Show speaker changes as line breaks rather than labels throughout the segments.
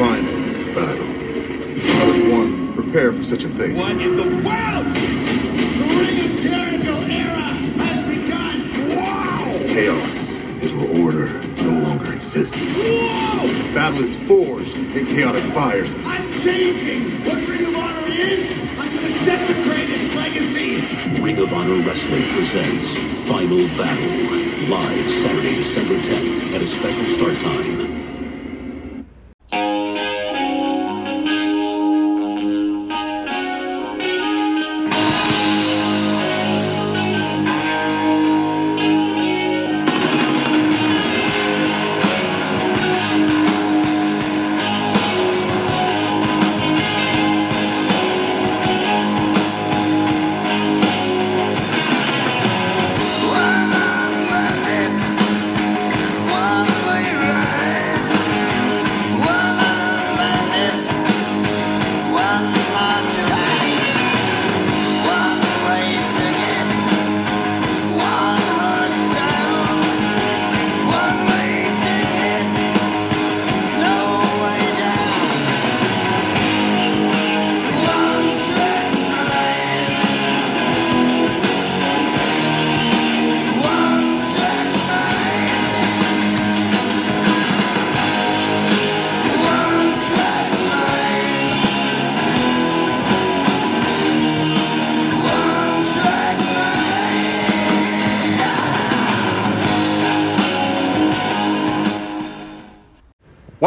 final battle. Part one, prepare for such a thing.
What in the world? The Ring of Jericho era has begun! Wow!
Chaos is where order no longer exists.
Whoa!
Battle is forged in chaotic fires.
I'm changing! What Ring of Honor is, I'm gonna desecrate its legacy!
Ring of Honor Wrestling presents Final Battle. Live Saturday, December 10th at a special start time.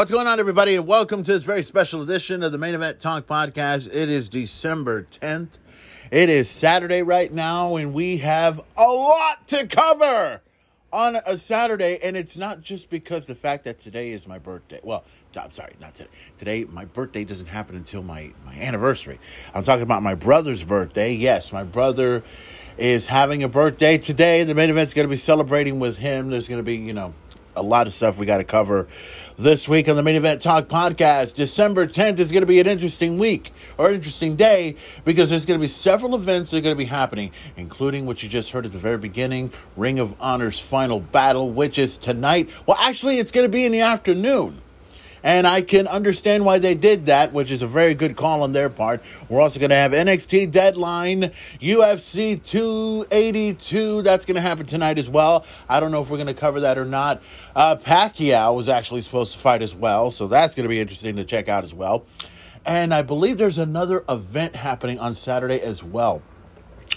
What's going on, everybody, and welcome to this very special edition of the Main Event Talk Podcast. It is December 10th. It is Saturday right now, and we have a lot to cover on a Saturday. And it's not just because the fact that today is my birthday. Well, I'm sorry, not today. Today, my birthday doesn't happen until my, my anniversary. I'm talking about my brother's birthday. Yes, my brother is having a birthday today. The main event's going to be celebrating with him. There's going to be, you know, a lot of stuff we got to cover this week on the Main Event Talk podcast. December 10th is going to be an interesting week or interesting day because there's going to be several events that are going to be happening, including what you just heard at the very beginning Ring of Honor's final battle, which is tonight. Well, actually, it's going to be in the afternoon. And I can understand why they did that, which is a very good call on their part. We're also going to have NXT Deadline, UFC 282. That's going to happen tonight as well. I don't know if we're going to cover that or not. Uh, Pacquiao was actually supposed to fight as well, so that's going to be interesting to check out as well. And I believe there's another event happening on Saturday as well.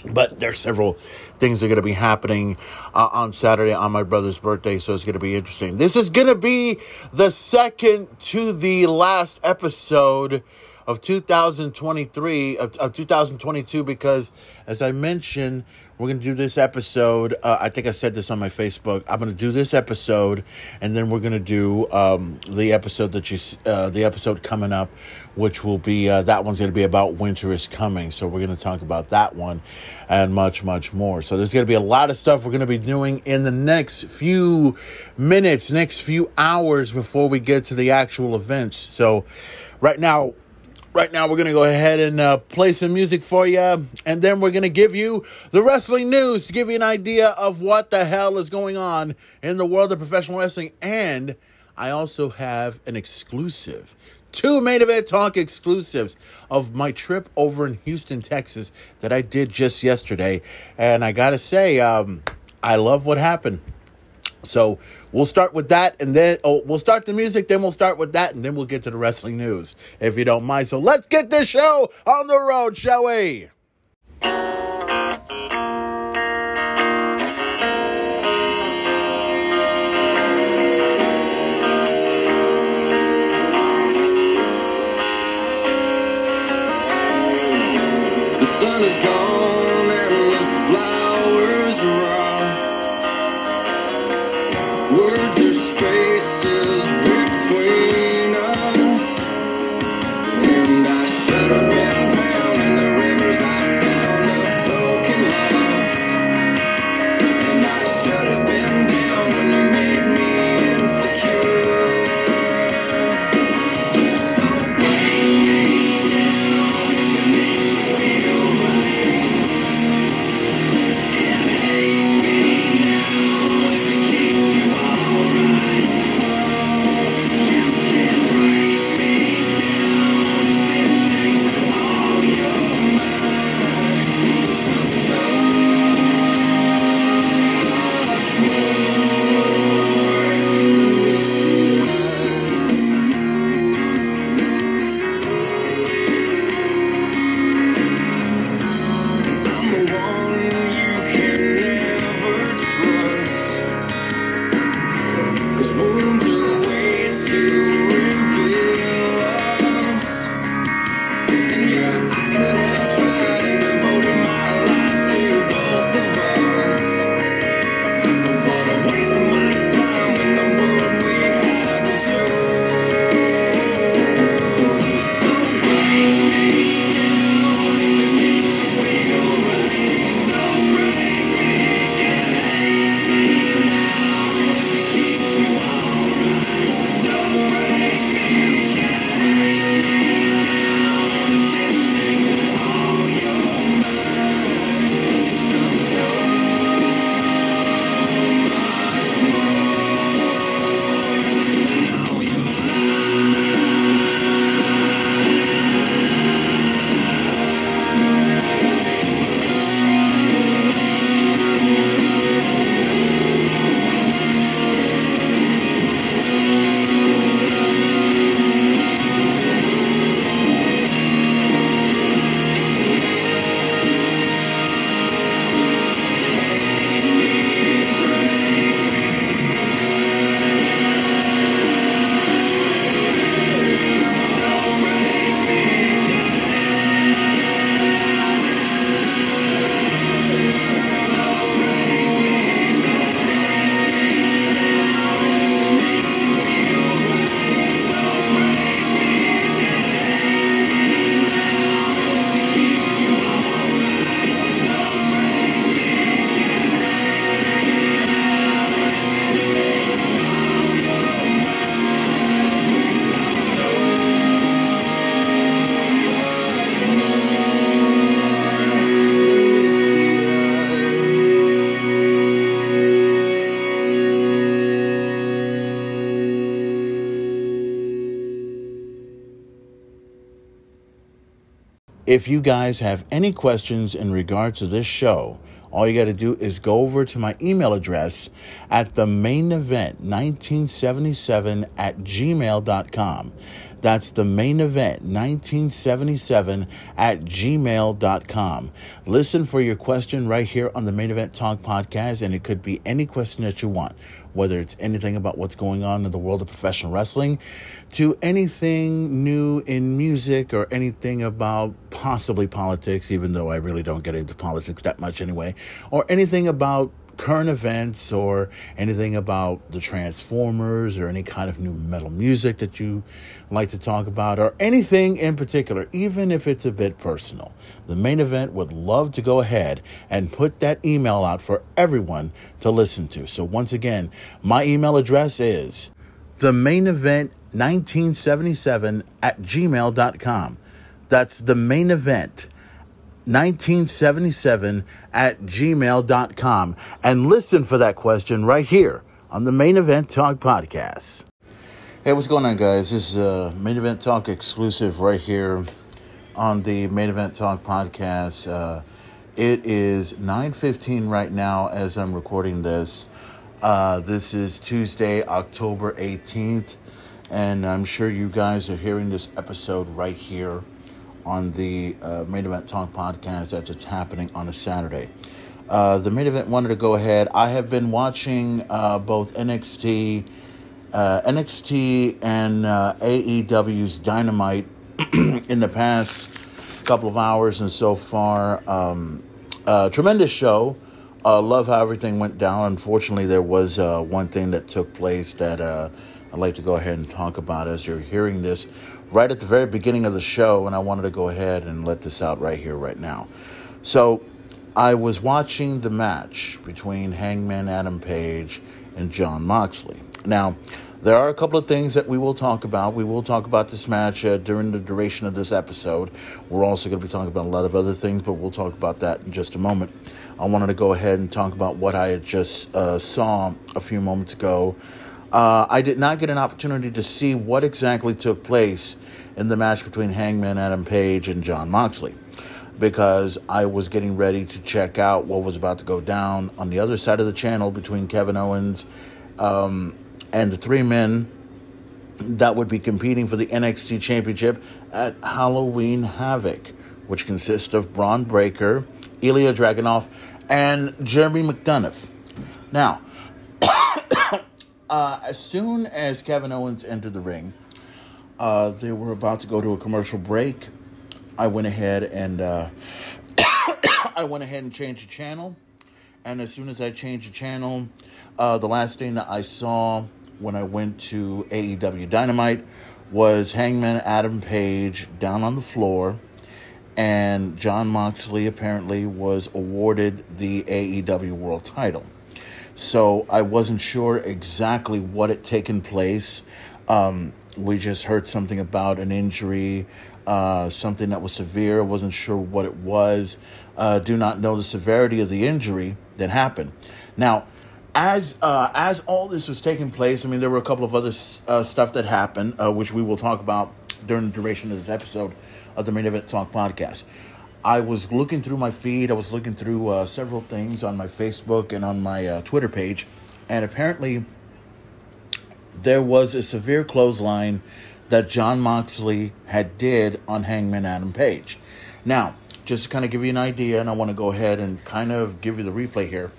But there's several things that are going to be happening uh, on Saturday on my brother's birthday, so it's going to be interesting. This is going to be the second to the last episode of 2023 of, of 2022 because, as I mentioned, we're going to do this episode. Uh, I think I said this on my Facebook. I'm going to do this episode, and then we're going to do um, the episode that you, uh, the episode coming up, which will be uh, that one's going to be about winter is coming. So we're going to talk about that one, and much, much more. So there's going to be a lot of stuff we're going to be doing in the next few minutes, next few hours before we get to the actual events. So right now Right now, we're going to go ahead and uh, play some music for you, and then we're going to give you the wrestling news to give you an idea of what the hell is going on in the world of professional wrestling. And I also have an exclusive, two main event talk exclusives of my trip over in Houston, Texas, that I did just yesterday. And I got to say, um, I love what happened. So we'll start with that, and then oh, we'll start the music. Then we'll start with that, and then we'll get to the wrestling news, if you don't mind. So let's get this show on the road, shall we?
The sun is gone if you
guys have any questions in regards to this show, all you got to do is go over to my email address at the main event 1977 at gmail.com. That's the main event 1977 at gmail.com. Listen for your question right here on the main event talk podcast, and it could be any question that you want, whether it's anything about what's going on in the world of professional wrestling to anything new in music or anything about possibly politics, even though I really don't get into politics that much anyway, or anything about current events or anything about the Transformers or any kind of new metal music that you like to talk about or anything in particular, even if it's a bit personal. The main event would love to go ahead and put that email out for everyone to listen to. So, once again, my email address is the main event 1977 at gmail.com. That's the main event 1977 at gmail.com. And listen for that question right here on the Main Event Talk podcast. Hey, what's going on, guys? This is a Main Event Talk exclusive right here on the Main Event Talk podcast. Uh, it is 9.15 right now as I'm recording this. Uh, this is Tuesday, October 18th, and I'm sure you guys are hearing this episode right here on the uh, Main Event Talk podcast as it's happening on a Saturday. Uh, the main event wanted to go ahead. I have been watching uh, both NXT, uh, NXT and uh, AEW's Dynamite in the past couple of hours, and so far, um, tremendous show. Uh, love how everything went down. Unfortunately, there was one thing that took place that I'd like to go ahead and talk about as you're hearing this right at the very beginning of the show, and I wanted to go ahead and let this out right here, right now. So, I was watching the match between Hangman Adam Page and Jon Moxley. Now, there are a couple of things that we will talk about. We will talk about this match uh, during the duration of this episode. We're also going to be talking about a lot of other things, but we'll talk about that in just a moment. I wanted to go ahead and talk about what I had just uh, saw a few moments ago. Uh, I did not get an opportunity to see what exactly took place in the match between Hangman Adam Page and Jon Moxley because I was getting ready to check out what was about to go down on the other side of the channel between Kevin Owens um, and the three men that would be competing for the NXT Championship at Halloween Havoc, which consists of Bron Breakker, Ilja Dragunov, and Jeremy McDonagh. Now, uh, as soon as Kevin Owens entered the ring, uh, they were about to go to a commercial break. I went ahead and uh, I went ahead and changed the channel. And as soon as I changed the channel, uh, the last thing that I saw when I went to AEW Dynamite was Hangman Adam Page down on the floor, and Jon Moxley apparently was awarded the AEW World Title. So I wasn't sure exactly what had taken place. Um, we just heard something about an injury, uh, something that was severe. I wasn't sure what it was. Uh, do not know the severity of the injury that happened. Now, as uh, as all this was taking place, I mean, there were a couple of other uh, stuff that happened, uh, which we will talk about during the duration of this episode of the Main Event Talk podcast. I was looking through my feed. I was looking through uh, several things on my Facebook and on my uh, Twitter page, and apparently there was a severe clothesline that Jon Moxley had did on Hangman Adam Page. Now, just to kind of give you an idea, and I want to go ahead and kind of give you the replay here.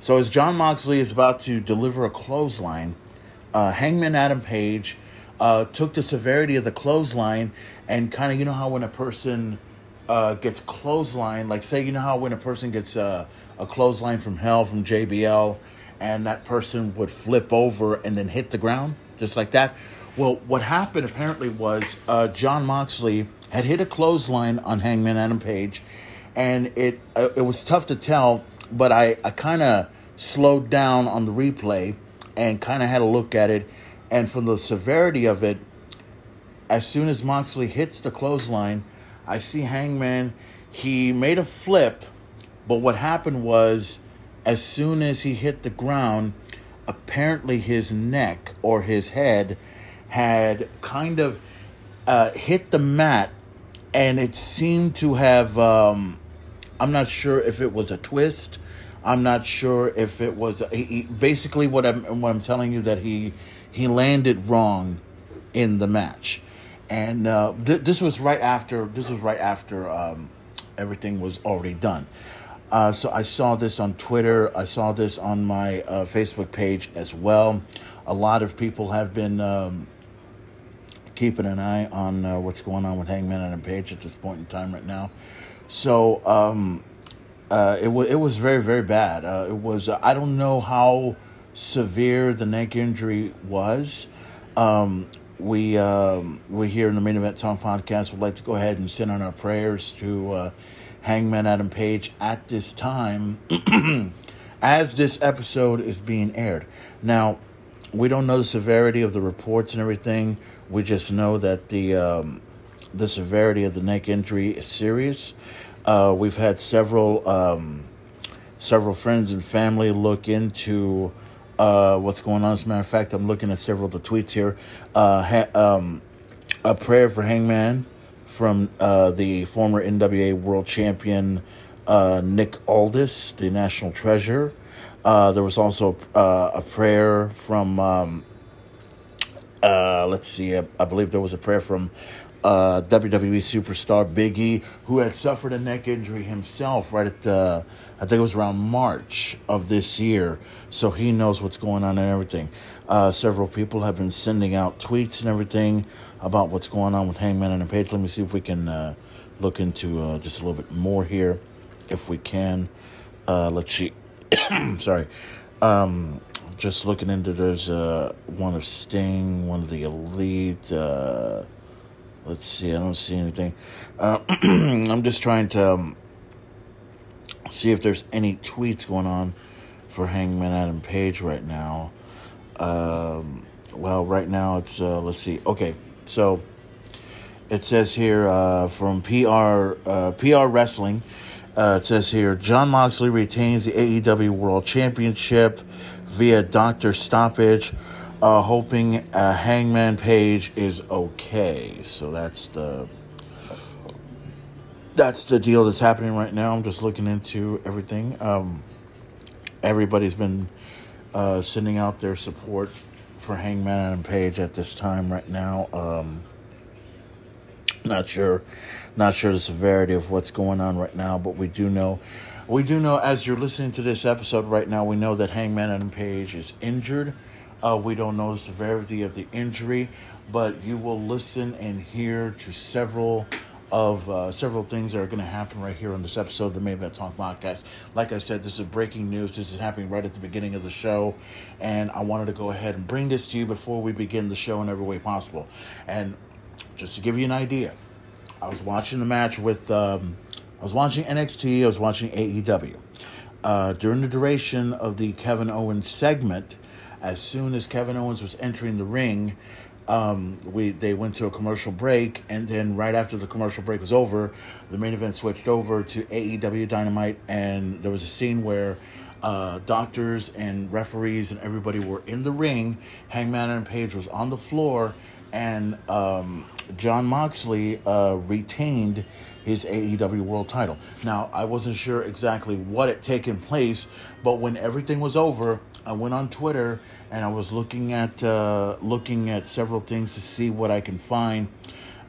So, as Jon Moxley is about to deliver a clothesline, uh, Hangman Adam Page uh, took the severity of the clothesline and kind of, you know, how when a person uh, gets clothesline, like say, you know, how when a person gets uh, a clothesline from hell from JBL and that person would flip over and then hit the ground, just like that. Well, what happened apparently was uh, Jon Moxley had hit a clothesline on Hangman Adam Page, and it uh, it was tough to tell, but I, I kind of slowed down on the replay and kind of had a look at it, and from the severity of it, as soon as Moxley hits the clothesline, I see Hangman. He made a flip, but what happened was, as soon as he hit the ground, apparently his neck or his head had kind of uh, hit the mat and it seemed to have. Um, I'm not sure if it was a twist. I'm not sure if it was he, he- basically what I'm what I'm telling you that he he landed wrong in the match, and uh, th- this was right after this was right after um, everything was already done. Uh, so I saw this on Twitter. I saw this on my uh, Facebook page as well. A lot of people have been um, keeping an eye on uh, what's going on with Hangman and Page at this point in time right now. So um, uh, it was it was very very bad. Uh, it was I don't know how severe the neck injury was. Um, we um, we here in the main event song podcast would like to go ahead and send on our prayers to uh, Hangman Adam Page at this time as this episode is being aired. Now we don't know the severity of the reports and everything. We just know that the um, the severity of the neck injury is serious. Uh, we've had several um, several friends and family look into uh, what's going on. As a matter of fact, I'm looking at several of the tweets here. Uh, ha- um, a prayer for Hangman from uh, the former NWA World Champion uh, Nick Aldis, the National Treasure. Uh, there was also uh, a prayer from um, let's see, I, I believe there was a prayer from uh, WWE superstar Biggie, who had suffered a neck injury himself right at the, I think it was around March of this year. So he knows what's going on and everything. Uh, several people have been sending out tweets and everything about what's going on with Hangman and Page. Let me see if we can uh, look into uh, just a little bit more here, if we can. Uh, let's see. Sorry. Um, just looking into there's uh, one of Sting, one of the Elite. Let's see, I don't see anything. Uh, I'm just trying to um, see if there's any tweets going on for Hangman Adam Page right now. Um, well, right now it's uh, let's see. Okay, so it says here uh, from PR uh, PR Wrestling. Uh, it says here Jon Moxley retains the AEW World Championship via doctor stoppage, uh, hoping uh, Hangman Page is okay. So that's the that's the deal that's happening right now. I'm just looking into everything. Um, everybody's been uh, sending out their support for Hangman and Page at this time right now. Um, not sure, not sure the severity of what's going on right now, but we do know, we do know as you're listening to this episode right now, we know that Hangman Adam Page is injured. Uh, we don't know the severity of the injury, but you will listen and hear to several of uh, several things that are going to happen right here on this episode of the Main Event Talk podcast. Like I said, this is breaking news. This is happening right at the beginning of the show, and I wanted to go ahead and bring this to you before we begin the show in every way possible. And just to give you an idea, I was watching the match with, um, I was watching NXT, I was watching AEW. Uh, during the duration of the Kevin Owens segment, as soon as Kevin Owens was entering the ring, um, we they went to a commercial break, and then right after the commercial break was over, the main event switched over to AEW Dynamite, and there was a scene where uh, doctors and referees and everybody were in the ring. Hangman and Page was on the floor, and um, Jon Moxley uh, retained his AEW World Title. Now, I wasn't sure exactly what had taken place, but when everything was over, I went on Twitter and I was looking at uh, looking at several things to see what I can find.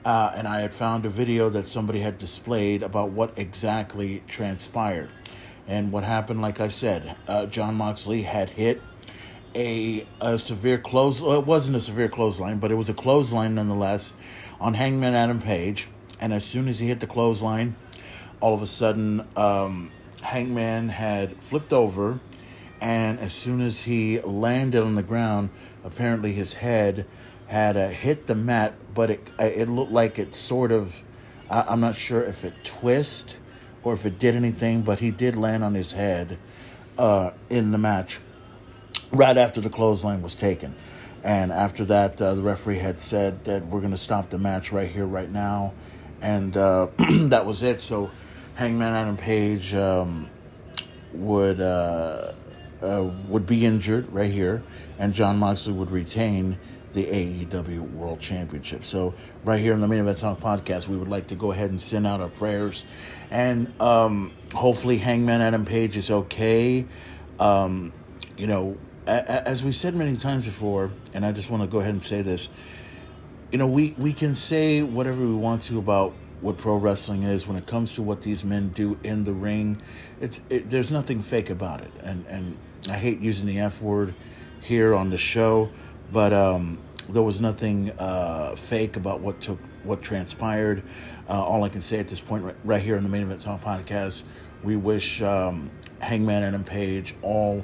Uh, and I had found a video that somebody had displayed about what exactly transpired. And what happened, like I said, uh, Jon Moxley had hit a, a severe close. Well, it wasn't a severe clothesline, but it was a clothesline nonetheless on Hangman Adam Page. And as soon as he hit the clothesline, all of a sudden, um, Hangman had flipped over. And as soon as he landed on the ground, apparently his head had uh, hit the mat, but it it looked like it sort of. I, I'm not sure if it twist or if it did anything, but he did land on his head uh, in the match right after the clothesline was taken. And after that, uh, the referee had said that we're going to stop the match right here, right now. And uh, that was it. So Hangman Adam Page um, would uh, would be injured right here, and Jon Moxley would retain the AEW World Championship. So, right here on the Main Event Talk podcast, we would like to go ahead and send out our prayers. And um, hopefully, Hangman Adam Page is okay. Um, you know, a- a- as we said many times before, and I just want to go ahead and say this you know, we, we can say whatever we want to about what pro wrestling is when it comes to what these men do in the ring. It's it, there's nothing fake about it, and and I hate using the F word here on the show, but um, there was nothing uh, fake about what took what transpired. Uh, all I can say at this point, right, right here on the Main Event Talk podcast, we wish um, Hangman Adam Page all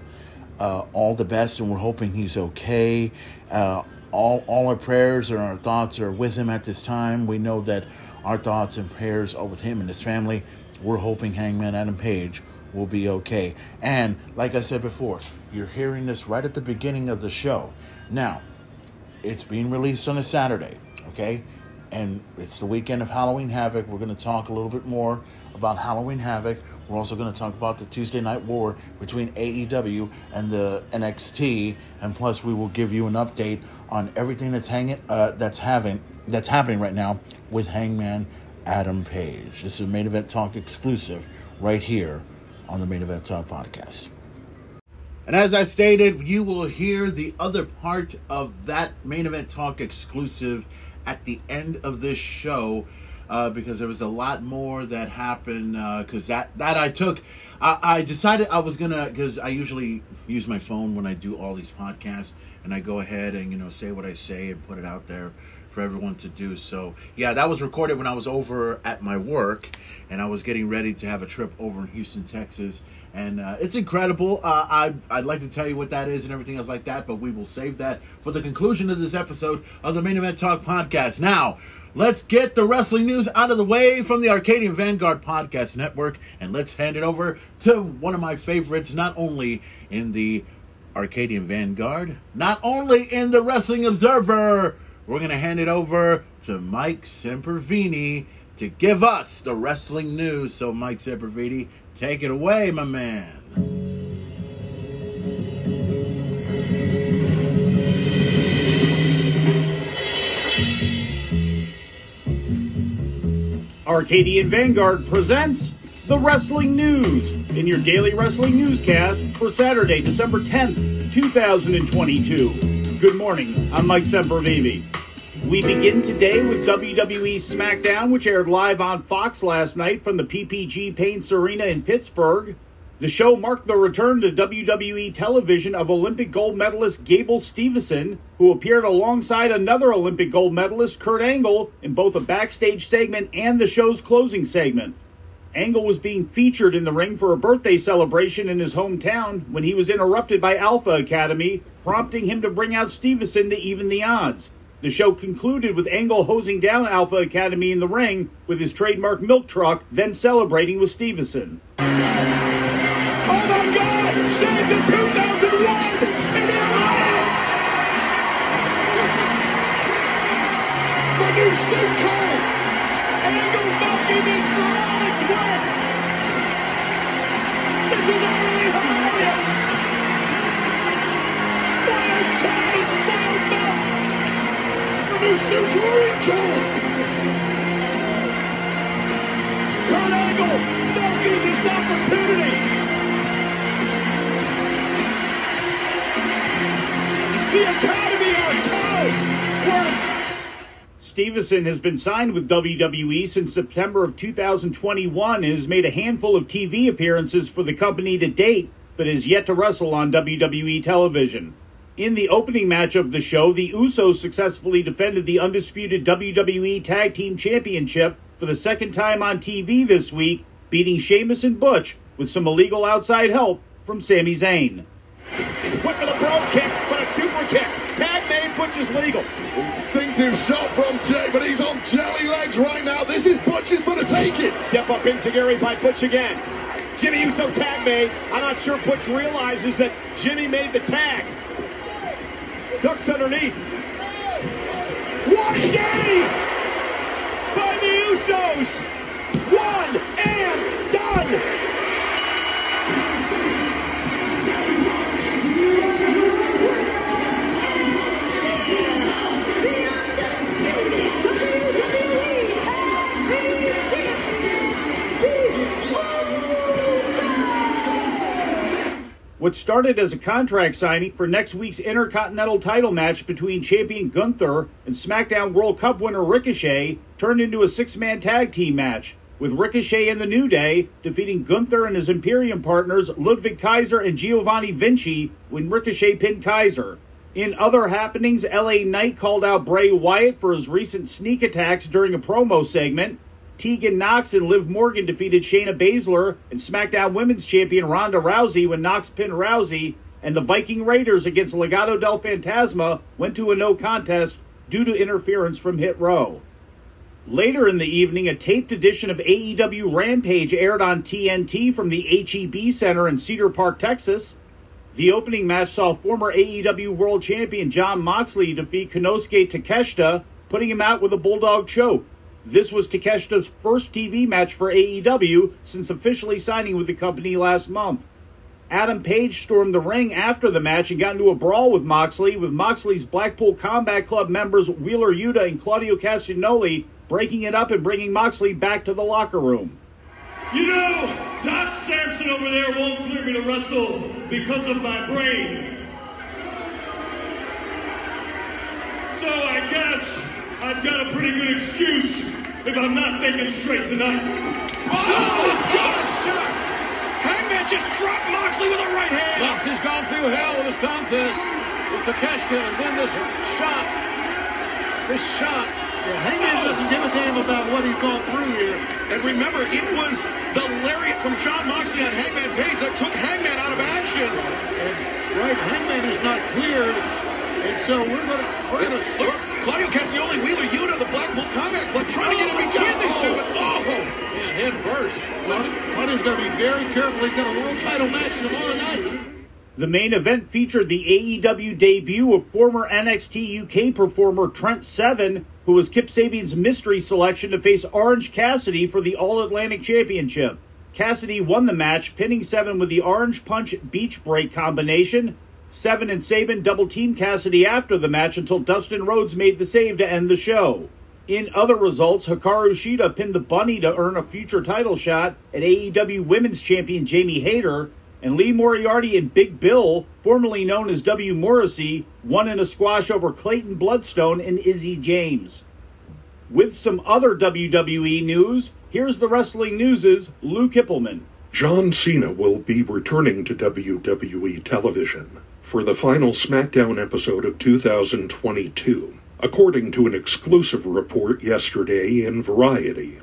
uh, all the best, and we're hoping he's okay. Uh, all all our prayers and our thoughts are with him at this time. We know that our thoughts and prayers are with him and his family. We're hoping Hangman Adam Page will be okay. And like I said before, you're hearing this right at the beginning of the show. Now, it's being released on a Saturday, okay? And it's the weekend of Halloween Havoc. We're going to talk a little bit more about Halloween Havoc. We're also going to talk about the Tuesday Night War between AEW and the NXT, and plus we will give you an update on everything that's hanging, uh, that's having, that's happening right now with Hangman Adam Page. This is a Main Event Talk exclusive right here on the Main Event Talk podcast. And as I stated, you will hear the other part of that main event talk exclusive at the end of this show uh, because there was a lot more that happened. Because that that I took, I, I decided I was gonna because I usually use my phone when I do all these podcasts, and I go ahead and you know say what I say and put it out there for everyone to do. So yeah, that was recorded when I was over at my work, and I was getting ready to have a trip over in Houston, Texas and uh, it's incredible. Uh, I I'd like to tell you what that is and everything else like that, but we will save that for the conclusion of this episode of the Main Event Talk podcast. Now, let's get the wrestling news out of the way from the Arcadian Vanguard Podcast Network, and let's hand it over to one of my favorites, not only in the Arcadian Vanguard, not only in the Wrestling Observer. We're gonna hand it over to Mike Sempervini to give us the wrestling news. So, Mike Sempervini, take it away, my man.
Arcadian Vanguard presents the Wrestling News in your daily wrestling newscast for Saturday, December 10th, 2022. Good morning, I'm Mike Sempervive. We begin today with WWE SmackDown, which aired live on Fox last night from the PPG Paints Arena in Pittsburgh. The show marked the return to WWE television of Olympic gold medalist Gable Steveson, who appeared alongside another Olympic gold medalist, Kurt Angle, in both a backstage segment and the show's closing segment. Angle was being featured in the ring for a birthday celebration in his hometown when he was interrupted by Alpha Academy, prompting him to bring out Steveson to even the odds. The show concluded with Angle hosing down Alpha Academy in the ring with his trademark milk truck, then celebrating with Steveson.
Oh my God! Shades of 2001! It is! The new Suit's! Kurt Angle milking this opportunity! The Academy!
Steveson has been signed with WWE since September of 2021 and has made a handful of TV appearances for the company to date, but has yet to wrestle on WWE television. In the opening match of the show, the Usos successfully defended the undisputed WWE Tag Team Championship for the second time on TV this week, beating Sheamus and Butch with some illegal outside help from Sami Zayn.
Quick with a pro kick, but a super kick. Tag made, Butch is legal.
Instinctive shot from Jay, but he's on jelly legs right now. This is Butch's for the taking.
Step up enzuigiri by Butch again. Jimmy Uso tag made. I'm not sure Butch realizes that Jimmy made the tag. Ducks underneath. What a game by the Usos. One and done.
What started as a contract signing for next week's Intercontinental title match between champion Gunther and SmackDown World Cup winner Ricochet turned into a six man tag team match, with Ricochet and the New Day defeating Gunther and his Imperium partners Ludwig Kaiser and Giovanni Vinci when Ricochet pinned Kaiser. In other happenings, LA Knight called out Bray Wyatt for his recent sneak attacks during a promo segment. Tegan Knox and Liv Morgan defeated Shayna Baszler and SmackDown Women's Champion Ronda Rousey when Knox pinned Rousey, and the Viking Raiders against Legado del Fantasma went to a no contest due to interference from Hit Row. Later in the evening, a taped edition of AEW Rampage aired on TNT from the HEB Center in Cedar Park, Texas. The opening match saw former AEW World Champion Jon Moxley defeat Konosuke Takeshita, putting him out with a Bulldog choke. This was Takeshita's first TV match for AEW since officially signing with the company last month. Adam Page stormed the ring after the match and got into a brawl with Moxley, with Moxley's Blackpool Combat Club members Wheeler Yuta and Claudio Castagnoli breaking it up and bringing Moxley back to the locker room.
You know, Doc Sampson over there won't clear me to wrestle because of my brain. So I guess I've got a pretty good excuse if I'm not thinking straight tonight.
Oh, gosh, Hangman just dropped Moxley with a right hand.
Moxley's gone through hell with this contest with Takeshita, and then this shot. This shot.
Yeah, Hangman doesn't give a damn about what he's gone through here.
And remember, it was the lariat from Jon Moxley on Hangman Page that took Hangman out of action.
And, right, Hangman is not cleared, and so we're gonna we're gonna
Look, Claudio Castagnoli, Wheeler Yuta, the Blackpool Combat Club, trying to get in oh, between these two, but oh!
Man, head first.
Hunter's gonna be very careful. He's got a world title match in tomorrow night.
The main event featured the AEW debut of former NXT UK performer Trent Seven, who was Kip Sabian's mystery selection to face Orange Cassidy for the All Atlantic Championship. Cassidy won the match, pinning Seven with the Orange Punch Beach Break combination. Seven and Sabian double teamed Cassidy after the match until Dustin Rhodes made the save to end the show. In other results, Hikaru Shida pinned the Bunny to earn a future title shot at AEW Women's Champion Jamie Hayter, and Lee Moriarty and Big Bill, formerly known as W. Morrissey, won in a squash over Clayton Bloodstone and Izzy James. With some other WWE news, here's the Wrestling News' Lou Kippelman.
John Cena will be returning to WWE television for the final SmackDown episode of 2022, according to an exclusive report yesterday in Variety.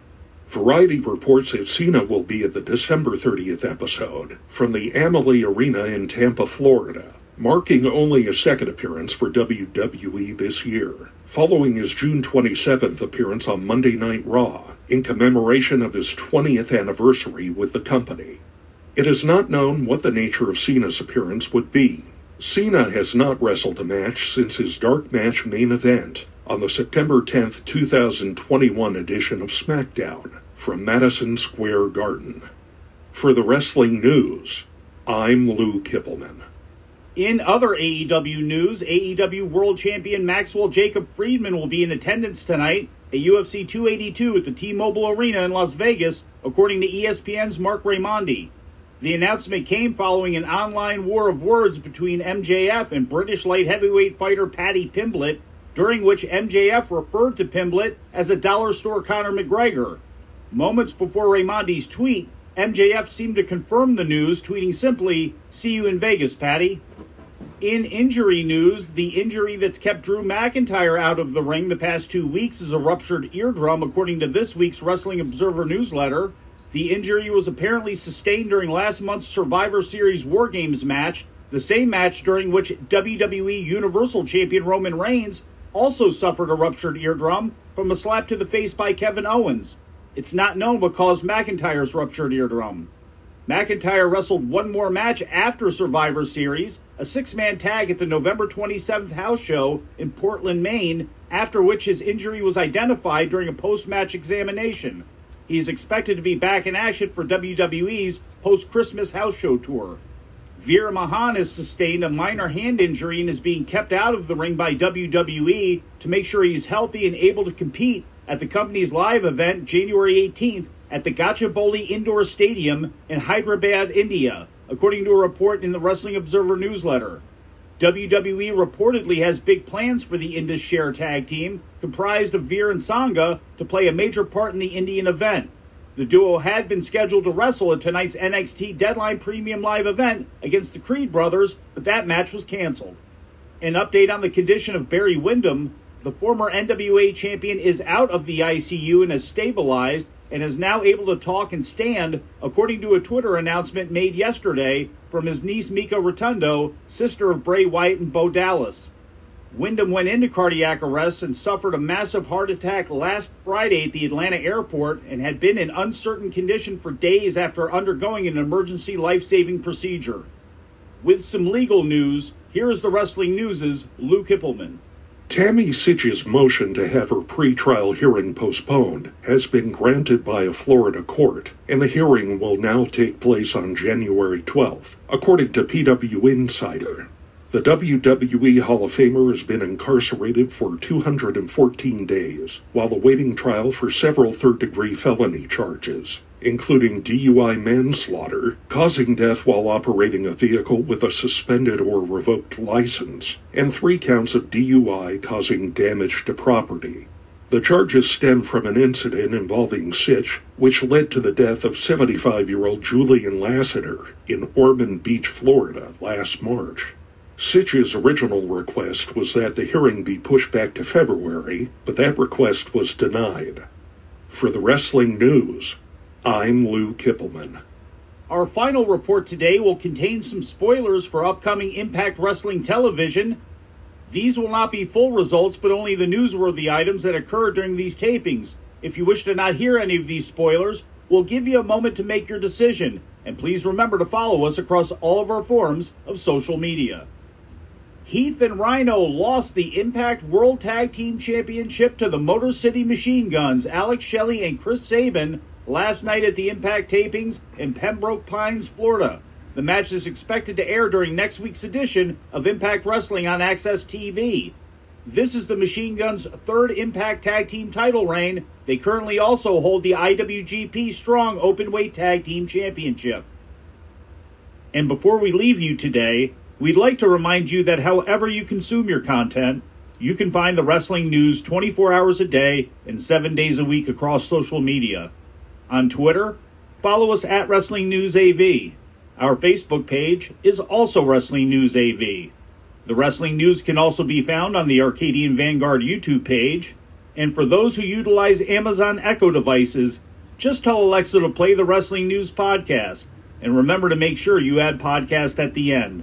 Variety reports that Cena will be at the December 30th episode from the Amalie Arena in Tampa, Florida, marking only a second appearance for WWE this year, following his June 27th appearance on Monday Night Raw in commemoration of his 20th anniversary with the company. It is not known what the nature of Cena's appearance would be. Cena has not wrestled a match since his dark match main event on the September 10th, 2021 edition of SmackDown from Madison Square Garden. For the wrestling news, I'm Lou Kippelman.
In other AEW news, AEW World Champion Maxwell Jacob Friedman will be in attendance tonight at UFC 282 at the T-Mobile Arena in Las Vegas, according to ESPN's Marc Raimondi. The announcement came following an online war of words between MJF and British light heavyweight fighter Paddy Pimblett, during which MJF referred to Pimblett as a dollar store Conor McGregor. Moments before Raimondi's tweet, MJF seemed to confirm the news, tweeting simply, See you in Vegas, Patty. In injury news, the injury that's kept Drew McIntyre out of the ring the past two weeks is a ruptured eardrum, according to this week's Wrestling Observer newsletter. The injury was apparently sustained during last month's Survivor Series War Games match, the same match during which WWE Universal Champion Roman Reigns also suffered a ruptured eardrum from a slap to the face by Kevin Owens. It's not known what caused McIntyre's ruptured eardrum. McIntyre wrestled one more match after Survivor Series, a six man tag at the November 27th house show in Portland, Maine, after which his injury was identified during a post match examination. He is expected to be back in action for WWE's post Christmas house show tour. Veer Mahaan has sustained a minor hand injury and is being kept out of the ring by WWE to make sure he's healthy and able to compete at the company's live event January 18th at the Gachibowli Indoor Stadium in Hyderabad, India. according to a report in the Wrestling Observer newsletter. WWE reportedly has big plans for the Indus Sher tag team, comprised of Veer and Sanga, to play a major part in the Indian event. The duo had been scheduled to wrestle at tonight's NXT Deadline Premium Live event against the Creed brothers, but that match was canceled. An update on the condition of Barry Windham. The former NWA champion is out of the ICU and has stabilized and is now able to talk and stand, according to a Twitter announcement made yesterday from his niece Mika Rotunda, sister of Bray Wyatt and Bo Dallas. Windham went into cardiac arrest and suffered a massive heart attack last Friday at the Atlanta airport and had been in uncertain condition for days after undergoing an emergency life saving procedure. With some legal news, here is the Wrestling News' Lou Kippelman.
Tammy Sytch's motion to have her pretrial hearing postponed has been granted by a Florida court, and the hearing will now take place on January 12th, according to PW Insider. The WWE Hall of Famer has been incarcerated for 214 days while awaiting trial for several third degree felony charges, including DUI manslaughter, causing death while operating a vehicle with a suspended or revoked license, and three counts of DUI causing damage to property. The charges stem from an incident involving Sytch, which led to the death of 75 year old Julian Lasseter in Ormond Beach, Florida last March. Sytch's original request was that the hearing be pushed back to February, but that request was denied. For the Wrestling News, I'm Lou Kippelman.
Our final report today will contain some spoilers for upcoming Impact Wrestling television. These will not be full results, but only the newsworthy items that occur during these tapings. If you wish to not hear any of these spoilers, we'll give you a moment to make your decision. And please remember to follow us across all of our forms of social media. Heath and Rhino lost the Impact World Tag Team Championship to the Motor City Machine Guns, Alex Shelley and Chris Sabin, last night at the Impact tapings in Pembroke Pines, Florida. The match is expected to air during next week's edition of Impact Wrestling on AXS TV. This is the Machine Guns' third Impact Tag Team title reign. They currently also hold the IWGP Strong Openweight Tag Team Championship. And before we leave you today, we'd like to remind you that however you consume your content, you can find the wrestling news 24 hours a day and 7 days a week across social media. On Twitter, follow us at Wrestling News AV. Our Facebook page is also Wrestling News AV. The Wrestling News can also be found on the Arcadian Vanguard YouTube page. And for those who utilize Amazon Echo devices, just tell Alexa to play the Wrestling News podcast. And remember to make sure you add podcast at the end.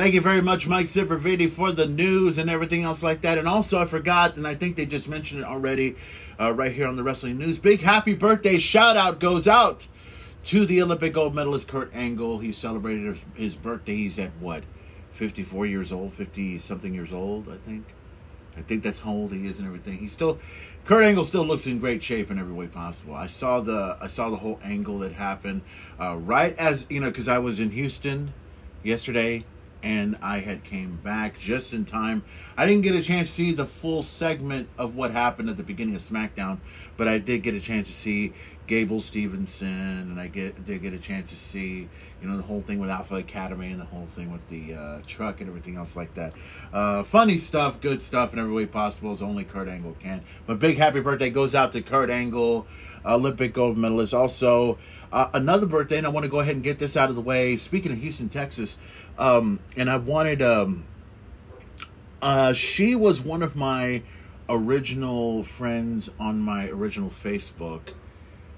Thank you very much, Mike Zippervidi, for the news and everything else like that. And also, I forgot, and I think they just mentioned it already uh, right here on the Wrestling News. Big happy birthday shout out goes out to the Olympic gold medalist Kurt Angle. He celebrated his, birthday. He's at what, 54 years old, 50 something years old, I think. I think that's how old he is and everything. He's still Kurt Angle still looks in great shape in every way possible. I saw the I saw the whole angle that happened uh, right as you know because I was in Houston yesterday and I had came back just in time. I didn't get a chance to see the full segment of what happened at the beginning of SmackDown, but I did get a chance to see Gable Steveson, and I get did get a chance to see you know the whole thing with Alpha Academy and the whole thing with the uh, truck and everything else like that. Uh, funny stuff, good stuff in every way possible as only Kurt Angle can. But big happy birthday goes out to Kurt Angle, Olympic gold medalist. Also. Uh, another birthday, and I want to go ahead and get this out of the way. Speaking of Houston, Texas, um, and I wanted, um, uh, she was one of my original friends on my original Facebook.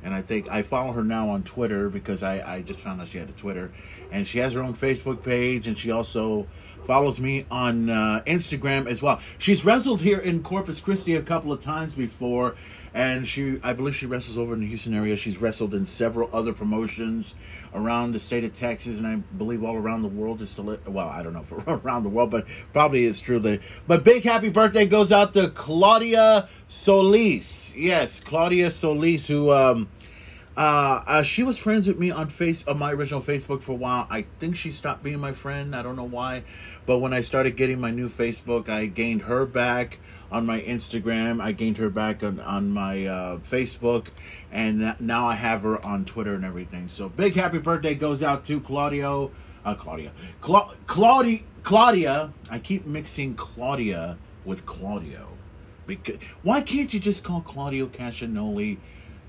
And I think I follow her now on Twitter because I, I just found out she had a Twitter. And she has her own Facebook page, and she also follows me on uh, Instagram as well. She's wrestled here in Corpus Christi a couple of times before, and she, I believe, she wrestles over in the Houston area. She's wrestled in several other promotions around the state of Texas, and I believe all around the world. Is still well, I don't know if around the world, but probably is true. That but big happy birthday goes out to Claudia Solis. Yes, Claudia Solis, who. um uh, uh, she was friends with me on face on my original Facebook for a while. I think she stopped being my friend. I don't know why, but when I started getting my new Facebook, I gained her back on my Instagram. I gained her back on on my uh, Facebook, and now I have her on Twitter and everything. So big happy birthday goes out to Claudio, uh, Claudia, Cla- Claudia, Claudia. I keep mixing Claudia with Claudio. Because why can't you just call Claudio Castagnoli?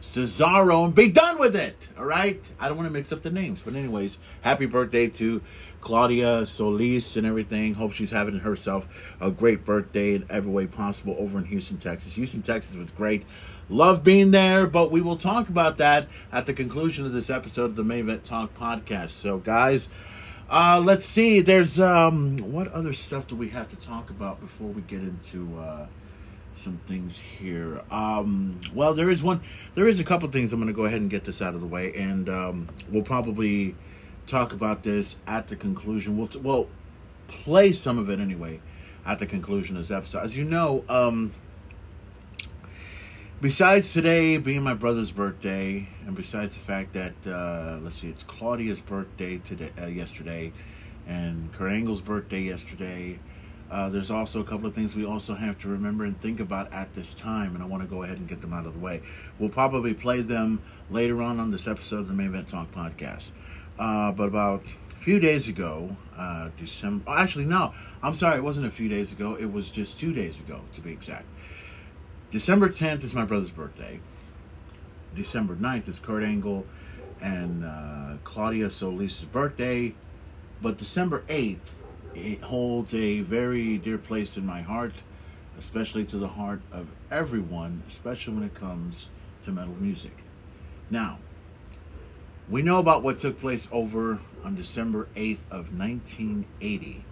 Cesaro and be done with it. All right. I don't want to mix up the names, but anyways, happy birthday to Claudia Solis and everything. Hope she's having herself a great birthday in every way possible over in Houston, Texas. Houston, Texas was great. Love being there, but we will talk about that at the conclusion of this episode of the Main Event Talk podcast. So, guys, uh, let's see. There's um, what other stuff do we have to talk about before we get into uh, some things here. Um, well, there is one. There is a couple things. I'm going to go ahead and get this out of the way, and um, we'll probably talk about this at the conclusion. We'll well play some of it anyway at the conclusion of this episode. As you know, um, besides today being my brother's birthday, and besides the fact that uh, let's see, it's Claudia's birthday today, uh, yesterday, and Kurt Angle's birthday yesterday. Uh, there's also a couple of things we also have to remember and think about at this time, and I want to go ahead and get them out of the way. We'll probably play them later on on this episode of the Main Event Talk podcast. Uh, but about a few days ago, uh, December, oh, actually, no, I'm sorry, it wasn't a few days ago, it was just two days ago, to be exact. December 10th is my brother's birthday. December 9th is Kurt Angle and uh, Claudia Solis' birthday. But December 8th, it holds a very dear place in my heart, especially to the heart of everyone, especially when it comes to metal music. Now, we know about what took place over on December 8th of 1980.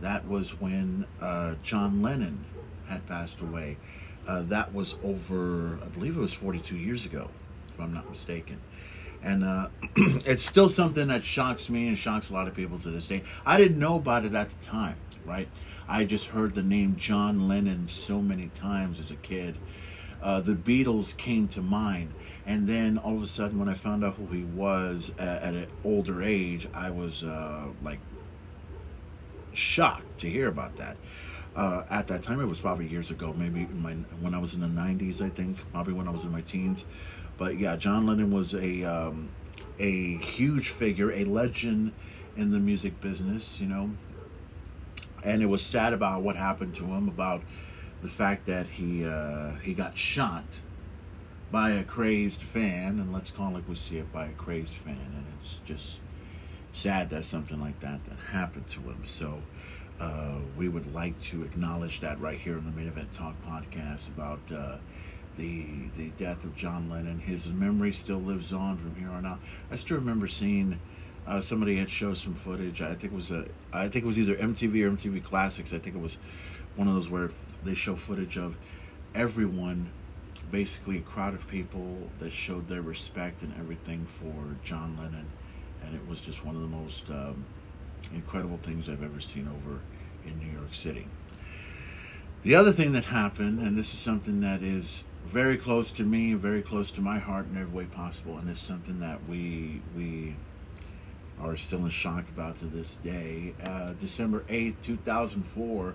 That was when uh, John Lennon had passed away. Uh, that was over, I believe it was 42 years ago, if I'm not mistaken. And uh, it's still something that shocks me and shocks a lot of people to this day. I didn't know about it at the time, right? I just heard the name John Lennon so many times as a kid. Uh, the Beatles came to mind. And then all of a sudden, when I found out who he was at, at an older age, I was uh, like shocked to hear about that. Uh, at that time, it was probably years ago, maybe my, when I was in the 90s, I think, probably when I was in my teens. But yeah, John Lennon was a um, a huge figure, a legend in the music business, you know. And it was sad about what happened to him, about the fact that he uh, he got shot by a crazed fan, and let's call it we see it by a crazed fan, and it's just sad that something like that that happened to him. So uh, we would like to acknowledge that right here in the Main Event Talk podcast about uh, the the death of John Lennon. His memory still lives on from here on out. I still remember seeing. Uh, somebody had showed some footage. I think it was a, I think it was either MTV or MTV Classics. I think it was one of those where they show footage of everyone basically a crowd of people that showed their respect and everything for John Lennon, and it was just one of the most um, incredible things I've ever seen over in New York City. The other thing that happened, and this is something that is very close to me, very close to my heart in every way possible, and it's something that we we are still in shock about to this day. Uh, December eighth, two thousand four,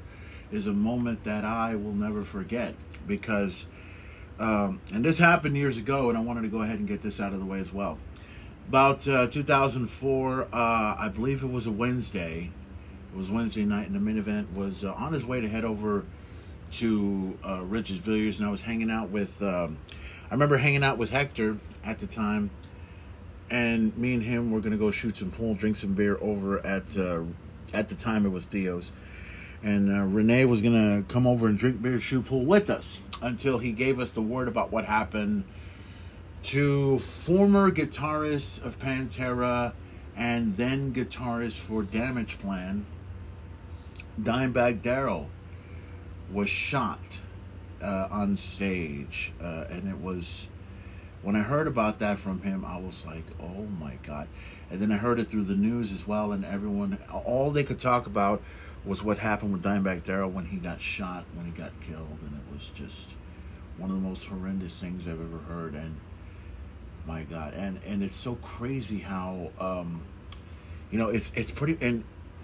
is a moment that I will never forget because um, and this happened years ago, and I wanted to go ahead and get this out of the way as well. About uh, 2004, uh, I believe it was a Wednesday. It was Wednesday night, and the main event was uh, on his way to head over to uh, Rich's Billiards, and I was hanging out with. Um, I remember hanging out with Hector at the time, and me and him were gonna go shoot some pool, drink some beer over at. Uh, at the time, it was Theo's and uh, Renee was gonna come over and drink beer, shoot pool with us until he gave us the word about what happened to former guitarist of Pantera and then guitarist for Damage Plan, Dimebag Darrell was shot uh, on stage, uh, and it was when I heard about that from him, I was like, "Oh my god!" And then I heard it through the news as well, and everyone, all they could talk about was what happened with Dimebag Darrell when he got shot, when he got killed, and was just one of the most horrendous things I've ever heard. And my God, and and it's so crazy how, um, you know, it's it's pretty and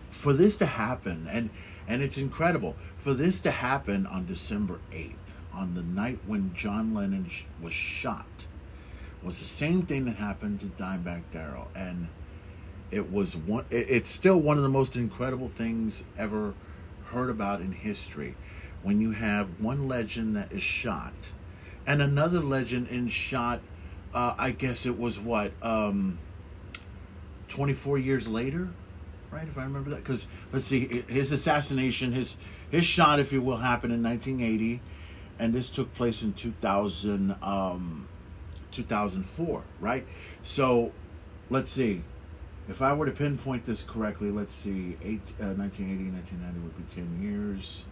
for this to happen, and and it's incredible for this to happen on December eighth, on the night when John Lennon sh- was shot, was the same thing that happened to Dimebag Darrell, and it was one. it- It's still one of the most incredible things ever heard about in history, when you have one legend that is shot, and another legend is shot. Uh, I guess it was what um, twenty four years later, right? If I remember that, because let's see, his assassination, his his shot, if you will, happened in nineteen eighty, and this took place in two thousand. Um, 2004, right? So, let's see. If I were to pinpoint this correctly, let's see, eight, uh, 1980, 1990 would be 10 years,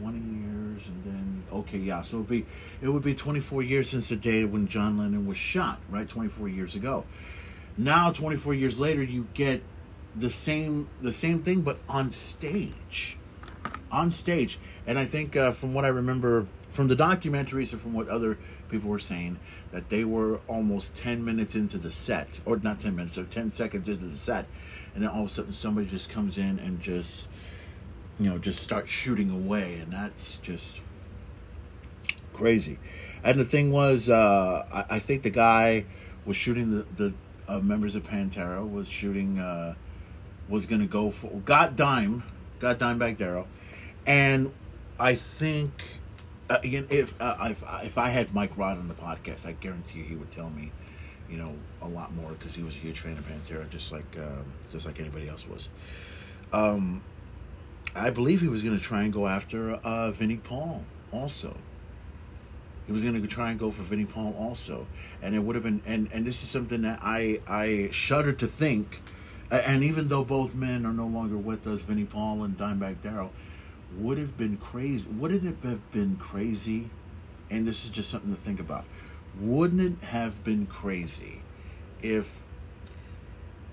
20 years, and then, okay, yeah, so it would be, it would be 24 years since the day when John Lennon was shot, right? 24 years ago. Now, 24 years later, you get the same, the same thing, but on stage on stage. And I think uh, from what I remember from the documentaries and from what other people were saying, that they were almost 10 minutes into the set, or not 10 minutes, or 10 seconds into the set. And then all of a sudden somebody just comes in and just, you know, just start shooting away. And that's just crazy. And the thing was, uh, I, I think the guy was shooting the, the uh, members of Pantera, was shooting, uh, was going to go for, got Dime, got Dimebag Darrell. And I think, uh, again, if, uh, if if I had Mike Rod on the podcast, I guarantee you he would tell me, you know, a lot more because he was a huge fan of Pantera, just like um, just like anybody else was. Um, I believe he was going to try and go after uh, Vinnie Paul also. He was going to try and go for Vinnie Paul also, and it would have been. And and this is something that I I shudder to think. And even though both men are no longer with us, Vinnie Paul and Dimebag Darrell, would have been crazy. Wouldn't it have been crazy? And this is just something to think about. Wouldn't it have been crazy if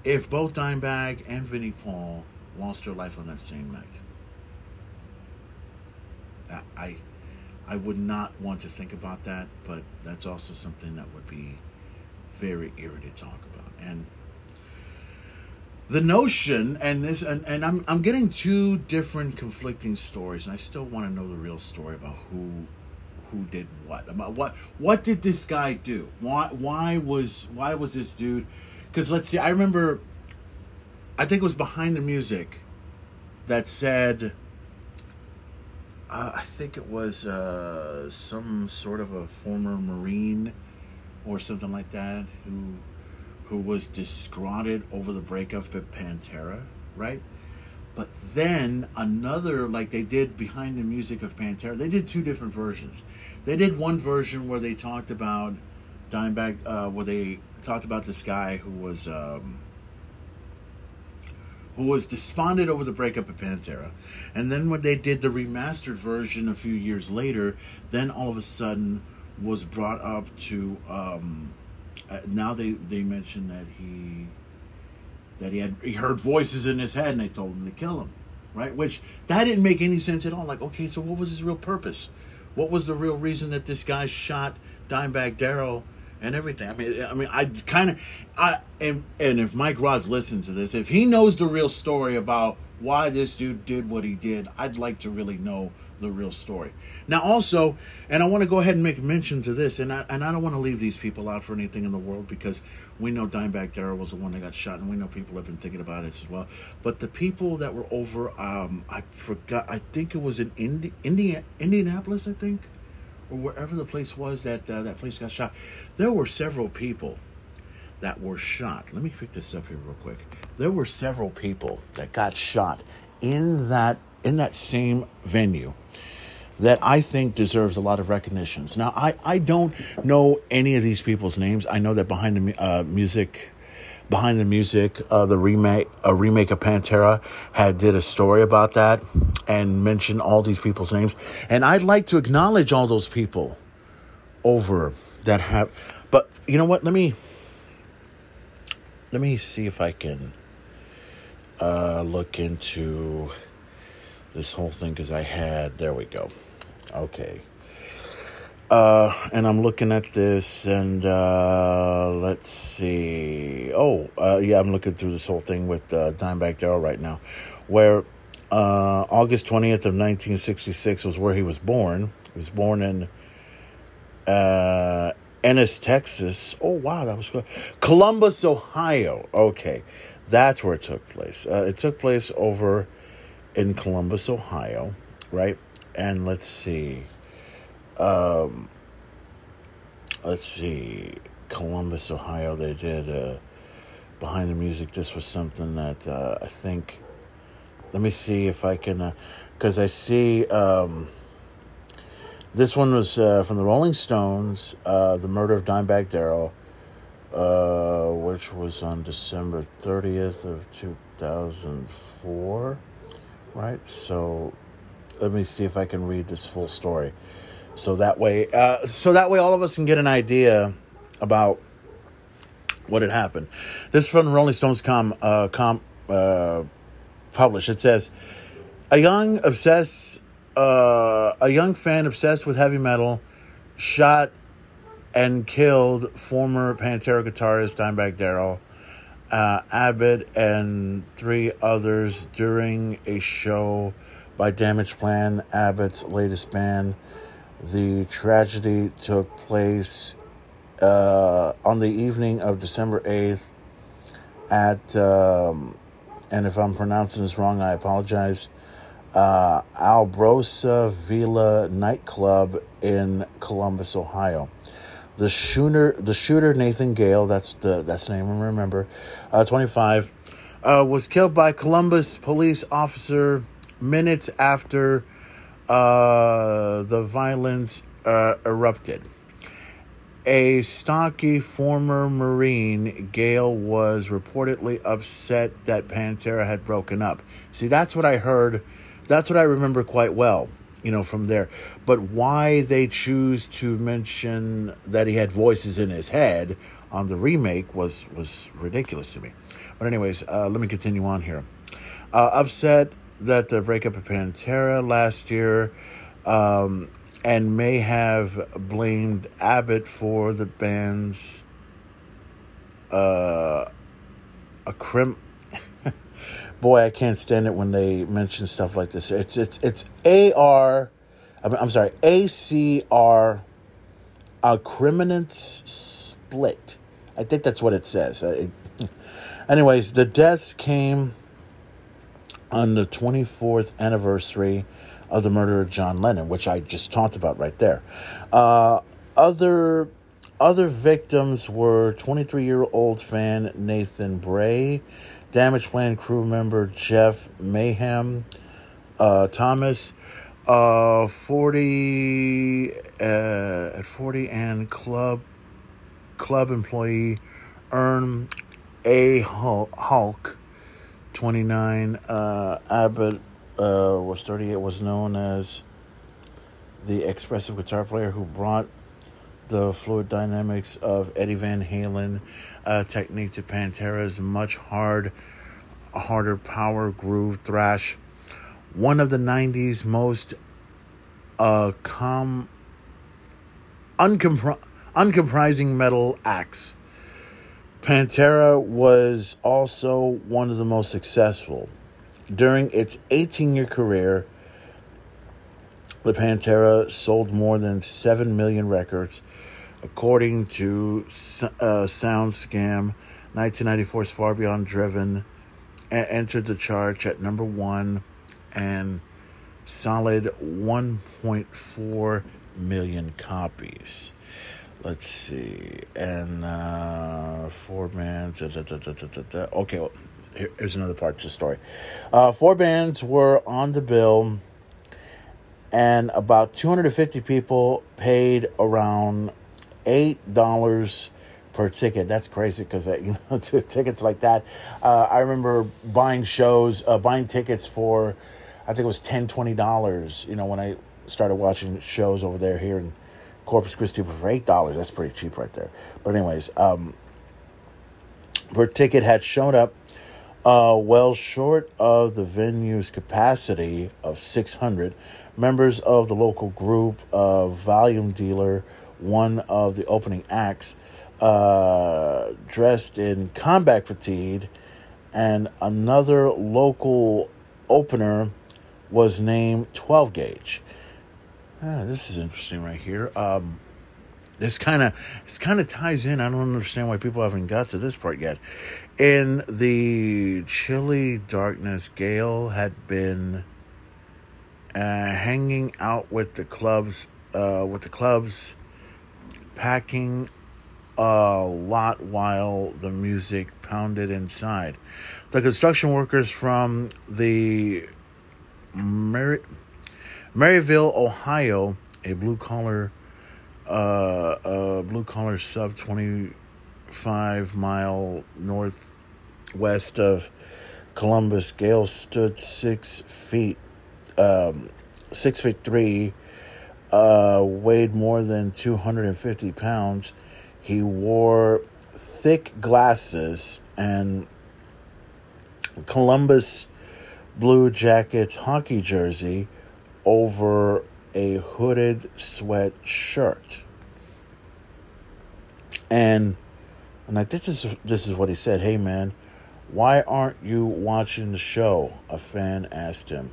if both Dimebag and Vinnie Paul lost their life on that same night? I- I would not want to think about that, but that's also something that would be very eerie to talk about. And the notion and this and, and I'm I'm getting two different conflicting stories and I still want to know the real story about who who did what. About what what did this guy do? Why why was why was this dude because let's see I remember I think it was behind the music that said uh, I think it was uh, some sort of a former Marine or something like that who who was disgruntled over the breakup of Pantera, right? But then another, like they did behind the music of Pantera, they did two different versions. They did one version where they talked about Dimebag, uh, where they talked about this guy who was um, who was despondent over the breakup of Pantera, and then when they did the remastered version a few years later, then all of a sudden was brought up to um, uh, now they they mentioned that he that he had he heard voices in his head and they told him to kill him right? Which that didn't make any sense at all. Like okay so what was his real purpose? What was the real reason that this guy shot Dimebag Darrell and everything i mean i mean i kind of i and and if mike rod's listens to this if he knows the real story about why this dude did what he did i'd like to really know the real story. Now, also, and I want to go ahead and make mention to this, and I, and I don't want to leave these people out for anything in the world because we know Dimebag Darrell was the one that got shot, and we know people have been thinking about it as well. But the people that were over, um, I forgot, I think it was in Indi- India, Indianapolis, I think, or wherever the place was that uh, that place got shot. There were several people that were shot. Let me pick this up here real quick. There were several people that got shot in that in that same venue that I think deserves a lot of recognitions. Now, I, I don't know any of these people's names. I know that behind the uh, music behind the music, uh, the remake, a remake of Pantera, had did a story about that and mentioned all these people's names. And I'd like to acknowledge all those people over that have. But you know what? Let me let me see if I can uh, look into this whole thing because I had. There we go. Okay. Uh, and I'm looking at this, and uh, let's see. Oh, uh, yeah, I'm looking through this whole thing with uh, Dimebag Darrell right now, where uh, August 20th of 1966 was where he was born. He was born in uh, Ennis, Texas. Oh, wow, that was good. Columbus, Ohio. Okay, that's where it took place. Uh, it took place over in Columbus, Ohio, right? And let's see. Um, let's see. Columbus, Ohio. They did uh, behind the music. This was something that uh, I think. Let me see if I can, because I see. Um, this one was uh, from the Rolling Stones, uh, The Murder of Dimebag Darrell, uh, which was on December 30th of 2004, right? So let me see if I can read this full story. So that way, uh, so that way all of us can get an idea about what had happened. This is from Rolling Stones com, uh, com uh, published. It says, a young obsessed uh, a young fan obsessed with heavy metal shot and killed former Pantera guitarist Dimebag Darrell, uh, Abbott, and three others during a show by Damage Plan, Abbott's latest band. The tragedy took place uh, on the evening of December 8th at, um, and if I'm pronouncing this wrong, I apologize uh, Albrosa Villa nightclub in Columbus, Ohio. The shooter, the shooter Nathan Gale, that's the that's the name I remember, uh, 25, uh, was killed by Columbus police officer minutes after uh, the violence uh, erupted. A stocky former Marine, Gale was reportedly upset that Pantera had broken up. See, that's what I heard that's what I remember quite well, you know, from there. But why they choose to mention that he had voices in his head on the remake was was ridiculous to me. But anyways, uh, let me continue on here. Uh, upset that the breakup of Pantera last year, um, and may have blamed Abbott for the band's uh, a crim boy, I can't stand it when they mention stuff like this. It's it's it's A R, I'm sorry, A C R, a criminance split. I think that's what it says. Uh, it, anyways, the deaths came on the 24th anniversary of the murder of John Lennon, which I just talked about right there. Uh, other other victims were 23 year old fan Nathan Bray, Damage Plan crew member Jeff Mayhem, uh, Thomas, uh, 40 uh, at 40 and club club employee Ern A Hulk 29 uh, Abbott uh, was 38 was known as the expressive guitar player who brought the fluid dynamics of Eddie Van Halen uh, technique to Pantera's much hard, harder power groove thrash. One of the 90s most uh, com- uncompri- uncomprising metal acts. Pantera was also one of the most successful. During its 18 year career, the Pantera sold more than 7 million records according to uh, SoundScan, 1994's Far Beyond Driven a- entered the charts at number one and solid 1.4 million copies. Let's see, and uh, four bands. Da, da, da, okay, well, here, here's another part to the story. Uh, four bands were on the bill, and about 250 people paid around $8 per ticket. That's crazy because you know tickets like that. Uh, I remember buying shows, uh, buying tickets for, I think it was ten twenty dollars. You know when I started watching shows over there here in Corpus Christi for eight dollars. That's pretty cheap right there. But anyways, um, per ticket had shown up. Uh, well short of the venue's capacity of 600, members of the local group of Volume Dealer, one of the opening acts, uh, dressed in combat fatigue, and another local opener was named 12 Gauge. Ah, this is interesting right here. Um, this kind of this kind of ties in. I don't understand why people haven't got to this part yet. In the chilly darkness, Gale had been uh, hanging out with the clubs, uh, with the clubs, packing a lot while the music pounded inside. The construction workers from the Mary- Marysville, Ohio, a blue collar, uh, a blue collar sub twenty five mile northwest of Columbus. Gale stood six feet, um, six feet three, uh, weighed more than two hundred and fifty pounds. He wore thick glasses and Columbus Blue Jackets hockey jersey over a hooded sweat shirt. And and I think this this is what he said. Hey man, why aren't you watching the show? A fan asked him.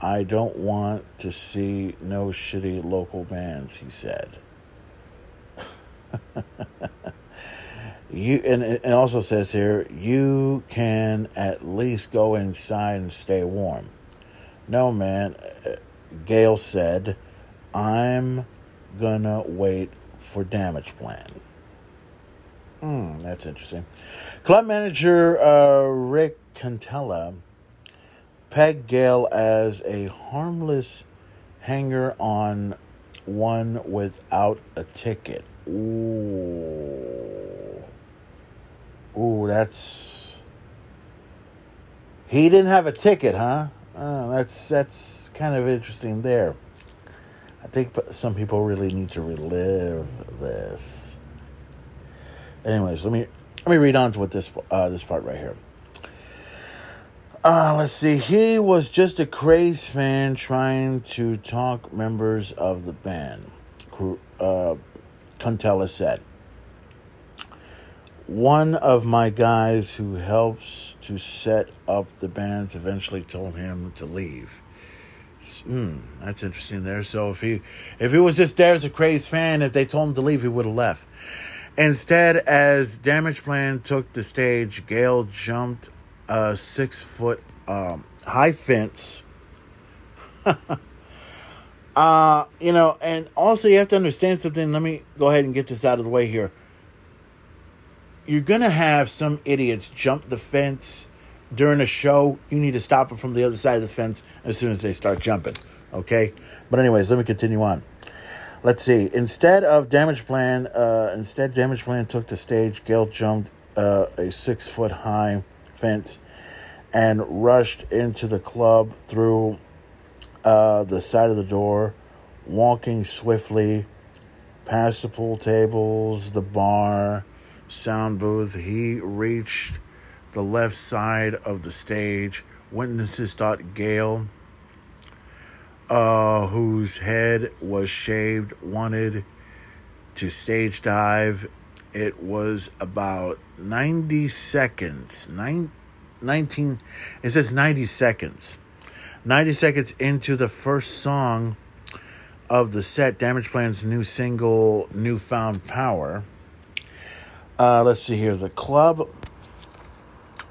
I don't want to see no shitty local bands, he said. you and it also says here you can at least go inside and stay warm. No man, Gale said, I'm gonna wait for damage plan. Hmm, that's interesting. Club manager uh, Rick Cantella pegged Gale as a harmless hanger on one without a ticket. Ooh. Ooh, that's. He didn't have a ticket, huh? That's that's kind of interesting there. I think some people really need to relive this. Anyways, let me let me read on to what this uh, this part right here. Uh, let's see. He was just a crazed fan trying to talk members of the band. Uh, Cantella said. One of my guys who helps to set up the bands eventually told him to leave. Hmm, that's interesting there. So if he if he was just there as a crazed fan, if they told him to leave, he would have left. Instead, as Damage Plan took the stage, Gale jumped a six foot um, high fence. uh, you know, and also you have to understand something. Let me go ahead and get this out of the way here. You're going to have some idiots jump the fence during a show. You need to stop them from the other side of the fence as soon as they start jumping. Okay? But, anyways, let me continue on. Let's see. Instead of Damage Plan, uh, instead, Damage Plan took the stage. Gale jumped uh, a six foot high fence and rushed into the club through uh, the side of the door, walking swiftly past the pool tables, the bar, sound booth. He reached the left side of the stage. Witnesses thought Gale, uh, whose head was shaved, wanted to stage dive. It was about 90 seconds, nine, 19, it says 90 seconds. 90 seconds into the first song of the set, Damage Plan's new single, Newfound Power. Uh, let's see here. The club,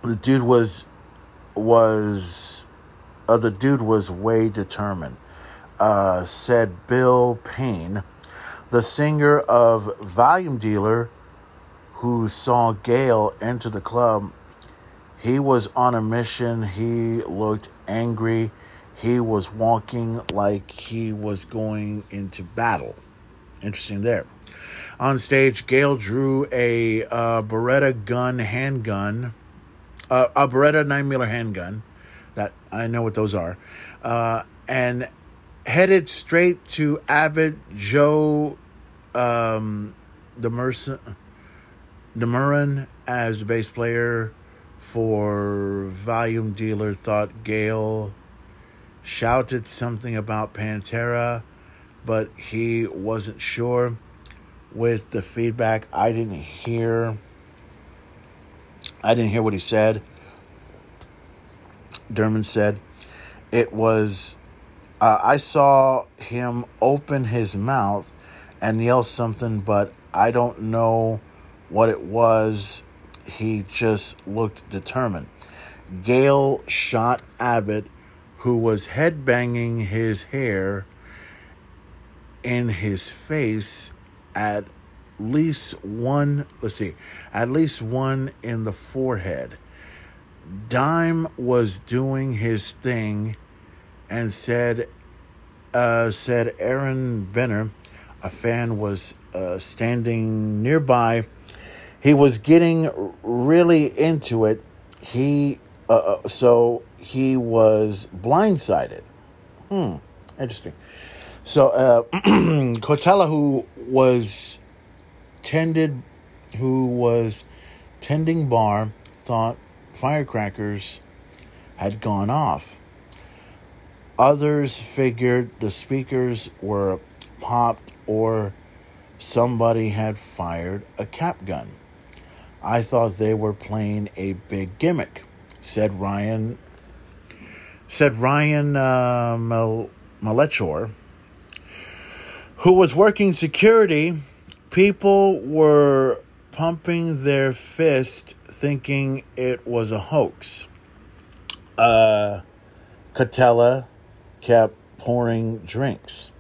the dude was, was, uh, the dude was way determined, uh, said Bill Payne, the singer of Volume Dealer, who saw Gale enter the club he was on a mission. He looked angry. He was walking like he was going into battle. interesting there. On stage, Gale drew a uh, Beretta gun handgun, uh, a Beretta 9 miller handgun. That I know what those are. Uh, and headed straight to Abbott Joe um, Demerson, Demurin as bass player for Volume Dealer. Thought Gale shouted something about Pantera, but he wasn't sure. With the feedback, I didn't hear. I didn't hear what he said. Derman said it was uh, I saw him open his mouth and yell something, but I don't know what it was. He just looked determined. Gale shot Abbott, who was headbanging his hair in his face at least one, let's see, at least one in the forehead. Dime was doing his thing and said, uh, said Aaron Benner, a fan was uh, standing nearby. He was getting really into it. He uh, uh, so he was blindsided. Hmm, interesting. So uh, Cortella, who was tended, who was tending bar, thought firecrackers had gone off. Others figured the speakers were popped or somebody had fired a cap gun. I thought they were playing a big gimmick, said Ryan. Said Ryan uh, Mal- Malechor, who was working security. People were pumping their fist, thinking it was a hoax. Uh, Catella kept pouring drinks.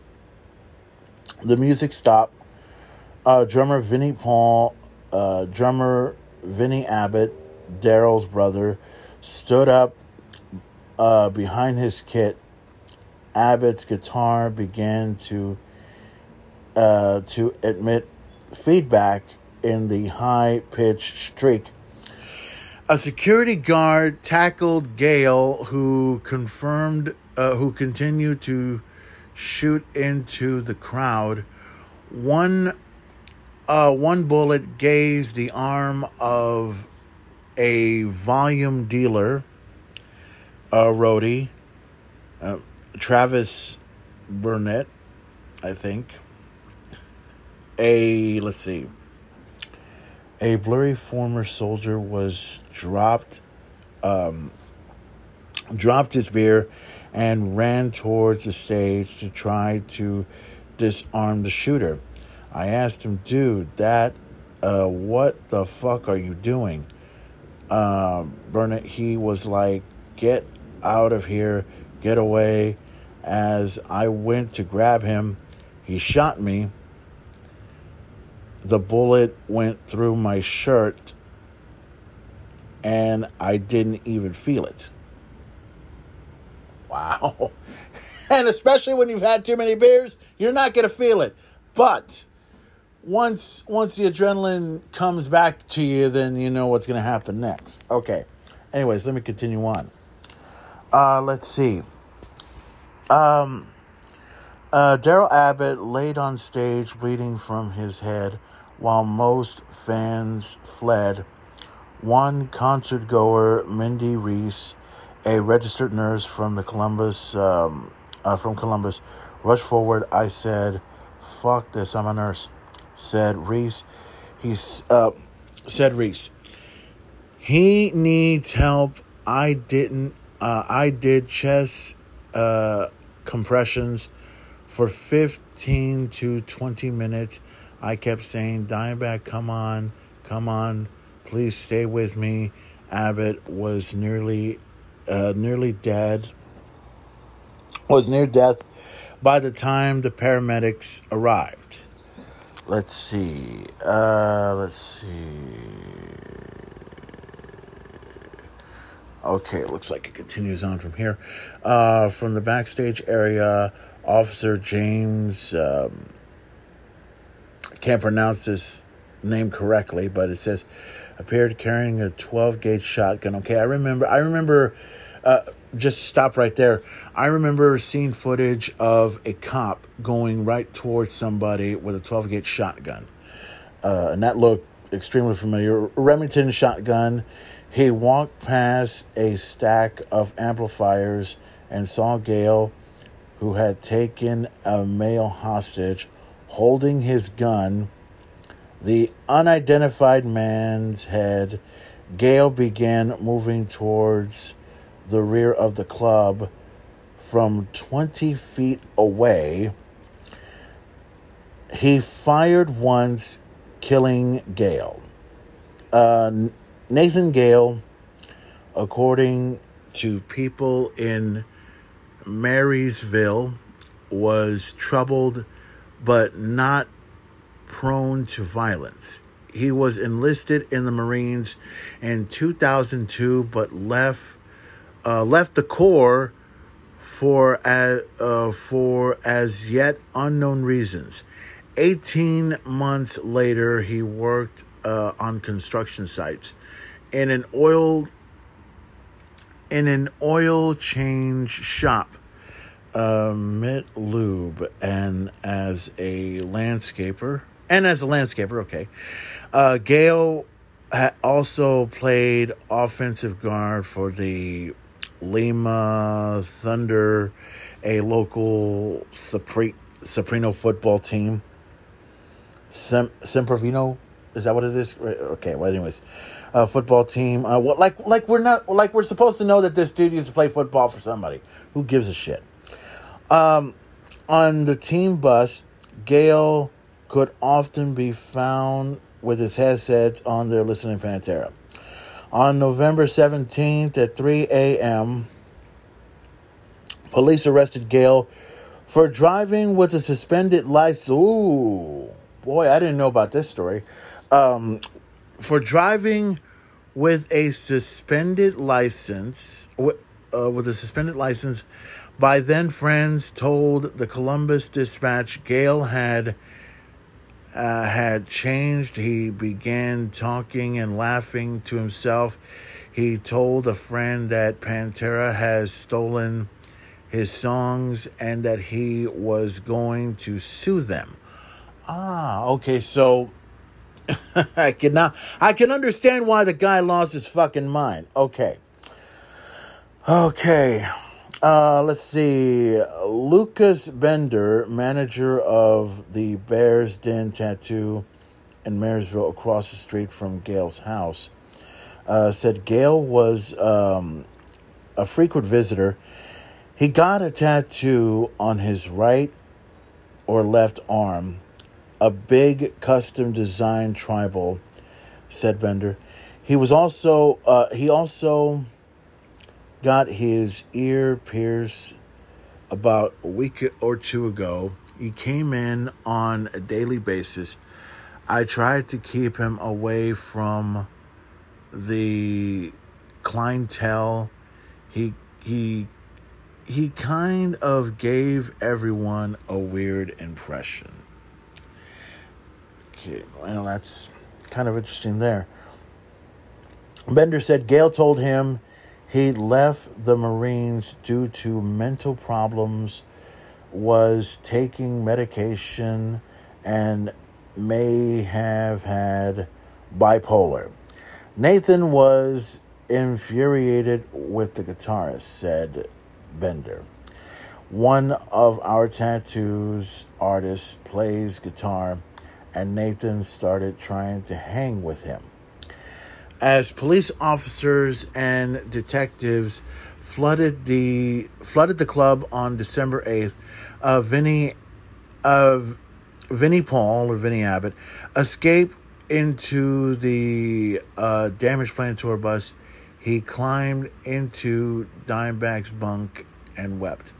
The music stopped. Uh, drummer Vinnie Paul, uh, drummer Vinnie Abbott, Darrell's brother, stood up uh, behind his kit. Abbott's guitar began to uh, to emit feedback in the high pitched streak. A security guard tackled Gale, who confirmed uh, who continued to shoot into the crowd. One uh, one bullet grazed the arm of a volume dealer, a roadie, uh, Travis Burnett, I think. A let's see. A blurry former soldier was dropped, um, dropped his beer and ran towards the stage to try to disarm the shooter. I asked him, dude, that, uh, what the fuck are you doing? Uh, Burnett, he was like, get out of here, get away. As I went to grab him, he shot me. The bullet went through my shirt and I didn't even feel it. Wow. And especially when you've had too many beers, you're not going to feel it. But once once the adrenaline comes back to you, then you know what's going to happen next. Okay. Anyways, let me continue on. Uh, let's see. Um, uh, Darrell Abbott laid on stage bleeding from his head while most fans fled. One concert goer, Mindy Reese, a registered nurse from the Columbus, um, uh, from Columbus, rushed forward. I said, "Fuck this! I'm a nurse," said Reese. He uh, said Reese. He needs help. I didn't. Uh, I did chest uh, compressions for 15 to 20 minutes. I kept saying, Dimebag, come on, come on, please stay with me. Abbott was nearly, uh, nearly dead, was near death by the time the paramedics arrived. Let's see, uh, let's see. Okay, it looks like it continues on from here. Uh, from the backstage area, Officer James um, can't pronounce this name correctly, but it says appeared carrying a 12 gauge shotgun. Okay, I remember. I remember. Uh, just stop right there. I remember seeing footage of a cop going right towards somebody with a 12 gauge shotgun, uh, and that looked extremely familiar. Remington shotgun. He walked past a stack of amplifiers and saw Gale, who had taken a male hostage, holding his gun. The unidentified man's head. Gale began moving towards the rear of the club from 20 feet away. He fired once, killing Gale. Uh, Nathan Gale, according to people in Marysville, was troubled but not prone to violence. He was enlisted in the Marines in 2002 but left uh, left the Corps for uh, uh, for as yet unknown reasons. 18 months later, he worked uh, on construction sites in an oil in an oil change shop, uh, Lube, and as a landscaper, and as a landscaper, okay. Uh, Gale also played offensive guard for the Lima Thunder, a local Supre- Soprano football team. Sem- Sempervino, is that what it is? Okay, well, anyways, uh, football team. Uh, like, like we're not, like we're supposed to know that this dude used to play football for somebody. Who gives a shit? Um, on the team bus, Gale could often be found with his headset on there listening to Pantera. On November 17th at 3 a.m., police arrested Gale for driving with a suspended license. Ooh, boy, I didn't know about this story. Um, for driving with a suspended license, with, uh, with a suspended license, by then friends told the Columbus Dispatch Gale had uh, had changed. He began talking and laughing to himself. He told a friend that Pantera has stolen his songs and that he was going to sue them. Ah, okay, so I can now I can understand why the guy lost his fucking mind. Okay. Okay. Uh, let's see. Lucas Bender, manager of the Bears Den Tattoo in Marysville, across the street from Gale's house, uh, said Gale was um, a frequent visitor. He got a tattoo on his right or left arm, a big custom designed tribal, said Bender. He was also uh, he also got his ear pierced about a week or two ago. He came in on a daily basis. I tried to keep him away from the clientele. He he he kind of gave everyone a weird impression. Okay, well that's kind of interesting there. Bender said Gale told him he left the Marines due to mental problems, was taking medication, and may have had bipolar. Nathan was infuriated with the guitarist, said Bender. One of our tattoos artists plays guitar, and Nathan started trying to hang with him as police officers and detectives flooded the flooded the club on December eighth. Uh, Vinny, uh, Vinny Paul or Vinny Abbott escaped into the uh, damage plan tour bus. He climbed into Dimebag's bunk and wept.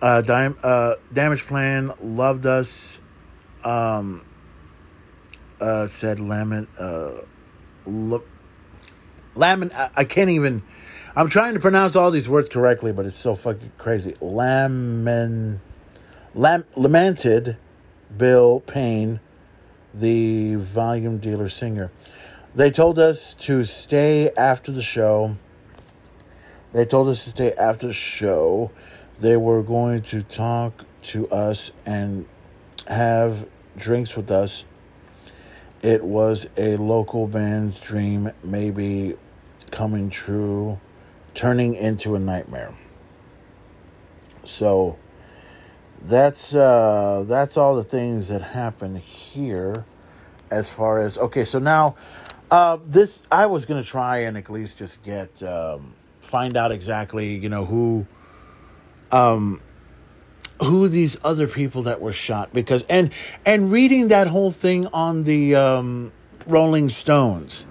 Uh, Dime, uh, damage plan loved us. Um, uh, said lament. Uh, Look, Lamin. I, I can't even. I'm trying to pronounce all these words correctly, but it's so fucking crazy. Lamin, lam, lamented Bill Payne the volume dealer singer. They told us to stay after the show. They told us to stay after the show. They were going to talk to us and have drinks with us. It was a local band's dream, maybe coming true, turning into a nightmare. So that's uh, that's all the things that happen here, as far as okay. So now, uh, this I was gonna try and at least just get um, find out exactly you know who um who these other people that were shot because and and reading that whole thing on the um Rolling Stones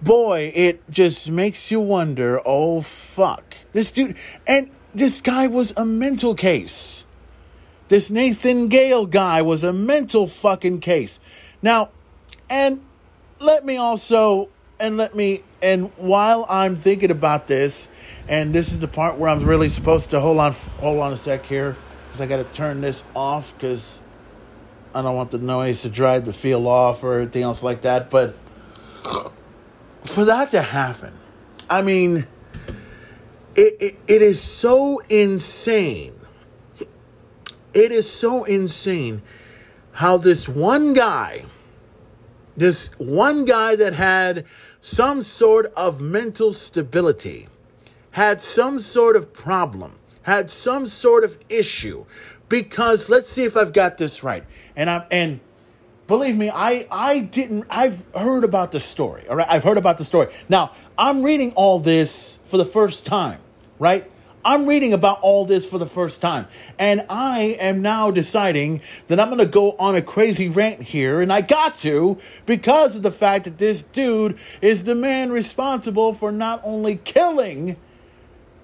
boy it just makes you wonder oh fuck. This dude and this guy was a mental case. This Nathan Gale guy was a mental fucking case. Now and let me also and let me and while I'm thinking about this and this is the part where I'm really supposed to hold on hold on a sec here because I got to turn this off because I don't want the noise to drive the feel off or anything else like that. But for that to happen, I mean, it, it, it is so insane. It is so insane how this one guy, this one guy that had some sort of mental stability, had some sort of problem, had some sort of issue. Because let's see if I've got this right. And I'm and believe me, I I didn't I've heard about the story. All right. I've heard about the story. Now, I'm reading all this for the first time, right? I'm reading about all this for the first time. And I am now deciding that I'm going to go on a crazy rant here. And I got to because of the fact that this dude is the man responsible for not only killing,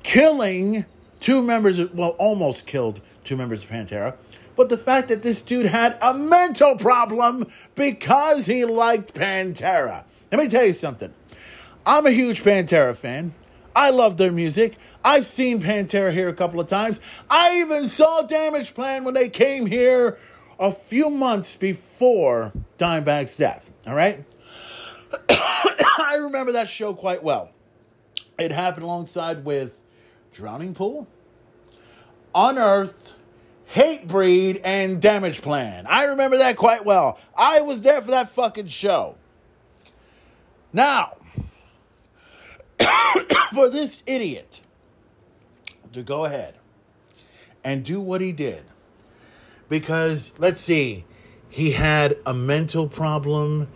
killing two members, well, almost killed two members of Pantera, but the fact that this dude had a mental problem because he liked Pantera. Let me tell you something. I'm a huge Pantera fan. I love their music. I've seen Pantera here a couple of times. I even saw Damage Plan when they came here a few months before Dimebag's death. All right? I remember that show quite well. It happened alongside with Drowning Pool, Unearthed, Hatebreed, and Damage Plan. I remember that quite well. I was there for that fucking show. Now, for this idiot to go ahead and do what he did, because let's see, he had a mental problem.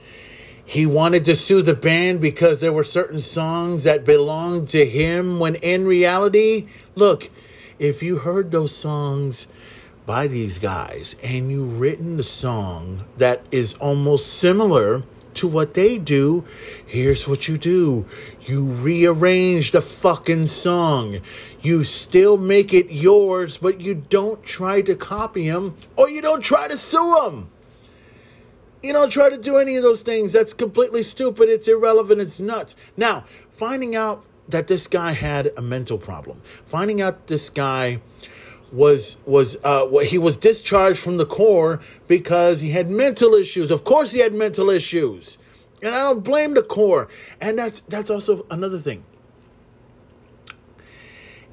He wanted to sue the band because there were certain songs that belonged to him when in reality, look, if you heard those songs by these guys and you written the song that is almost similar to what they do, here's what you do. You rearrange the fucking song. You still make it yours, but you don't try to copy them or you don't try to sue them. You don't try to do any of those things. That's completely stupid. It's irrelevant. It's nuts. Now, finding out that this guy had a mental problem, finding out this guy was was uh he was discharged from the corps because he had mental issues. Of course, he had mental issues, and I don't blame the corps. And that's that's also another thing.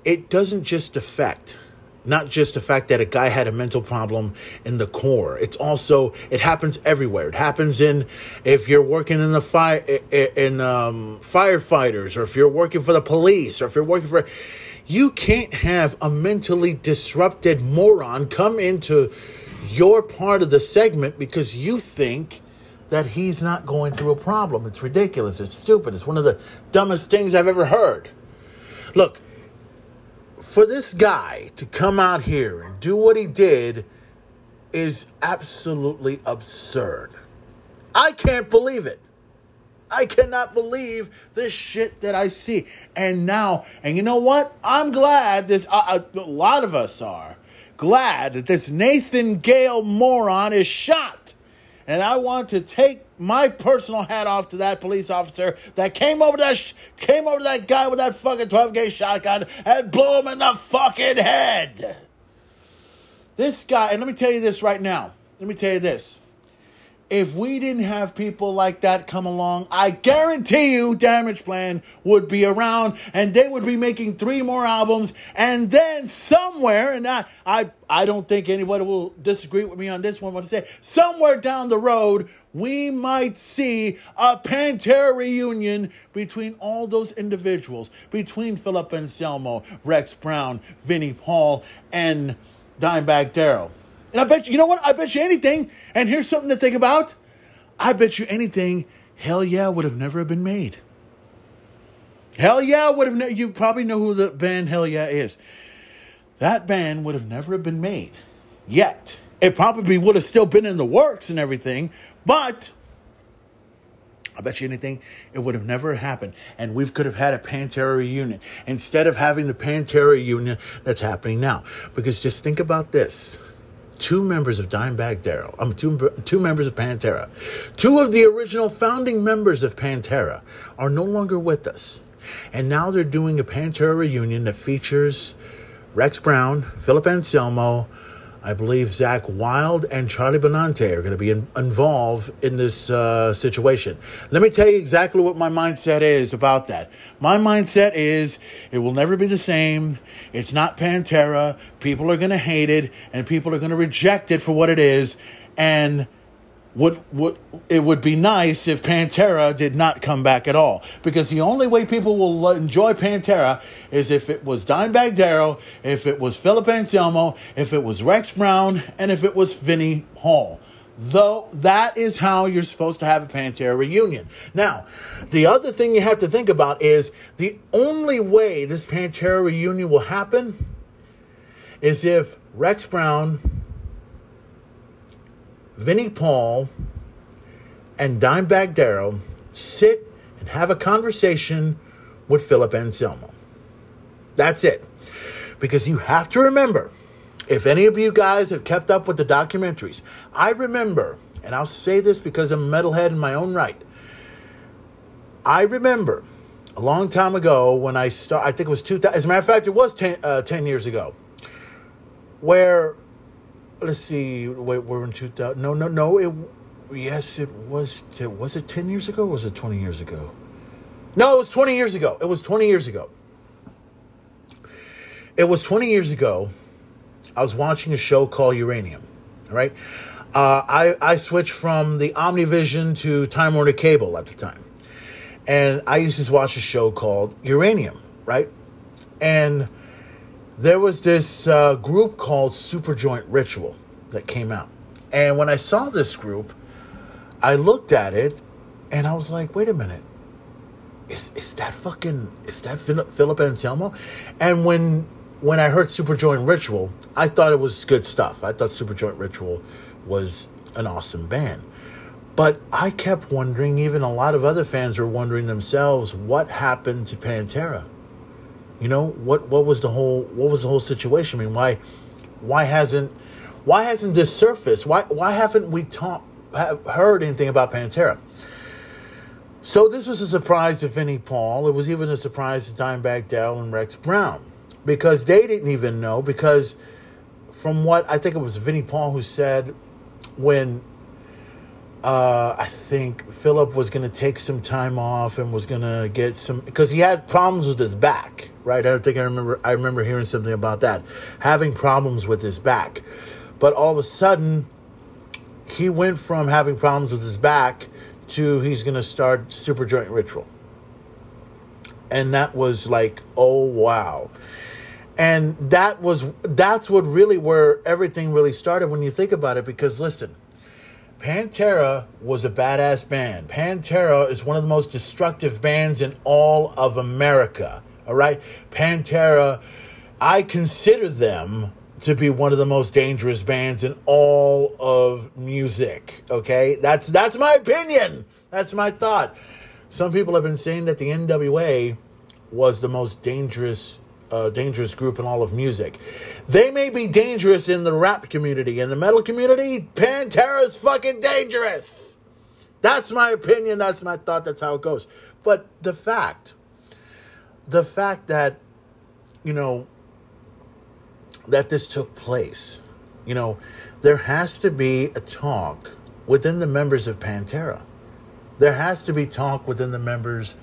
It doesn't just affect not just the fact that a guy had a mental problem in the core. it's also it happens everywhere. It happens in if you're working in the fire in um, firefighters or if you're working for the police or if you're working for you can't have a mentally disrupted moron come into your part of the segment because you think that he's not going through a problem. It's ridiculous. It's stupid. It's one of the dumbest things i've ever heard. Look for this guy to come out here and do what he did is absolutely absurd. I can't believe it. I cannot believe this shit that I see. And now, and you know what? I'm glad this, uh, a lot of us are glad that this Nathan Gale moron is shot. And I want to take my personal hat off to that police officer that came over that sh- came over that guy with that fucking 12 gauge shotgun and blew him in the fucking head. This guy, and let me tell you this right now. Let me tell you this. if we didn't have people like that come along, I guarantee you Damage Plan would be around and they would be making three more albums. And then somewhere, and I, I, I don't think anybody will disagree with me on this one, but to say somewhere down the road, we might see a Pantera reunion between all those individuals, between Philip Anselmo, Rex Brown, Vinnie Paul, and Dimebag Darrell. And I bet you, you know what? I bet you anything. And here's something to think about. I bet you anything. Hellyeah would have never been made. Hellyeah would have. Ne- you probably know who the band Hellyeah is. That band would have never been made yet. It probably would have still been in the works and everything, but I bet you anything, it would have never happened. And we could have had a Pantera reunion instead of having the Pantera reunion that's happening now. Because just think about this two members of Dimebag Darrell, um, two, two members of Pantera, two of the original founding members of Pantera are no longer with us. And now they're doing a Pantera reunion that features Rex Brown, Philip Anselmo, I believe Zakk Wylde and Charlie Benante are going to be in, involved in this uh, situation. Let me tell you exactly what my mindset is about that. My mindset is it will never be the same. It's not Pantera. People are going to hate it, and people are going to reject it for what it is. And would would it would be nice if Pantera did not come back at all because the only way people will enjoy Pantera is if it was Dimebag Darrell, if it was Philip Anselmo, if it was Rex Brown, and if it was Vinnie Hall. Though that is how you're supposed to have a Pantera reunion. Now, the other thing you have to think about is the only way this Pantera reunion will happen is if Rex Brown Vinnie Paul and Dimebag Darrell sit and have a conversation with Philip Anselmo. That's it. Because you have to remember, if any of you guys have kept up with the documentaries, I remember, and I'll say this because I'm a metalhead in my own right. I remember a long time ago when I started, I think it was 2000, as a matter of fact, it was 10, uh, 10 years ago, where let's see. Wait, we're in 2000. No, no, no. It yes, it was. Was it 10 years ago? was it 20 years ago? No, it was 20 years ago. It was 20 years ago. It was 20 years ago. I was watching a show called Uranium. All right. Uh, I I switched from the Omnivision to Time Warner Cable at the time, and I used to watch a show called Uranium. Right, and there was this uh, group called Superjoint Ritual that came out. And when I saw this group, I looked at it and I was like, wait a minute. Is, is that fucking is that Philip Anselmo? And when when I heard Superjoint Ritual, I thought it was good stuff. I thought Superjoint Ritual was an awesome band. But I kept wondering, even a lot of other fans were wondering themselves, what happened to Pantera? You know what? What was the whole? What was the whole situation? I mean, why? Why hasn't? Why hasn't this surfaced? Why? Why haven't we talked? Heard anything about Pantera? So this was a surprise to Vinnie Paul. It was even a surprise to Dimebag Darrell and Rex Brown because they didn't even know. Because from what I think it was Vinnie Paul who said when uh, I think Philip was going to take some time off and was going to get some because he had problems with his back, right? I think I remember I remember hearing something about that, having problems with his back. But all of a sudden, he went from having problems with his back to he's going to start Superjoint Ritual. And that was like, oh wow. And that was that's what really where everything really started when you think about it because listen, Pantera was a badass band. Pantera is one of the most destructive bands in all of America. All right? Pantera, I consider them to be one of the most dangerous bands in all of music. Okay? That's that's my opinion. That's my thought. Some people have been saying that the NWA was the most dangerous uh, dangerous group in all of music. They may be dangerous in the rap community. In the metal community, Pantera is fucking dangerous. That's my opinion. That's my thought. That's how it goes. But the fact, the fact that, you know, that this took place, you know, there has to be a talk within the members of Pantera. There has to be talk within the members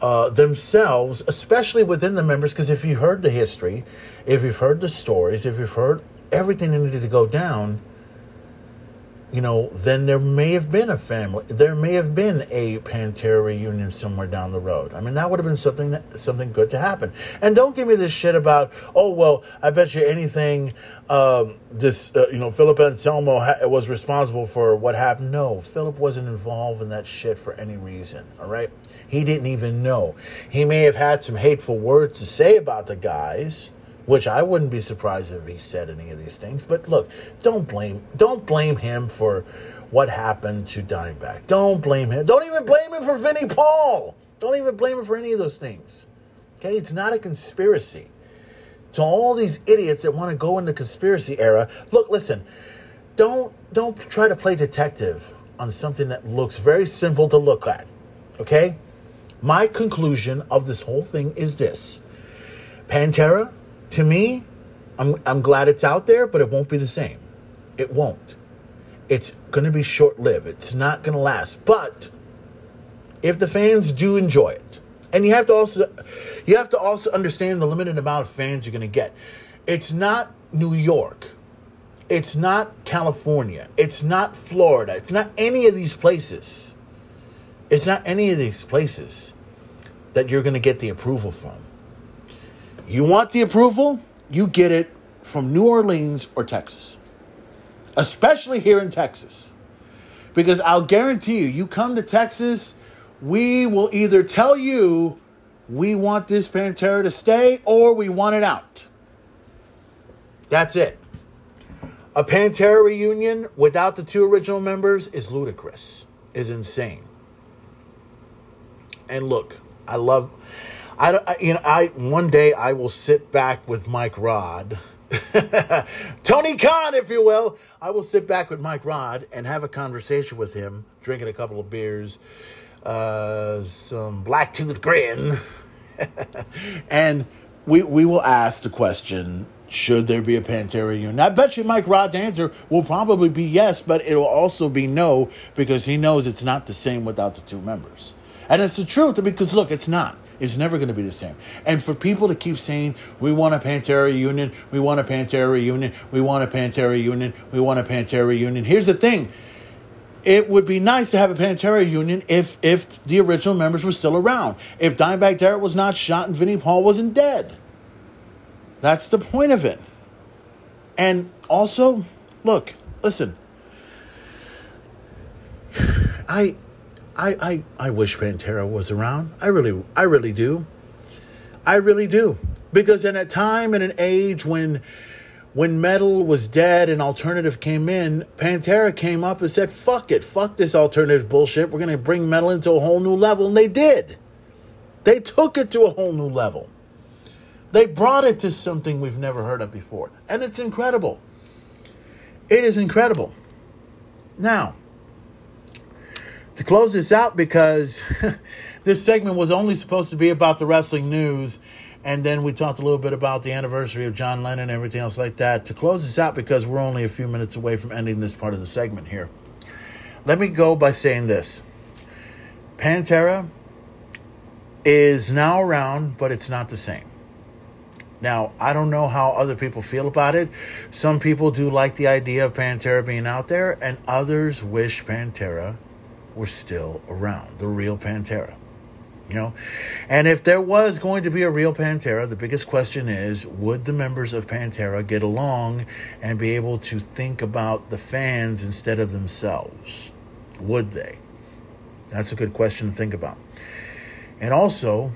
uh, themselves, especially within the members, because if you've heard the history, if you've heard the stories, if you've heard everything that needed to go down, you know, then there may have been a family, there may have been a Pantera reunion somewhere down the road. I mean, that would have been something that, something good to happen. And don't give me this shit about, oh well, I bet you anything, um, this uh, you know, Philip Anselmo ha- was responsible for what happened. No, Philip wasn't involved in that shit for any reason. All right, he didn't even know. He may have had some hateful words to say about the guys which I wouldn't be surprised if he said any of these things. But look, don't blame don't blame him for what happened to Dimebag. Don't blame him. Don't even blame him for Vinnie Paul. Don't even blame him for any of those things. Okay, it's not a conspiracy. To all these idiots that want to go in the conspiracy era, look, listen, don't don't try to play detective on something that looks very simple to look at. Okay? My conclusion of this whole thing is this. Pantera to me, I'm, I'm glad it's out there, but it won't be the same. It won't. It's going to be short lived. It's not going to last. But if the fans do enjoy it, and you have to also you have to also understand the limited amount of fans you're going to get. It's not New York. It's not California. It's not Florida. It's not any of these places. It's not any of these places that you're going to get the approval from. You want the approval? You get it from New Orleans or Texas, especially here in Texas. Because I'll guarantee you, you come to Texas, we will either tell you we want this Pantera to stay or we want it out. That's it. A Pantera reunion without the two original members is ludicrous, is insane. And look, I love I, I you know I one day I will sit back with Mike Rod, Tony Khan, if you will. I will sit back with Mike Rod and have a conversation with him, drinking a couple of beers, uh, some black tooth grin, and we we will ask the question. Should there be a Pantera reunion? I bet you Mike Rod's answer will probably be yes, but it will also be no because he knows it's not the same without the two members. And it's the truth because look, it's not. It's never going to be the same. And for people to keep saying, we want a Pantera reunion, we want a Pantera reunion, we want a Pantera reunion, we want a Pantera reunion. Here's the thing. It would be nice to have a Pantera reunion if if the original members were still around. If Dimebag Darrell was not shot and Vinnie Paul wasn't dead. That's the point of it. And also, look, listen. I I I I wish Pantera was around. I really I really do. I really do. Because in a time and an age when when metal was dead and alternative came in, Pantera came up and said, "Fuck it. Fuck this alternative bullshit. We're to bring metal into a whole new level." And they did. They took it to a whole new level. They brought it to something we've never heard of before. And it's incredible. It is incredible. Now, to close this out, because this segment was only supposed to be about the wrestling news, and then we talked a little bit about the anniversary of John Lennon and everything else like that. To close this out, because we're only a few minutes away from ending this part of the segment here, let me go by saying this Pantera is now around, but it's not the same. Now, I don't know how other people feel about it. Some people do like the idea of Pantera being out there, and others wish Pantera were still around, the real Pantera. You know? And if there was going to be a real Pantera, the biggest question is would the members of Pantera get along and be able to think about the fans instead of themselves? Would they? That's a good question to think about. And also,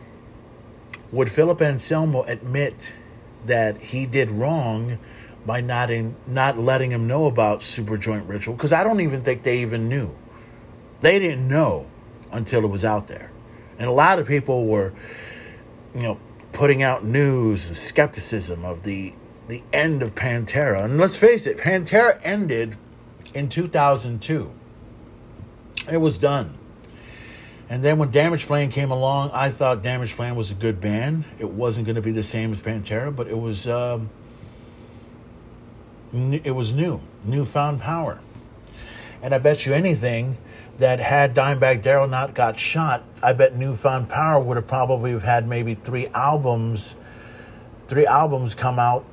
would Philip Anselmo admit that he did wrong by not in, not letting him know about Superjoint Ritual? Because I don't even think they even knew. They didn't know until it was out there. And a lot of people were, you know, putting out news and skepticism of the the end of Pantera. And let's face it, Pantera ended in 2002. It was done. And then when Damage Plan came along, I thought Damage Plan was a good band. It wasn't going to be the same as Pantera, but it was um, it was new, newfound power. And I bet you anything that had Dimebag Darrell not got shot, I bet Newfound Power would have probably have had maybe three albums, three albums come out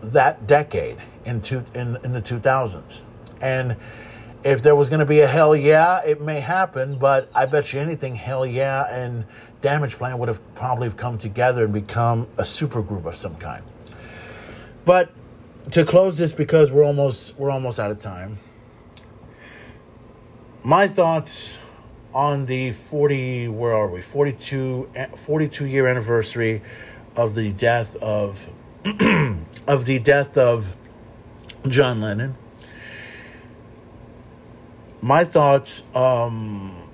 that decade in two, in, in the 2000s. And if there was going to be a Hellyeah, it may happen, but I bet you anything, Hellyeah, and Damage Plan would have probably have come together and become a super group of some kind. But to close this, because we're almost we're almost out of time. My thoughts on the 40 where are we 42 42 year anniversary of the death of of the death of John Lennon my thoughts um,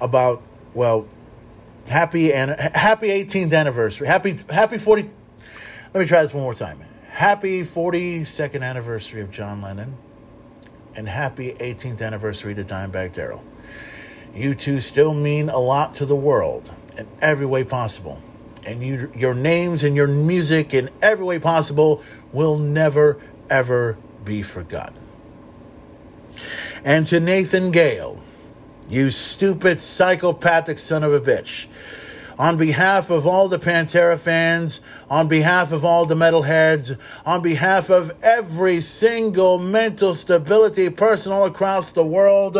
about well, happy and happy 18th anniversary. Happy happy 40. Let me try this one more time. Happy 42nd anniversary of John Lennon, and happy 18th anniversary to Dimebag Darrell. You two still mean a lot to the world in every way possible, and you, your names and your music in every way possible will never ever be forgotten. And to Nathan Gale, you stupid psychopathic son of a bitch. On behalf of all the Pantera fans, on behalf of all the metalheads, on behalf of every single mental stability person all across the world,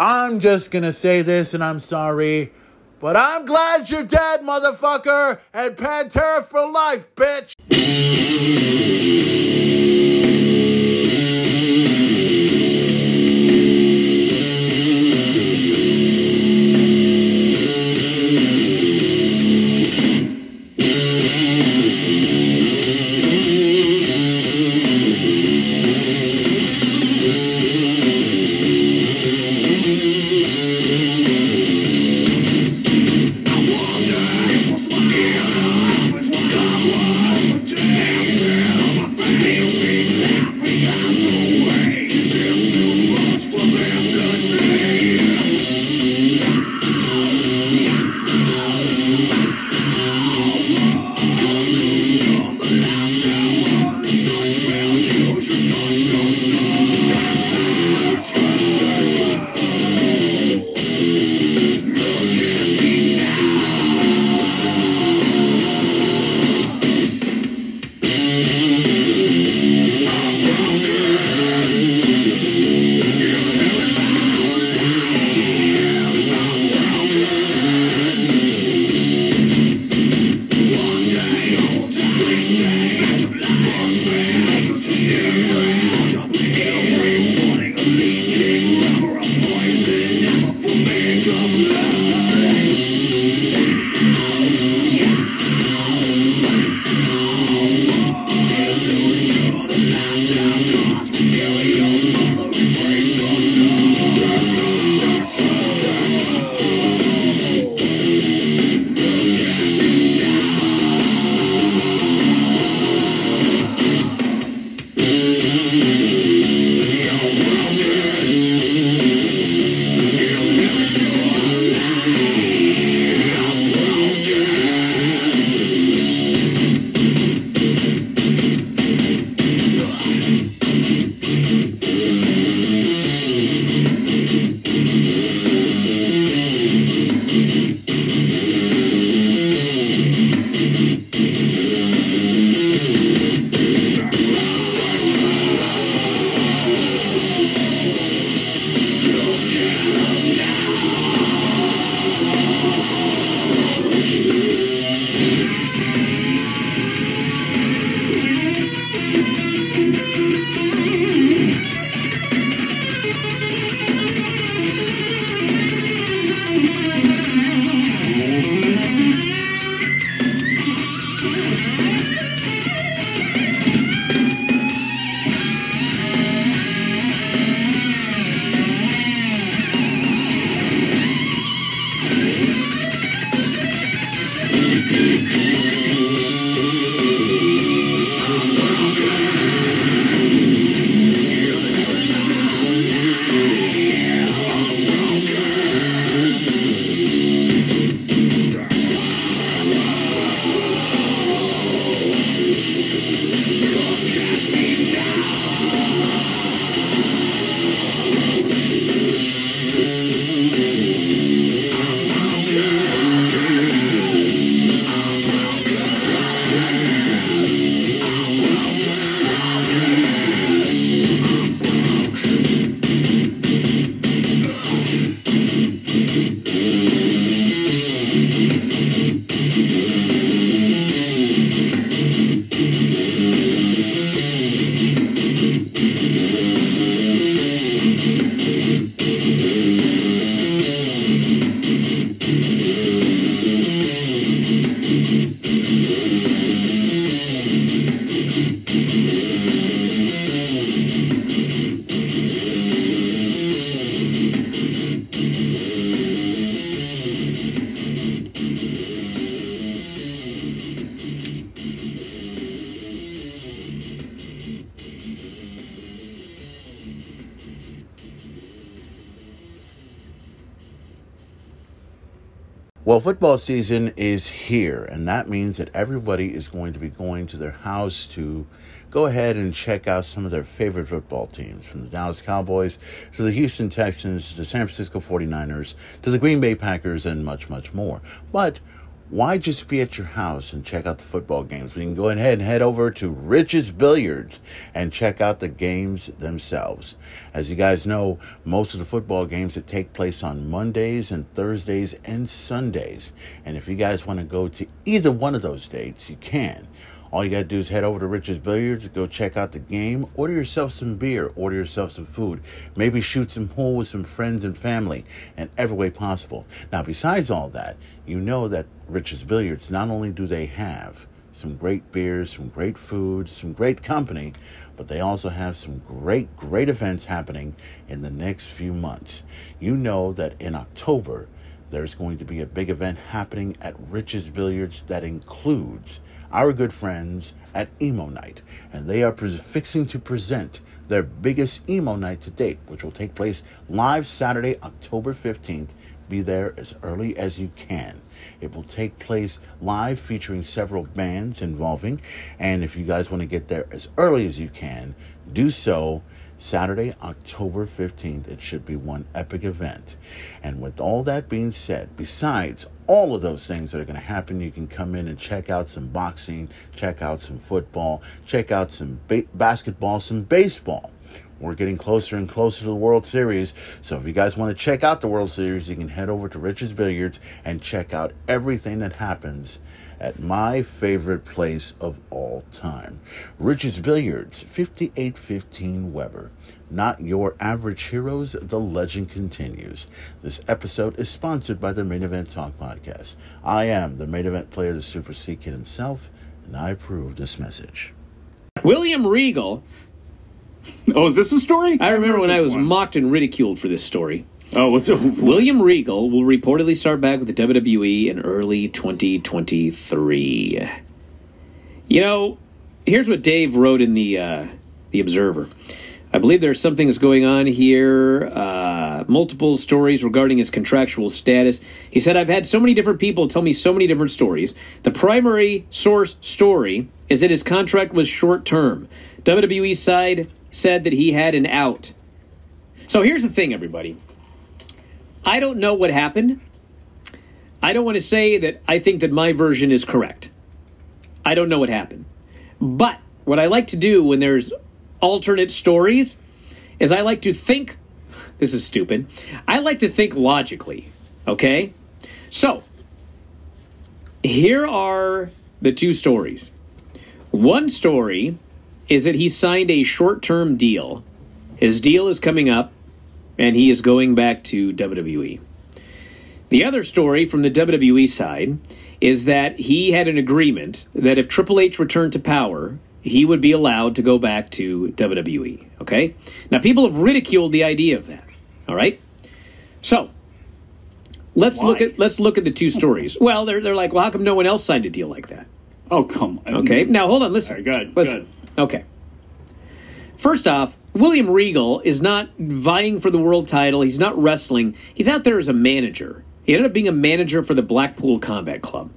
I'm just gonna say this and I'm sorry, but I'm glad you're dead, motherfucker, and Pantera for life, bitch! Football season is here, and that means that everybody is going to be going to their house to go ahead and check out some of their favorite football teams from the Dallas Cowboys to the Houston Texans to the San Francisco 49ers to the Green Bay Packers and much, much more. But why just be at your house and check out the football games? We can go ahead and head over to Rich's Billiards and check out the games themselves. As you guys know, most of the football games that take place on Mondays and Thursdays and Sundays. And if you guys want to go to either one of those dates, you can. All you got to do is head over to Rich's Billiards, go check out the game, order yourself some beer, order yourself some food, maybe shoot some pool with some friends and family in every way possible. Now, besides all that, you know that Rich's Billiards, not only do they have some great beers, some great food, some great company, but they also have some great, great events happening in the next few months. You know that in October, there's going to be a big event happening at Rich's Billiards that includes our good friends at Emo Night, and they are fixing to present their biggest emo night to date, which will take place live Saturday, October 15th. Be there as early as you can. It will take place live featuring several bands involving, and if you guys want to get there as early as you can, do so Saturday, October 15th. It should be one epic event. And with all that being said, besides all of those things that are going to happen, you can come in and check out some boxing, check out some football, check out some ba- basketball, some baseball. We're getting closer and closer to the World Series. So if you guys want to check out the World Series, you can head over to Richard's Billiards and check out everything that happens at my favorite place of all time. Rich's Billiards, 5815 Weber. Not your average heroes, the legend continues. This episode is sponsored by the Main Event Talk Podcast. I am the main event player, the Super C Kid himself, and I approve this message.
William Regal.
Oh, is this a story?
I remember when I was
one.
mocked and ridiculed for this story.
Oh, what's up?
William Regal will reportedly start back with the WWE in early 2023. You know, here's what Dave wrote in the uh, the Observer. I believe there's something that's going on here. Uh, multiple stories regarding his contractual status. He said, "I've had so many different people tell me so many different stories. The primary source story is that his contract was short term. WWE side said that he had an out. So here's the thing, everybody." I don't know what happened. I don't want to say that I think that my version is correct. I don't know what happened. But what I like to do when there's alternate stories is I like to think this is stupid. I like to think logically, okay? So, here are the two stories. One story is that he signed a short-term deal. His deal is coming up and he is going back to WWE. The other story from the WWE side is that he had an agreement that if Triple H returned to power, he would be allowed to go back to WWE. Okay? Now, people have ridiculed the idea of that. All right? So, let's look at let's look at the two stories. Well, they're they're like, well, how come no one else signed a deal like that?
Oh, come on.
Okay, now hold on, listen.
All right, good,
Listen. Okay. First off, William Regal is not vying for the world title. He's not wrestling. He's out there as a manager. He ended up being a manager for the Blackpool Combat Club.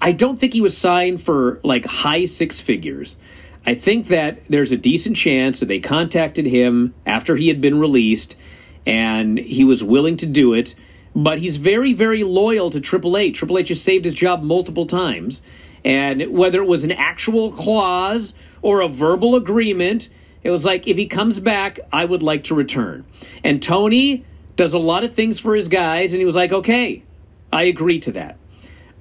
I don't think he was signed for like high six figures. I think that there's a decent chance that they contacted him after he had been released and he was willing to do it. But he's very, very loyal to Triple H. Triple H has saved his job multiple times. And whether it was an actual clause or a verbal agreement, it was like, if he comes back, I would like to return. And Tony does a lot of things for his guys, and he was like, okay, I agree to that.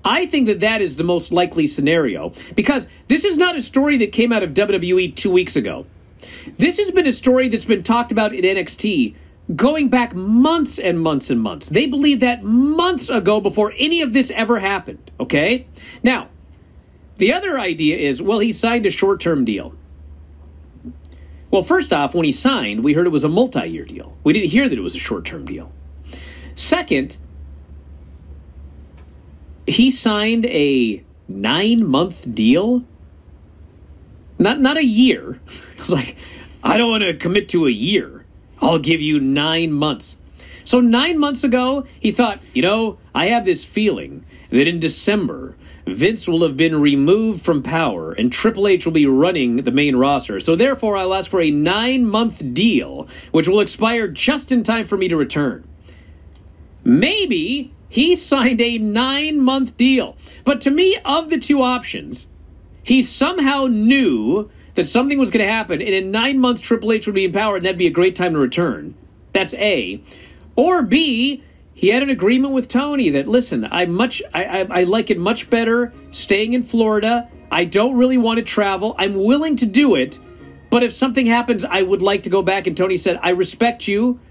I think that that is the most likely scenario because this is not a story that came out of WWE two weeks ago. This has been a story that's been talked about in NXT going back months and months and months. They believed that months ago before any of this ever happened, okay? Now, the other idea is well, he signed a short term deal. Well, first off, when he signed, we heard it was a multi year deal. We didn't hear that it was a short term deal. Second, he signed a nine month deal. Not not a year. I was like, I don't want to commit to a year. I'll give you nine months. So nine months ago, he thought, you know, I have this feeling that in December, Vince will have been removed from power and Triple H will be running the main roster. So therefore, I'll ask for a nine month deal, which will expire just in time for me to return. Maybe he signed a nine month deal. But to me, of the two options, he somehow knew that something was going to happen, and in nine months, Triple H would be in power, and that'd be a great time to return. That's A. Or B, he had an agreement with Tony that listen, I much I, I, I like it much better staying in Florida. I don't really want to travel. I'm willing to do it, but if something happens, I would like to go back. And Tony said, I respect you.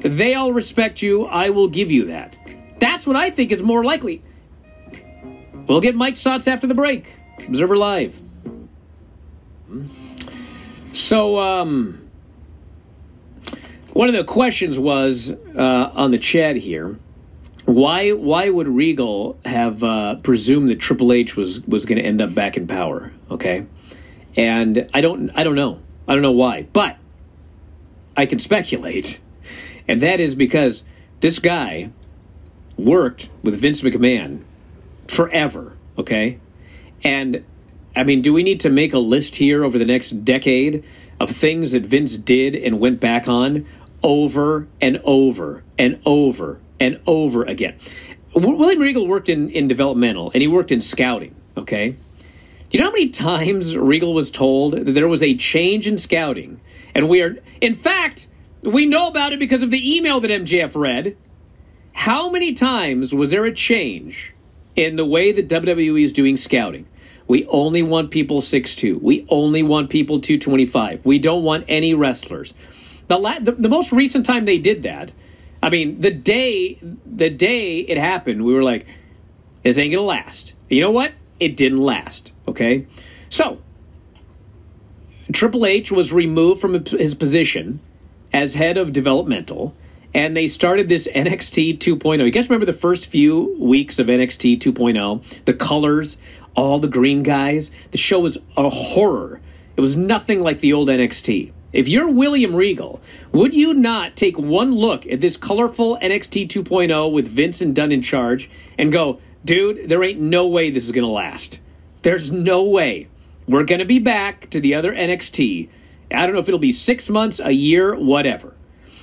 They all respect you. I will give you that. That's what I think is more likely. We'll get Mike's thoughts after the break. Observer Live. So, um, one of the questions was uh, on the chat here why why would Regal have uh, presumed that Triple H was was going to end up back in power? Okay, and I don't I don't know I don't know why, but I can speculate, and that is because this guy worked with Vince McMahon forever. Okay, and I mean, do we need to make a list here over the next decade of things that Vince did and went back on over and over and over and over again? William Regal worked in, in developmental and he worked in scouting, okay? Do you know how many times Regal was told that there was a change in scouting? And we are, in fact, we know about it because of the email that MJF read. How many times was there a change in the way that WWE is doing scouting? We only want people 6'2. We only want people 225. We don't want any wrestlers. The, la- the the most recent time they did that, I mean, the day the day it happened, we were like, this ain't gonna last. You know what? It didn't last. Okay? So Triple H was removed from his position as head of developmental, and they started this NXT 2.0. You guys remember the first few weeks of NXT 2.0? The colors, all the green guys. The show was a horror. It was nothing like the old NXT. If you're William Regal, would you not take one look at this colorful NXT 2.0 with Vince and Dunn in charge and go, dude, there ain't no way this is going to last? There's no way. We're going to be back to the other NXT. I don't know if it'll be six months, a year, whatever.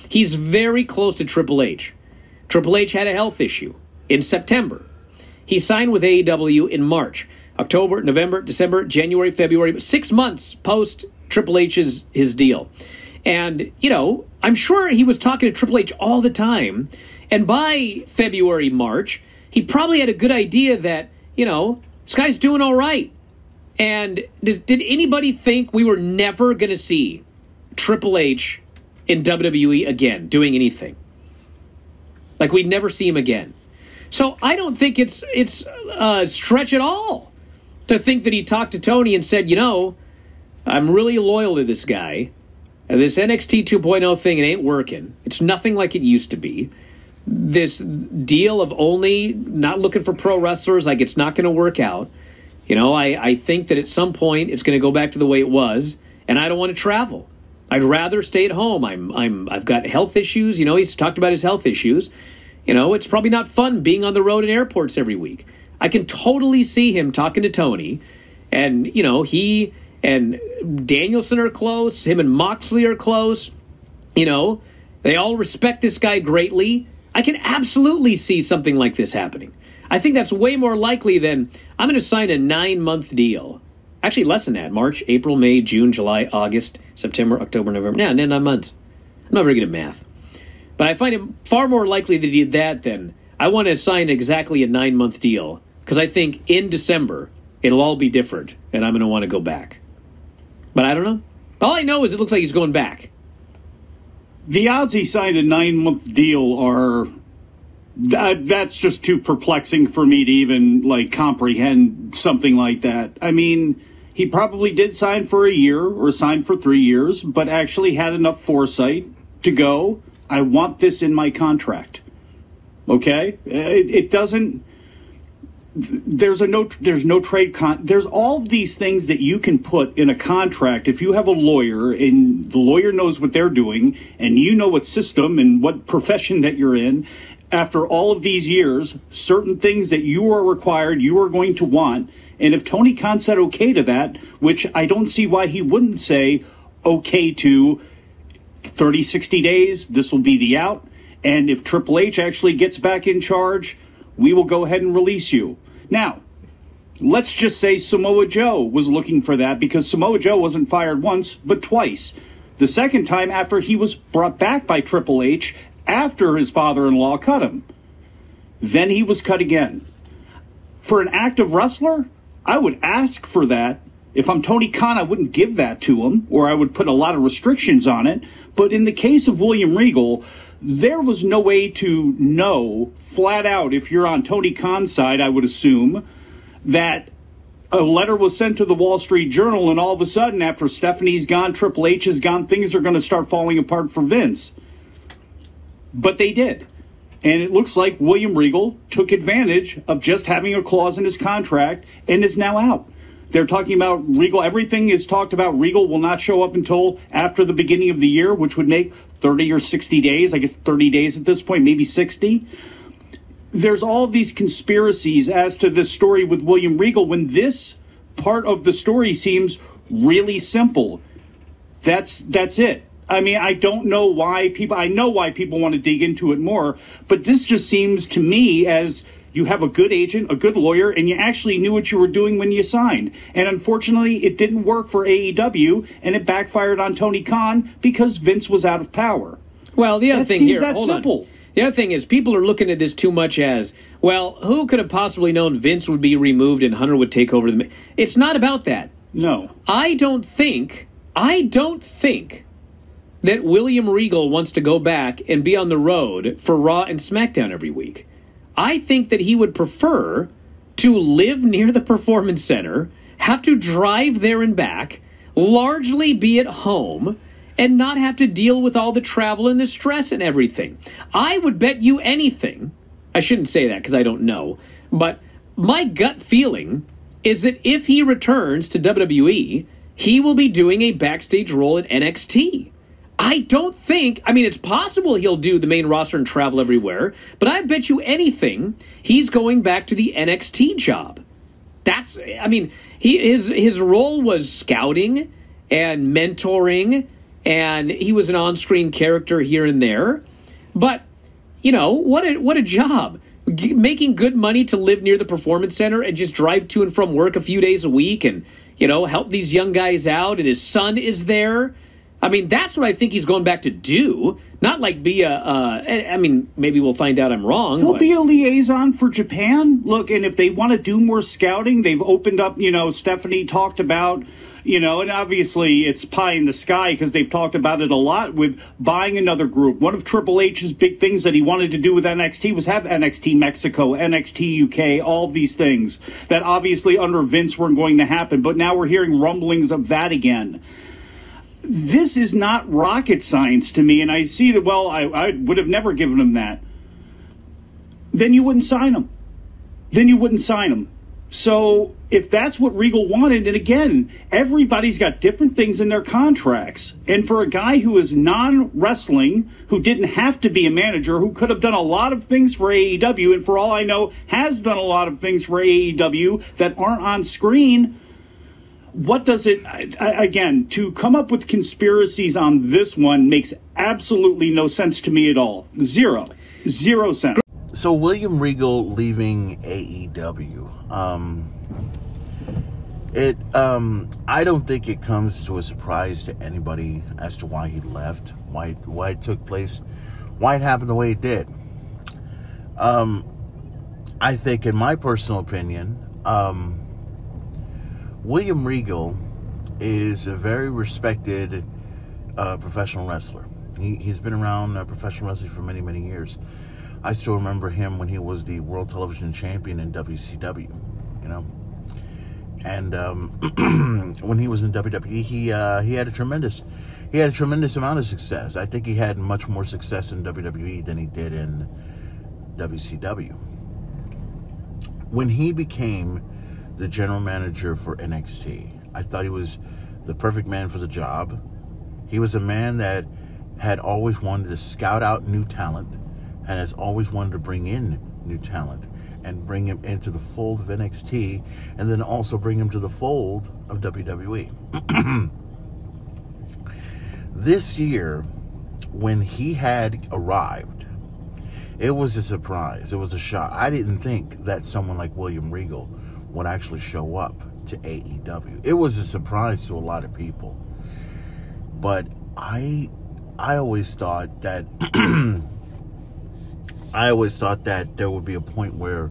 He's very close to Triple H. Triple H had a health issue in September. He signed with AEW in March, October, November, December, January, February, six months post Triple H's his deal. And, you know, I'm sure he was talking to Triple H all the time. And by February, March, he probably had a good idea that, you know, this guy's doing all right. And does, did anybody think we were never going to see Triple H in WWE again doing anything? Like we'd never see him again. So I don't think it's it's uh, a stretch at all to think that he talked to Tony and said, you know, I'm really loyal to this guy. And this NXT 2.0 thing, it ain't working. It's nothing like it used to be. This deal of only not looking for pro wrestlers, like it's not going to work out. You know, I, I think that at some point it's going to go back to the way it was, and I don't want to travel. I'd rather stay at home. I'm I'm I've got health issues. You know, he's talked about his health issues. You know, it's probably not fun being on the road in airports every week. I can totally see him talking to Tony, and you know he and Danielson are close. Him and Moxley are close. You know, they all respect this guy greatly. I can absolutely see something like this happening. I think that's way more likely than I'm going to sign a nine month deal. Actually, less than that. March, April, May, June, July, August, September, October, November. Yeah, nine months. I'm not very good at math. But I find it far more likely that he did that than I want to sign exactly a nine month deal because I think in December it'll all be different and I'm going to want to go back. But I don't know. All I know is it looks like he's going back.
The odds he signed a nine month deal are that, that's just too perplexing for me to even like comprehend something like that. I mean, he probably did sign for a year or signed for three years, but actually had enough foresight to go. I want this in my contract. Okay, it, it doesn't. There's a no there's no trade con there's all these things that you can put in a contract. If you have a lawyer and the lawyer knows what they're doing and you know what system and what profession that you're in after all of these years certain things that you are required you are going to want. And if Tony Khan said okay to that which I don't see why he wouldn't say okay to 30 60 days this will be the out. And if Triple H actually gets back in charge we will go ahead and release you. Now, let's just say Samoa Joe was looking for that because Samoa Joe wasn't fired once, but twice. The second time after he was brought back by Triple H after his father in law cut him. Then he was cut again. For an active wrestler, I would ask for that. If I'm Tony Khan, I wouldn't give that to him, or I would put a lot of restrictions on it. But in the case of William Regal, there was no way to know flat out if you're on Tony Khan's side, I would assume, that a letter was sent to the Wall Street Journal, and all of a sudden, after Stephanie's gone, Triple H is gone, things are going to start falling apart for Vince. But they did. And it looks like William Regal took advantage of just having a clause in his contract and is now out. They're talking about Regal. Everything is talked about. Regal will not show up until after the beginning of the year, which would make 30 or 60 days. I guess 30 days at this point, maybe 60. There's all these conspiracies as to this story with William Regal when this part of the story seems really simple. That's that's it. I mean, I don't know why people I know why people want to dig into it more, but this just seems to me as you have a good agent, a good lawyer, and you actually knew what you were doing when you signed. And unfortunately, it didn't work for AEW, and it backfired on Tony Khan because Vince was out of power.
Well, the other
That
thing
seems
here,
that
hold
simple.
on. The other thing is, people are looking at this too much as, well, who could have possibly known Vince would be removed and Hunter would take over the? ma-" It's not about that.
No.
I don't think. I don't think that William Regal wants to go back and be on the road for Raw and SmackDown every week. I think that he would prefer to live near the Performance Center, have to drive there and back, largely be at home, and not have to deal with all the travel and the stress and everything. I would bet you anything. I shouldn't say that because I don't know, but my gut feeling is that if he returns to WWE, he will be doing a backstage role at NXT. I don't think, I mean, it's possible he'll do the main roster and travel everywhere, but I bet you anything he's going back to the NXT job. That's, I mean, he his his role was scouting and mentoring, and he was an on-screen character here and there. But you know what a what a job G- making good money to live near the performance center and just drive to and from work a few days a week and you know help these young guys out and his son is there i mean that's what i think he's going back to do not like be a uh, I mean maybe we'll find out i'm wrong
He'll
but-
be a liaison for Japan. Look, and if they want to do more scouting, they've opened up, you know, Stephanie talked about, you know, and obviously it's pie in the sky because they've talked about it a lot with buying another group. One of Triple H's big things that he wanted to do with NXT was have NXT Mexico, NXT UK, all these things that obviously under Vince weren't going to happen. But now we're hearing rumblings of that again this is not rocket science to me, and I see that. Well, I, I would have never given him that. Then you wouldn't sign him. Then you wouldn't sign him. So if that's what Regal wanted, and again, everybody's got different things in their contracts. And for a guy who is non wrestling, who didn't have to be a manager, who could have done a lot of things for AEW, and for all I know, has done a lot of things for AEW that aren't on screen, what does it I, I- again to come up with conspiracies on this one makes absolutely no sense to me at all zero zero sense
So William Regal leaving AEW. Um, it um, I don't think it comes to a surprise to anybody as to why he left, why why it took place, why it happened the way it did. Um, I think, in my personal opinion, um, William Regal is a very respected uh, professional wrestler. He, he's been around uh, professional wrestling for many, many years. I still remember him when he was the world television champion in WCW, you know. And um, when he was in WWE, he uh, he had a tremendous he had a tremendous amount of success. I think he had much more success in WWE than he did in WCW. when he became the general manager for NXT, I thought he was the perfect man for the job. He was a man that had always wanted to scout out new talent and has always wanted to bring in new talent and bring him into the fold of NXT and then also bring him to the fold of WWE. this year, when he had arrived, it was a surprise. It was a shock. I didn't think that someone like William Regal would actually show up to AEW. It was a surprise to a lot of people. But I I always thought that I always thought that there would be a point where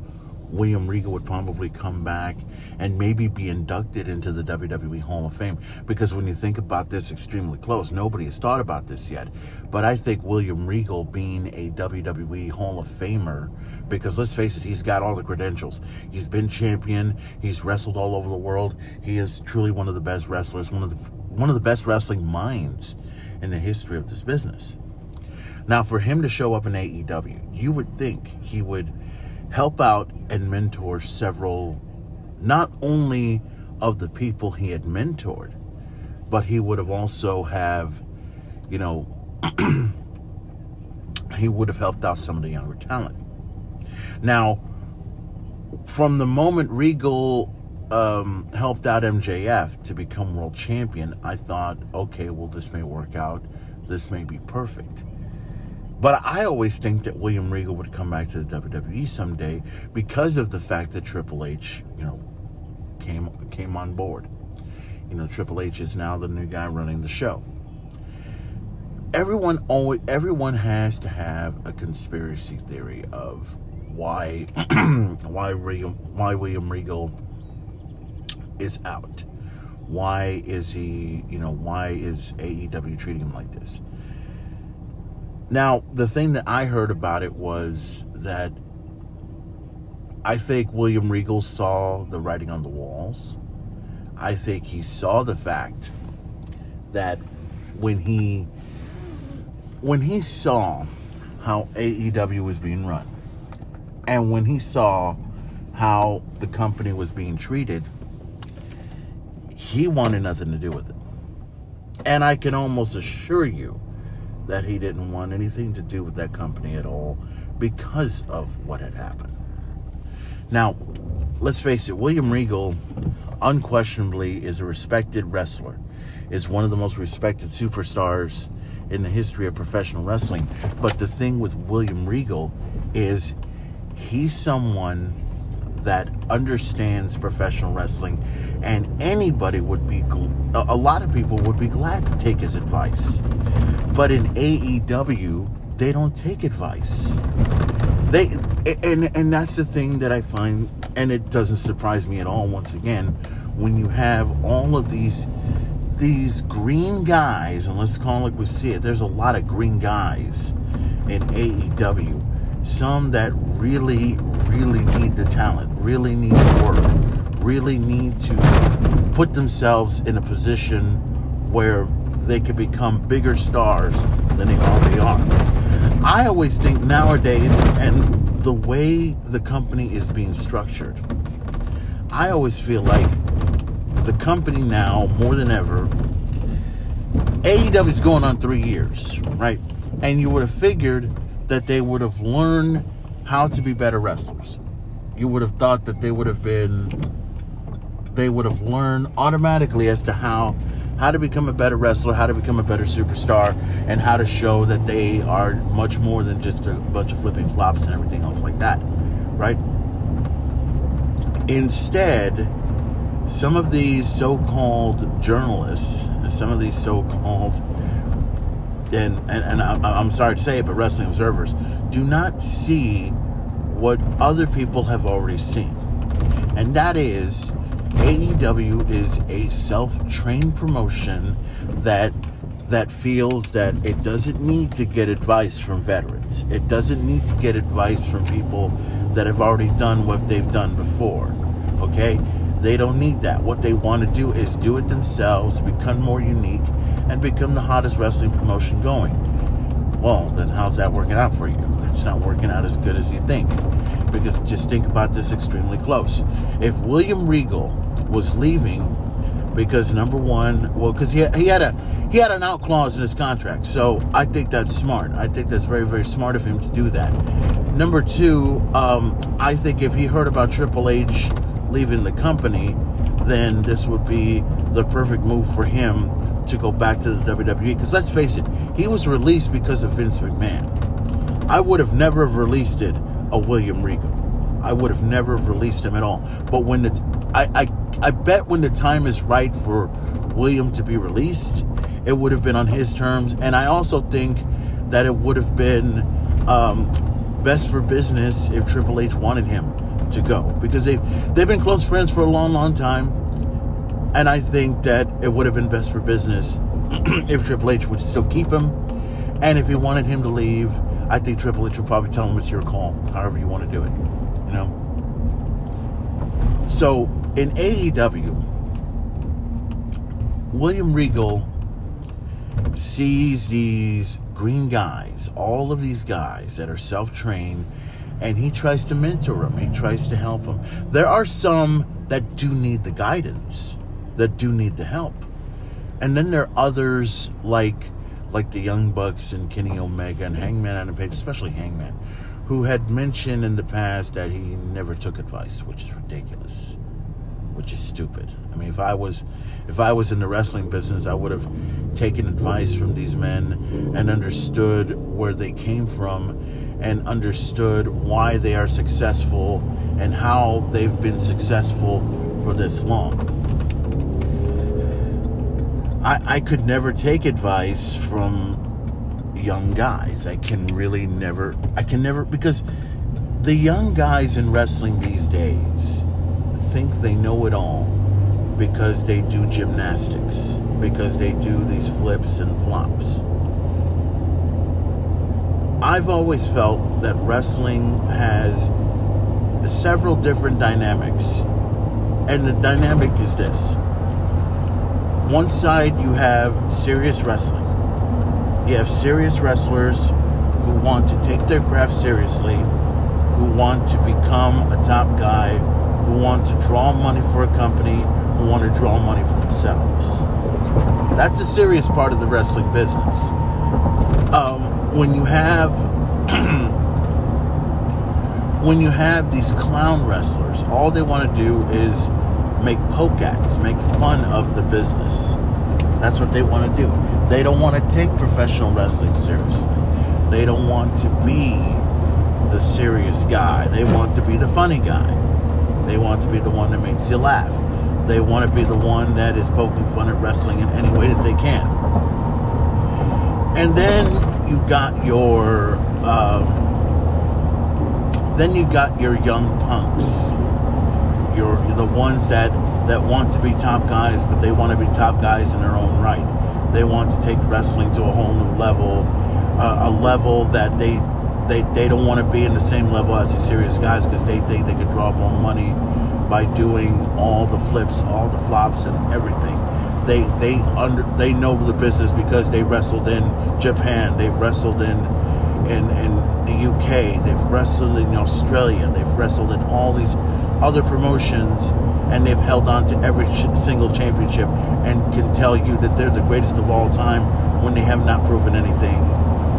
William Regal would probably come back and maybe be inducted into the WWE Hall of Fame. Because when you think about this extremely close, nobody has thought about this yet. But I think William Regal being a WWE Hall of Famer, because let's face it, he's got all the credentials. He's been champion, he's wrestled all over the world. He is truly one of the best wrestlers, one of the one of the best wrestling minds in the history of this business. Now, for him to show up in AEW, you would think he would help out and mentor several, not only of the people he had mentored, but he would have also have, you know, he would have helped out some of the younger talent. Now, from the moment Regal um, helped out MJF to become world champion, I thought, okay, well, this may work out. This may be perfect. But I always think that William Regal would come back to the WWE someday because of the fact that Triple H, you know, came came on board. You know, Triple H is now the new guy running the show. Everyone always everyone has to have a conspiracy theory of why why William why William Regal is out. Why is he, you know, why is AEW treating him like this? Now, the thing that I heard about it was that I think William Regal saw the writing on the walls. I think he saw the fact that when he when he saw how AEW was being run and when he saw how the company was being treated, he wanted nothing to do with it. And I can almost assure you that he didn't want anything to do with that company at all because of what had happened. Now, let's face it, William Regal unquestionably is a respected wrestler, is one of the most respected superstars in the history of professional wrestling. But the thing with William Regal is he's someone that understands professional wrestling and anybody would be a lot of people would be glad to take his advice. But in AEW they don't take advice. They and and that's the thing that I find and it doesn't surprise me at all once again when you have all of these these green guys and let's call it we see it there's a lot of green guys in AEW some that really really need the talent really need to work really need to put themselves in a position where they can become bigger stars than they already are. I always think nowadays, and the way the company is being structured, I always feel like the company now, more than ever, AEW is going on three years, right? And you would have figured that they would have learned how to be better wrestlers. You would have thought that they would have been they would have learned automatically as to how how to become a better wrestler, how to become a better superstar, and how to show that they are much more than just a bunch of flipping flops and everything else like that, right? Instead, some of these so-called journalists, some of these so-called and and, and I'm, I'm sorry to say it, but wrestling observers do not see what other people have already seen, and that is AEW is a self-trained promotion that that feels that it doesn't need to get advice from veterans. It doesn't need to get advice from people that have already done what they've done before. Okay? They don't need that. What they want to do is do it themselves, become more unique, and become the hottest wrestling promotion going. Well, then how's that working out for you? It's not working out as good as you think. Because just think about this extremely close. If William Regal was leaving because number one, well, because he he had a he had an out clause in his contract, so I think that's smart. I think that's very very smart of him to do that. Number two, um, I think if he heard about Triple H leaving the company, then this would be the perfect move for him to go back to the WWE. Because let's face it, he was released because of Vince McMahon. I would have never have released it a William Regal. I would have never released him at all. But when the I, I I bet when the time is right for William to be released, it would have been on his terms. And I also think that it would have been um, best for business if Triple H wanted him to go because they've they've been close friends for a long, long time. And I think that it would have been best for business if Triple H would still keep him. And if he wanted him to leave, I think Triple H would probably tell him it's your call, however you want to do it. You know? So in AEW, William Regal sees these green guys, all of these guys that are self trained, and he tries to mentor them. He tries to help them. There are some that do need the guidance, that do need the help. And then there are others like like the Young Bucks and Kenny Omega and Hangman Adam Page, especially Hangman, who had mentioned in the past that he never took advice, which is ridiculous, which is stupid. I mean, if I was if I was in the wrestling business, I would have taken advice from these men and understood where they came from and understood why they are successful and how they've been successful for this long. I, I could never take advice from young guys. I can really never, I can never, because the young guys in wrestling these days think they know it all because they do gymnastics, because they do these flips and flops. I've always felt that wrestling has several different dynamics. And the dynamic is this one side, you have serious wrestling. You have serious wrestlers who want to take their craft seriously, who want to become a top guy, who want to draw money for a company, who want to draw money for themselves. That's the serious part of the wrestling business. Um, when you have when you have these clown wrestlers, all they want to do is make poke acts, make fun of the business. That's what they want to do. They don't want to take professional wrestling seriously. They don't want to be the serious guy. They want to be the funny guy. They want to be the one that makes you laugh. They want to be the one that is poking fun at wrestling in any way that they can. And then you got your, um, then you got your young punks you're the ones that that want to be top guys, but they want to be top guys in their own right. They want to take wrestling to a whole new level, uh, a level that they they they don't want to be in the same level as the serious guys because they think they could draw more money by doing all the flips, all the flops, and everything. They they under they know the business because they wrestled in Japan, they've wrestled in in in the UK, they've wrestled in Australia, they've wrestled in all these other promotions and they've held on to every ch- single championship and can tell you that they're the greatest of all time when they have not proven anything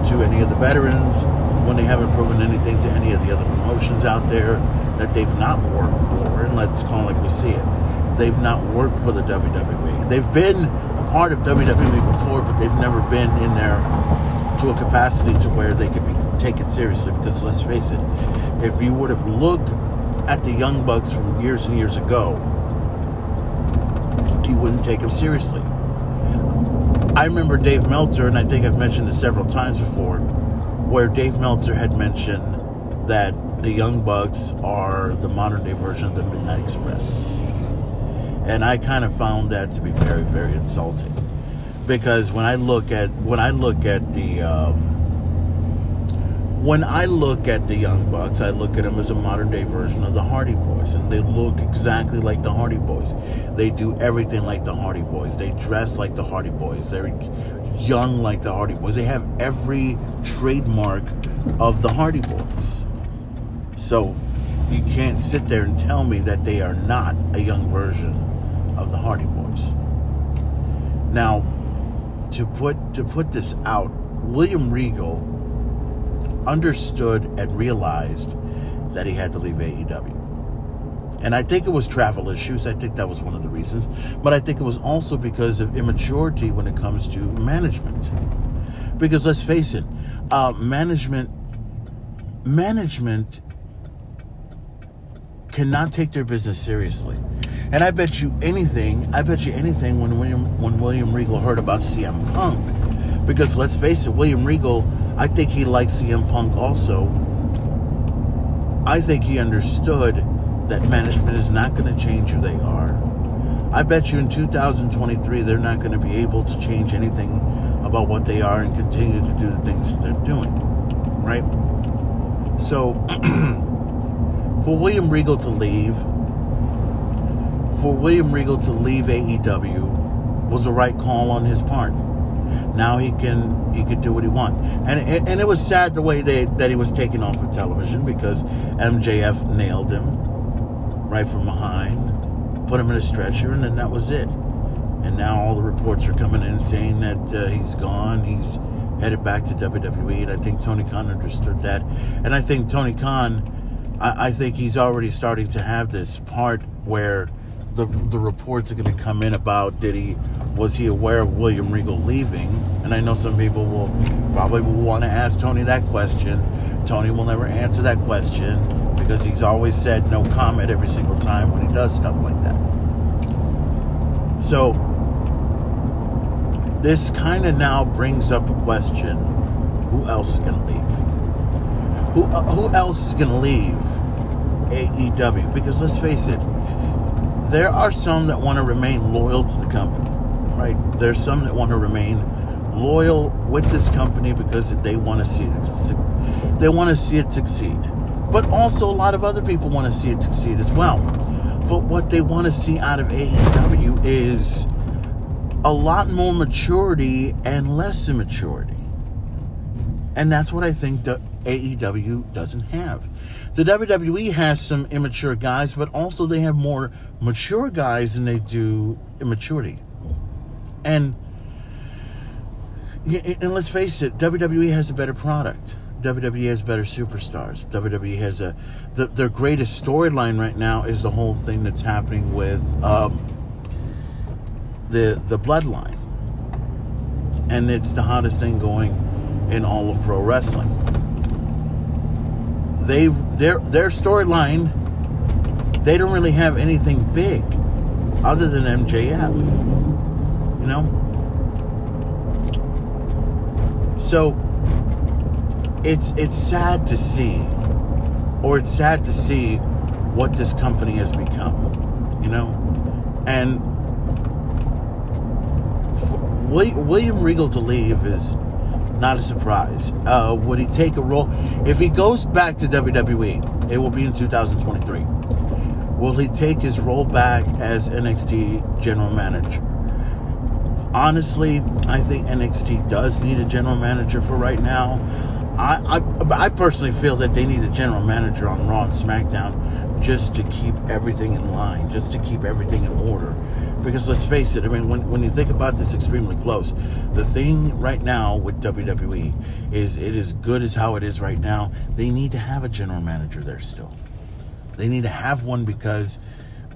to any of the veterans, when they haven't proven anything to any of the other promotions out there that they've not worked for. And let's call it like we see it. They've not worked for the WWE. They've been a part of WWE before, but they've never been in there to a capacity to where they could be taken seriously. Because let's face it, if you would have looked at the Young Bucks from years and years ago, you wouldn't take them seriously. I remember Dave Meltzer, and I think I've mentioned this several times before, where Dave Meltzer had mentioned that the Young Bucks are the modern day version of the Midnight Express. And I kind of found that to be very, very insulting. Because when I look at when I look at the um, when I look at the Young Bucks, I look at them as a modern day version of the Hardy Boys, and they look exactly like the Hardy Boys. They do everything like the Hardy Boys. They dress like the Hardy Boys. They're young like the Hardy Boys. They have every trademark of the Hardy Boys. So you can't sit there and tell me that they are not a young version of the Hardy Boys. Now, to put to put this out, William Regal understood and realized that he had to leave AEW. And I think it was travel issues. I think that was one of the reasons. But I think it was also because of immaturity when it comes to management. Because let's face it, uh, management management cannot take their business seriously. And I bet you anything, I bet you anything when William when William Regal heard about CM Punk. Because let's face it, William Regal, I think he likes CM Punk also. I think he understood that management is not going to change who they are. I bet you in 2023 they're not going to be able to change anything about what they are and continue to do the things that they're doing. Right? So for William Regal to leave, for William Regal to leave AEW was the right call on his part. Now he can he could do what he want, and and, it was sad the way they, that he was taken off of television because MJF nailed him right from behind, put him in a stretcher, and then that was it. And now all the reports are coming in saying that uh, he's gone. He's headed back to WWE, and I think Tony Khan understood that. And I think Tony Khan, I, I think he's already starting to have this part where the the reports are going to come in about did he was he aware of William Regal leaving? And I know some people will probably want to ask Tony that question. Tony will never answer that question because he's always said no comment every single time when he does stuff like that. So this kind of now brings up a question: Who else is going to leave? Who uh, who else is going to leave AEW? Because let's face it, there are some that want to remain loyal to the company, right? There's some that want to remain loyal with this company because they want to see it, they want to see it succeed. But also, a lot of other people want to see it succeed as well. But what they want to see out of AEW is a lot more maturity and less immaturity. And that's what I think the AEW doesn't have. The WWE has some immature guys, but also they have more mature guys than they do immaturity. And and let's face it, WWE has a better product. WWE has better superstars. WWE has a the, their greatest storyline right now is the whole thing that's happening with um, the the bloodline, and it's the hottest thing going in all of pro wrestling. They their their storyline, they don't really have anything big other than MJF. You know? So it's it's sad to see or it's sad to see what this company has become, you know? And William Regal to leave is not a surprise. Uh, would he take a role? If he goes back to WWE, it will be in 2023. Will he take his role back as NXT general manager? Honestly, I think NXT does need a general manager for right now. I, I, I personally feel that they need a general manager on Raw and SmackDown just to keep everything in line, just to keep everything in order. Because let's face it, I mean, when, when you think about this extremely close, the thing right now with WWE is it is good as how it is right now. They need to have a general manager there still. They need to have one because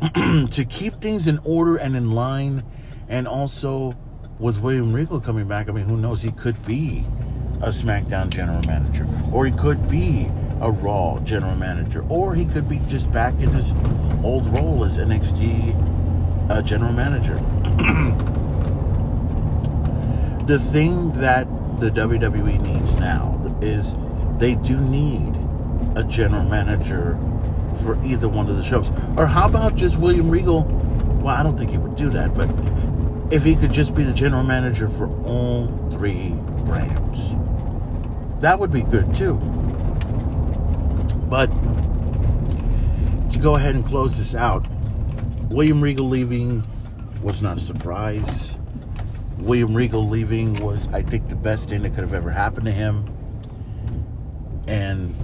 to keep things in order and in line, and also with William Regal coming back, I mean, who knows? He could be a SmackDown general manager, or he could be a Raw general manager, or he could be just back in his old role as NXT uh, general manager. the thing that the WWE needs now is they do need a general manager for either one of the shows. Or how about just William Regal? Well, I don't think he would do that, but if he could just be the general manager for all three brands, that would be good too. But to go ahead and close this out, William Regal leaving was not a surprise. William Regal leaving was, I think, the best thing that could have ever happened to him. And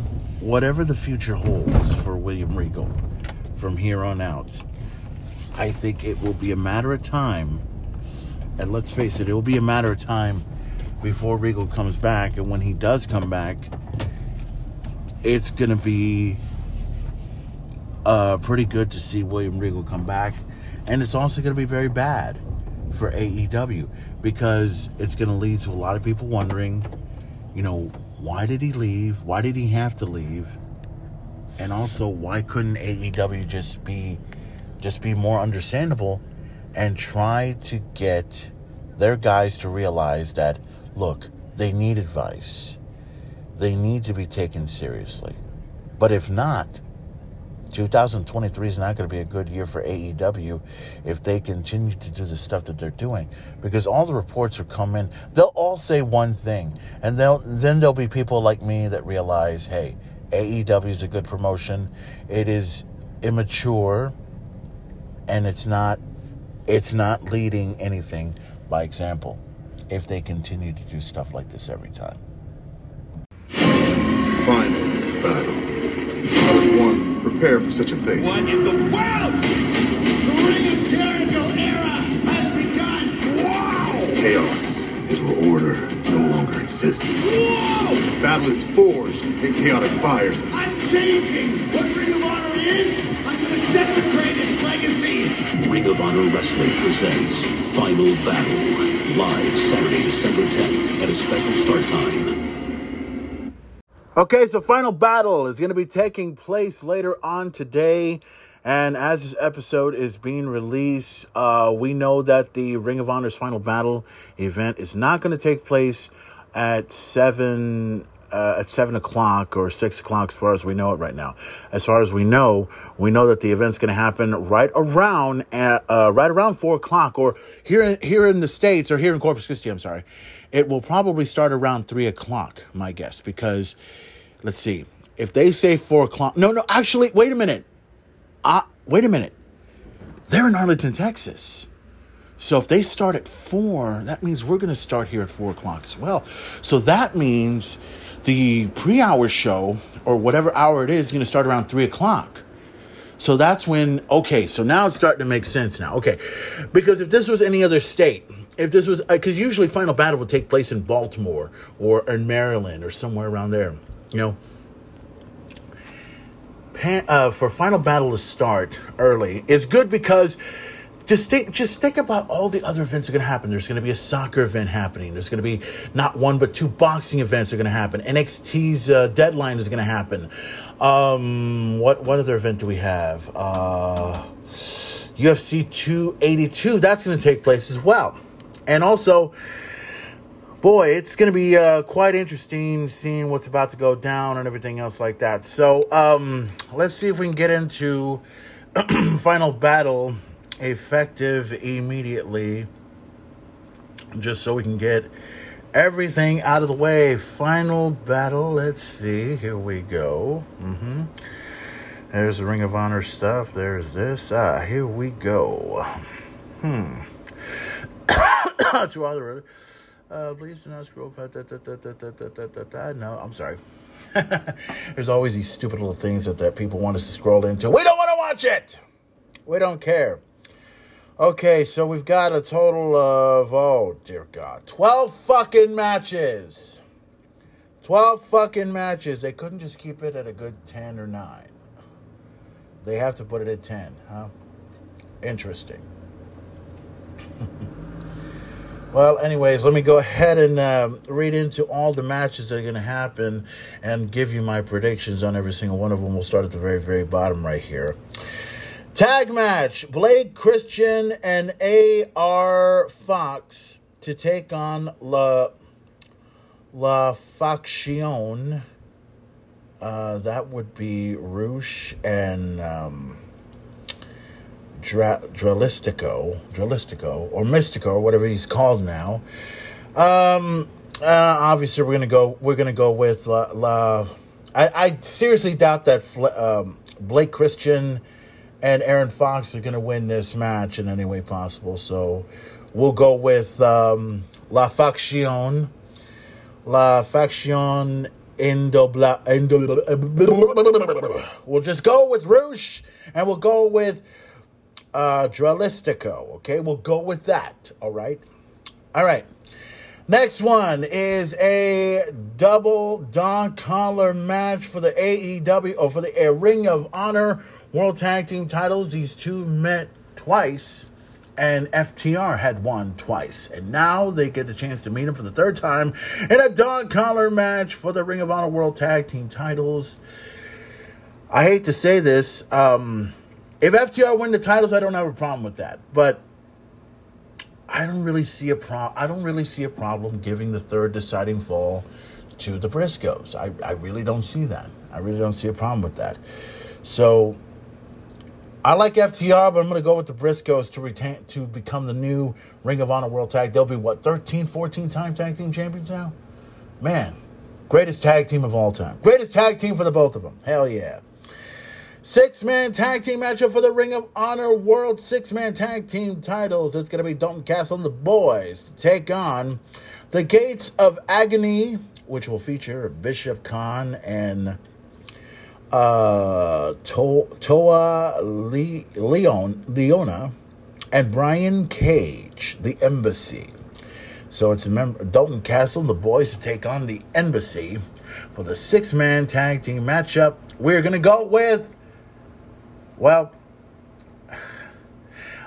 whatever the future holds for William Regal from here on out, I think it will be a matter of time. And let's face it, it will be a matter of time before Regal comes back. And when he does come back, it's going to be uh, pretty good to see William Regal come back. And it's also going to be very bad for AEW because it's going to lead to a lot of people wondering, you know, why did he leave? Why did he have to leave? And also, why couldn't AEW just be just be more understandable and try to get their guys to realize that look, they need advice. They need to be taken seriously. But if not, 2023 is not going to be a good year for AEW if they continue to do the stuff that they're doing because all the reports are coming they'll all say one thing and they'll then there'll be people like me that realize hey AEW is a good promotion. It is immature and it's not it's not leading anything. By example if they continue to do stuff like this every time.
Final battle. Part. Prepare for such a thing.
What in the world? The Ring of Jericho era has begun! Wow!
Chaos is where order no longer exists.
Whoa!
Battle is forged in chaotic fires.
I'm changing what Ring of Honor is. I'm gonna desecrate its legacy.
Ring of Honor Wrestling presents Final Battle. Live Saturday, December 10th at a special start time.
Okay, so Final Battle is going to be taking place later on today. And as this episode is being released, uh, we know that the Ring of Honor's Final Battle event is not going to take place at 7 uh, at 7 o'clock or 6 o'clock as far as we know it right now. As far as we know, we know that the event's going to happen right around at, uh, right around 4 o'clock or here in, here in the States or here in Corpus Christi, I'm sorry. It will probably start around 3 o'clock, my guess, because let's see. If they say 4 o'clock, no, no, actually, wait a minute. Uh, wait a minute. They're in Arlington, Texas. So if they start at four, that means we're going to start here at four o'clock as well. So that means the pre-hour show or whatever hour it is, is going to start around three o'clock. So that's when okay. So now it's starting to make sense now. Okay, because if this was any other state, if this was because usually Final Battle would take place in Baltimore or in Maryland or somewhere around there, you know pan, uh, for Final Battle to start early is good because just think just think about all the other events that are going to happen. There's going to be a soccer event happening. There's going to be not one but two boxing events are going to happen. NXT's uh, deadline is going to happen. Um, what what other event do we have? Uh, UFC 282. That's going to take place as well, and also boy, it's going to be uh, quite interesting seeing what's about to go down and everything else like that. So um, let's see if we can get into final battle effective immediately, just so we can get everything out of the way. Final battle. Let's see. Here we go. Mm-hmm. There's the Ring of Honor stuff. There's this. Ah, here we go. Hmm. Two other. Uh, please do not scroll past. No, I'm sorry. There's always these stupid little things that, that people want us to scroll into. We don't want to watch it. We don't care. Okay, so we've got a total of, oh dear God, 12 fucking matches. 12 fucking matches. They couldn't just keep it at a good 10 or 9. They have to put it at 10, huh? Interesting. Well, anyways, let me go ahead and uh, read into all the matches that are going to happen and give you my predictions on every single one of them. We'll start at the very, very bottom right here. Tag match Blake Christian and AR Fox to take on La, La Faction. Uh, that would be Rush and. Um, Dra- Dralistico, Dralistico, or Mystico, or whatever he's called now. Um, uh, obviously, we're gonna go. We're gonna go with La. La I, I seriously doubt that um, Blake Christian and AR Fox are gonna win this match in any way possible. So we'll go with um, La Faction. La Faction Indobla, we'll just go with Rush and we'll go with uh, Dralistico. Okay, we'll go with that. All right. All right. Next one is a double Dog Collar match for the AEW or for the uh, Ring of Honor World Tag Team titles. These two met twice, and FTR had won twice. And now they get the chance to meet him for the third time in a Dog Collar match for the Ring of Honor World Tag Team titles. I hate to say this. Um, if FTR win the titles, I don't have a problem with that. But I don't really see a pro. I don't really see a problem giving the third deciding fall to the Briscoes. I, I really don't see that. I really don't see a problem with that. So I like FTR, but I'm going to go with the Briscoes to retain to become the new Ring of Honor World Tag. They'll be what 13, 14 time tag team champions now. Man, greatest tag team of all time. Greatest tag team for the both of them. Hell yeah. Six man tag team matchup for the Ring of Honor World Six man tag team titles. It's going to be Dalton Castle and the boys to take on the Gates of Agony, which will feature Bishop Kaun and uh, to- Toa Le- Leon Liona and Brian Cage, the Embassy. So it's member Dalton Castle and the boys to take on the Embassy for the six man tag team matchup. We're going to go with well,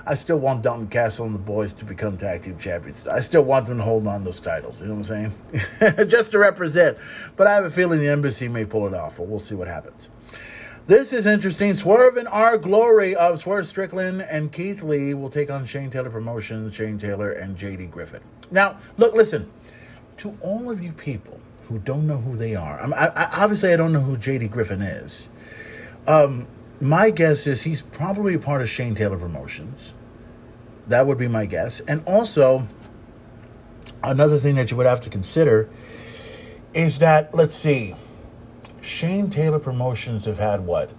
I still want Dalton Castle and the boys to become tag team champions. I still want them to hold on those titles. You know what I'm saying? Just to represent. But I have a feeling the embassy may pull it off, but we'll see what happens. This is interesting. Swerve and our glory of Swerve Strickland and Keith Lee will take on Shane Taylor Promotions, Shane Taylor, and JD Griffin. Now, look, listen. To all of you people who don't know who they are, I, I, obviously I don't know who JD Griffin is. Um, my guess is he's probably a part of Shane Taylor Promotions. That would be my guess. And also, another thing that you would have to consider is that, let's see, Shane Taylor Promotions have had what?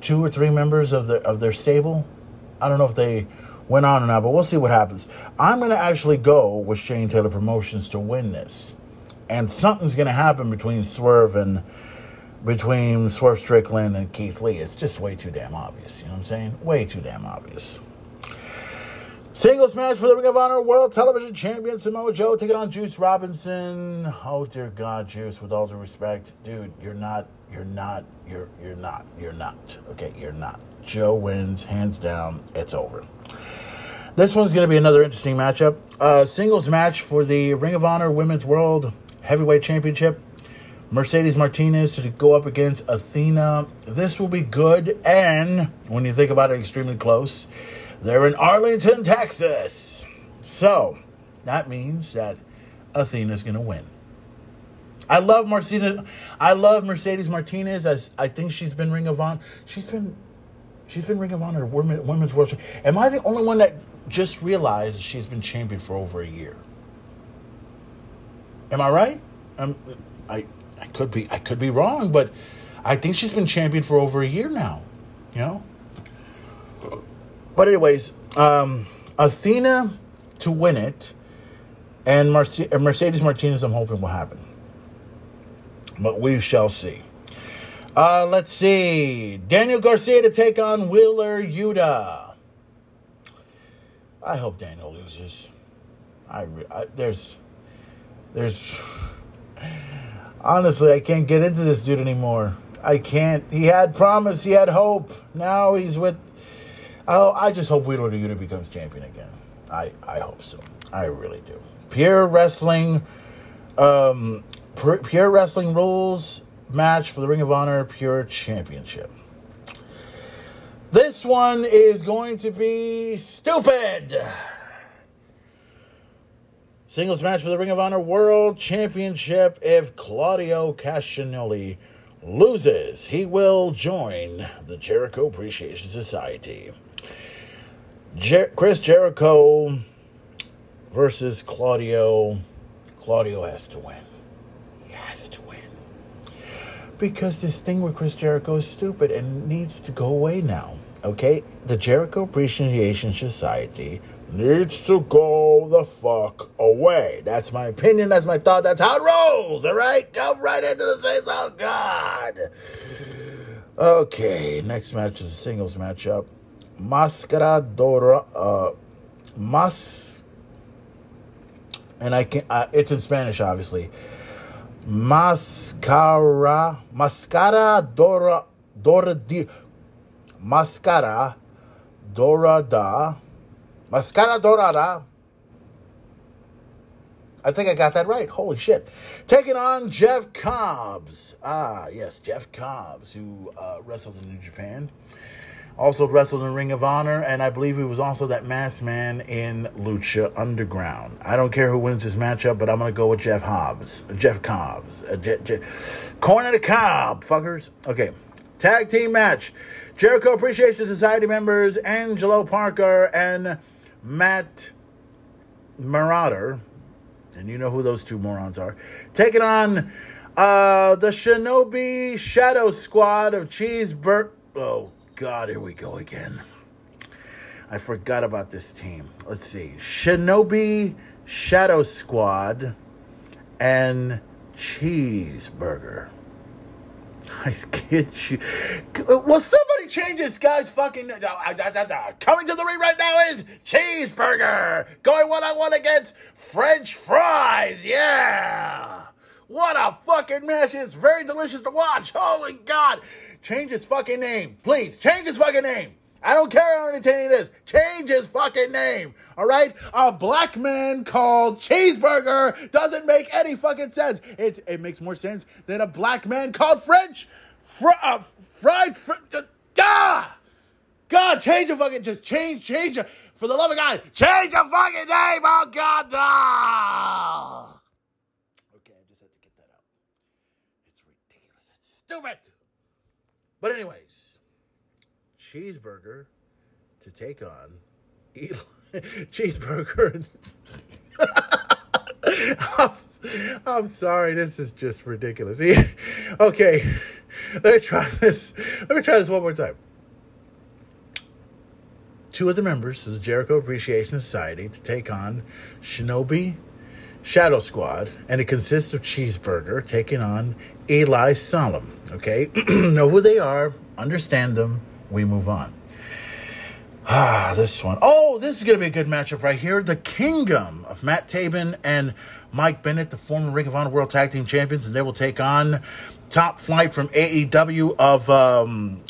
Two or three members of the of their stable? I don't know if they went on or not, but we'll see what happens. I'm going to actually go with Shane Taylor Promotions to win this. And something's going to happen between Swerve and between Swerve Strickland and Keith Lee. It's just way too damn obvious. You know what I'm saying? Way too damn obvious. Singles match for the Ring of Honor World Television Champion Samoa Joe taking on Juice Robinson. Oh dear God, Juice. With all due respect, dude, you're not. You're not. You're. You're not. You're not. Okay, you're not. Joe wins hands down. It's over. This one's going to be another interesting matchup. Uh, singles match for the Ring of Honor Women's World Heavyweight Championship. Mercedes Martinez to go up against Athena. This will be good, and when you think about it, extremely close. They're in Arlington, Texas. So that means that Athena's going to win. I love Mercedes. I love Mercedes Martinez. As I think she's been Ring of Honor. She's been, she's been Ring of Honor Women, Women's World. Am I the only one that just realized she's been champion for over a year? Am I right? Um, I I could be I could be wrong, but I think she's been champion for over a year now. You know. But anyways, um, Athena to win it, and Marce- Mercedes Martinez. I'm hoping will happen, but we shall see. Uh, let's see. Daniel Garcia to take on Wheeler Yuta. I hope Daniel loses. I, re- I there's there's honestly I can't get into this dude anymore. I can't. He had promise. He had hope. Now he's with. Oh, I just hope Wheeler Yuta becomes champion again. I I hope so. I really do. Pure Wrestling, um, Pure Wrestling rules match for the Ring of Honor Pure Championship. This one is going to be stupid. Singles match for the Ring of Honor World Championship. If Claudio Castagnoli loses, he will join the Jericho Appreciation Society. Jer- Chris Jericho versus Claudio. Claudio has to win. He has to win. Because this thing with Chris Jericho is stupid and needs to go away now. Okay? The Jericho Appreciation Society needs to go the fuck away. That's my opinion. That's my thought. That's how it rolls. All right, come right into the face. Oh God. Okay, next match is a singles matchup. Mascara Dora, uh, Mas, and I can. Uh, it's in Spanish, obviously. Mascara, Mascara Dora, Dora di, Mascara Dora Dorada, Mascara Dorada. I think I got that right. Holy shit. Taking on Jeff Cobbs. Ah, yes, Jeff Cobbs, who uh, wrestled in New Japan. Also wrestled in Ring of Honor, and I believe he was also that masked man in Lucha Underground. I don't care who wins this matchup, but I'm going to go with Jeff Hobbs. Jeff Cobbs. Uh, Je- Je- Cobb, fuckers. Okay. Tag team match. Jericho Appreciation Society members Angelo Parker and Matt Marauder and you know who those two morons are, taking on uh, the Shinobi Shadow Squad of Cheeseburger. Oh, God, here we go again. I forgot about this team. Let's see. Shinobi Shadow Squad and Cheeseburger. I get you. Will somebody change this guy's fucking. Uh, uh, uh, Coming to the ring right now is Cheeseburger going one on one against French fries. Yeah. What a fucking match. It's very delicious to watch. Holy God. Change his fucking name. Please, change his fucking name. I don't care how entertaining it is. Change his fucking name. All right? A black man called Cheeseburger doesn't make any fucking sense. It, it makes more sense than a black man called French fr- uh, fried. Fr- uh, God! Change the fucking. Just change, change. For the love of God, change the fucking name. Oh, God. No! Okay, I just had to get that out. It's ridiculous. It's stupid. But, anyways cheeseburger to take on Eli. cheeseburger. I'm, I'm sorry, this is just ridiculous. okay, let me try this. Let me try this one more time. Two of the members of the Jericho Appreciation Society to take on Shinobi Shadow Squad, and it consists of Cheeseburger taking on Eli Isom. Okay, know who they are, understand them, we move on. Ah, this one. Oh, this is going to be a good matchup right here. The Kingdom of Matt Taven and Mike Bennett, the former Ring of Honor World Tag Team Champions, and they will take on Top Flight from AEW of um,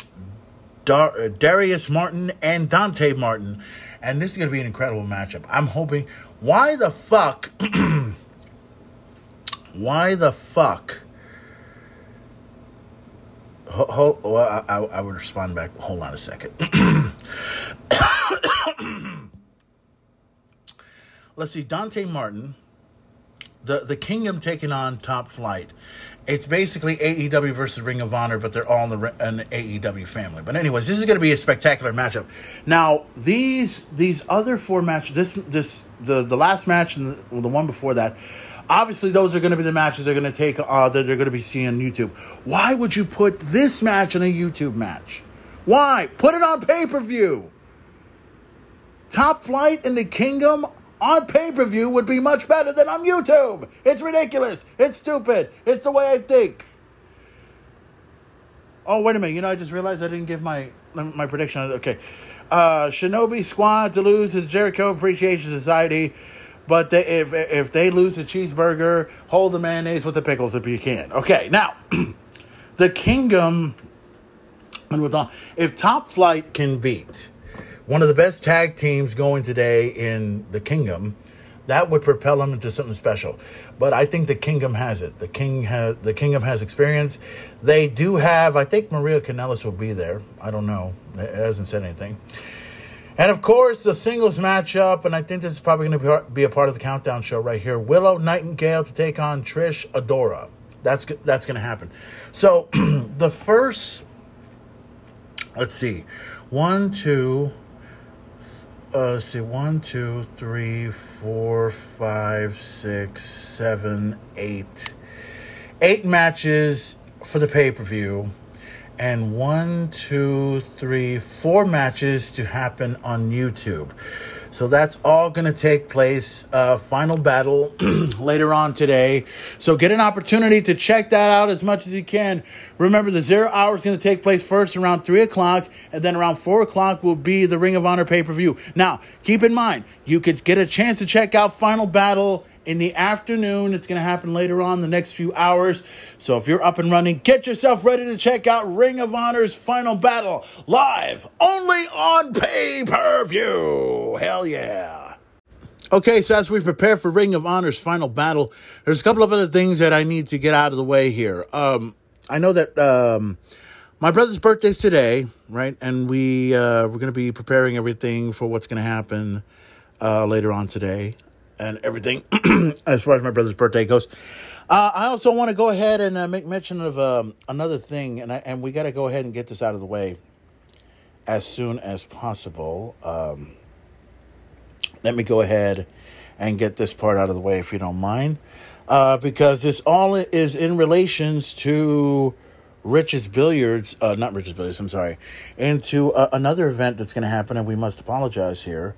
Dar- Darius Martin and Dante Martin. And this is going to be an incredible matchup. I'm hoping. Why the fuck? why the fuck? Hold, well, I, I would respond back. Hold on a second. Let's see. Dante Martin, the the Kingdom taking on Top Flight. It's basically AEW versus Ring of Honor, but they're all in the an AEW family. But anyways, this is going to be a spectacular matchup. Now these these other four matches, this this the the last match and the, the one before that obviously those are going to be the matches they're going to take uh, that they're going to be seeing on YouTube. Why would you put this match in a YouTube match? Why? Put it on pay per view. Top Flight in the Kingdom on pay per view would be much better than on YouTube. It's ridiculous. It's stupid. It's the way I think. Oh wait a minute! You know, I just realized I didn't give my my prediction. Okay, uh, Shinobi Squad to the Jericho Appreciation Society. But they, if if they lose the cheeseburger, hold the mayonnaise with the pickles if you can. Okay, now the Kingdom and with if Top Flight can beat one of the best tag teams going today in the Kingdom, that would propel them into something special. But I think the Kingdom has it. The King has the Kingdom has experience. They do have. I think Maria Kanellis will be there. I don't know. It hasn't said anything. And of course, the singles matchup, and I think this is probably going to be a part of the countdown show right here. Willow Nightingale to take on Trish Adora. That's that's going to happen. So the first, let's see, one, two, uh, let's see, one, two, three, four, five, six, seven, eight, eight matches for the pay per view and one, two, three, four matches to happen on YouTube. So that's all going to take place. Uh, final battle later on today. So get an opportunity to check that out as much as you can. Remember, the zero hour is going to take place first around three o'clock, and then around four o'clock will be the Ring of Honor pay per view. Now, keep in mind, you could get a chance to check out Final Battle in the afternoon. It's going to happen later on the next few hours. So if you're up and running, get yourself ready to check out Ring of Honor's Final Battle live only on pay per view. Hell yeah. Okay, so as we prepare for Ring of Honor's final battle, there's a couple of other things that I need to get out of the way here. Um, I know that um, my brother's birthday's today, right? And we uh, we're going to be preparing everything for what's going to happen uh, later on today and everything as far as my brother's birthday goes. Uh, I also want to go ahead and uh, make mention of um, another thing, and I, and we got to go ahead and get this out of the way as soon as possible. Um, let me go ahead and get this part out of the way, if you don't mind, uh, because this all is in relations to Rich's Billiards, uh, not Rich's Billiards. I'm sorry, into uh, another event that's going to happen, and we must apologize here.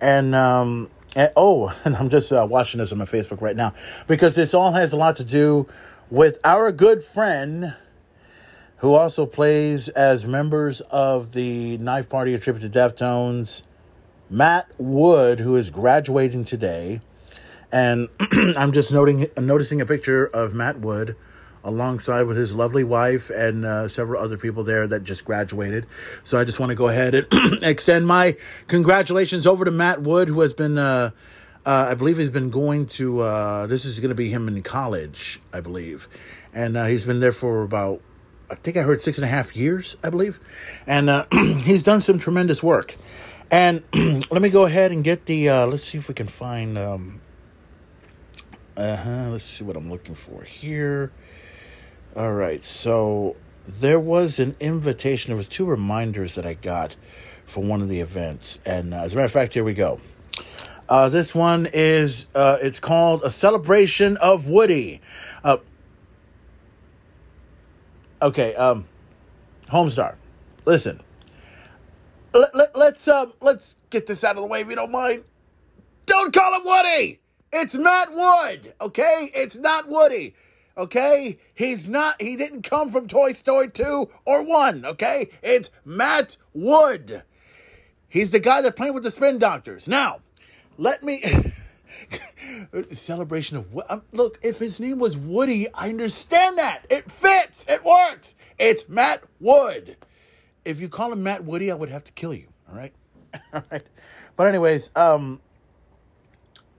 And um, and, oh, and I'm just uh, watching this on my Facebook right now because this all has a lot to do with our good friend who also plays as members of the Knife Party, a tribute to Deftones, Matt Wood, who is graduating today. And I'm just noting, noticing a picture of Matt Wood alongside with his lovely wife and uh, several other people there that just graduated. So I just want to go ahead and extend my congratulations over to Matt Wood, who has been, uh, uh, I believe, he's been going to. Uh, this is going to be him in college, I believe, and uh, he's been there for about. I think I heard six and a half years, I believe, and uh, he's done some tremendous work. And let me go ahead and get the. let's see if we can find. Um, uh huh. Let's see what I'm looking for here. All right, so there was an invitation. There was two reminders that I got for one of the events, and uh, as a matter of fact, here we go. Uh, this one is uh, it's called a celebration of Woody. Uh, okay, um, Homestar, listen. Let, let, let's uh, let's get this out of the way if you don't mind. Don't call him Woody. It's Matt Wood. Okay, it's not Woody. Okay? He's not, he didn't come from Toy Story 2 or 1. Okay? It's Matt Wood. He's the guy that played with the Spin Doctors. Now, let me. celebration of um, look if his name was woody i understand that it fits it works it's matt wood if you call him matt woody i would have to kill you all right all right but anyways um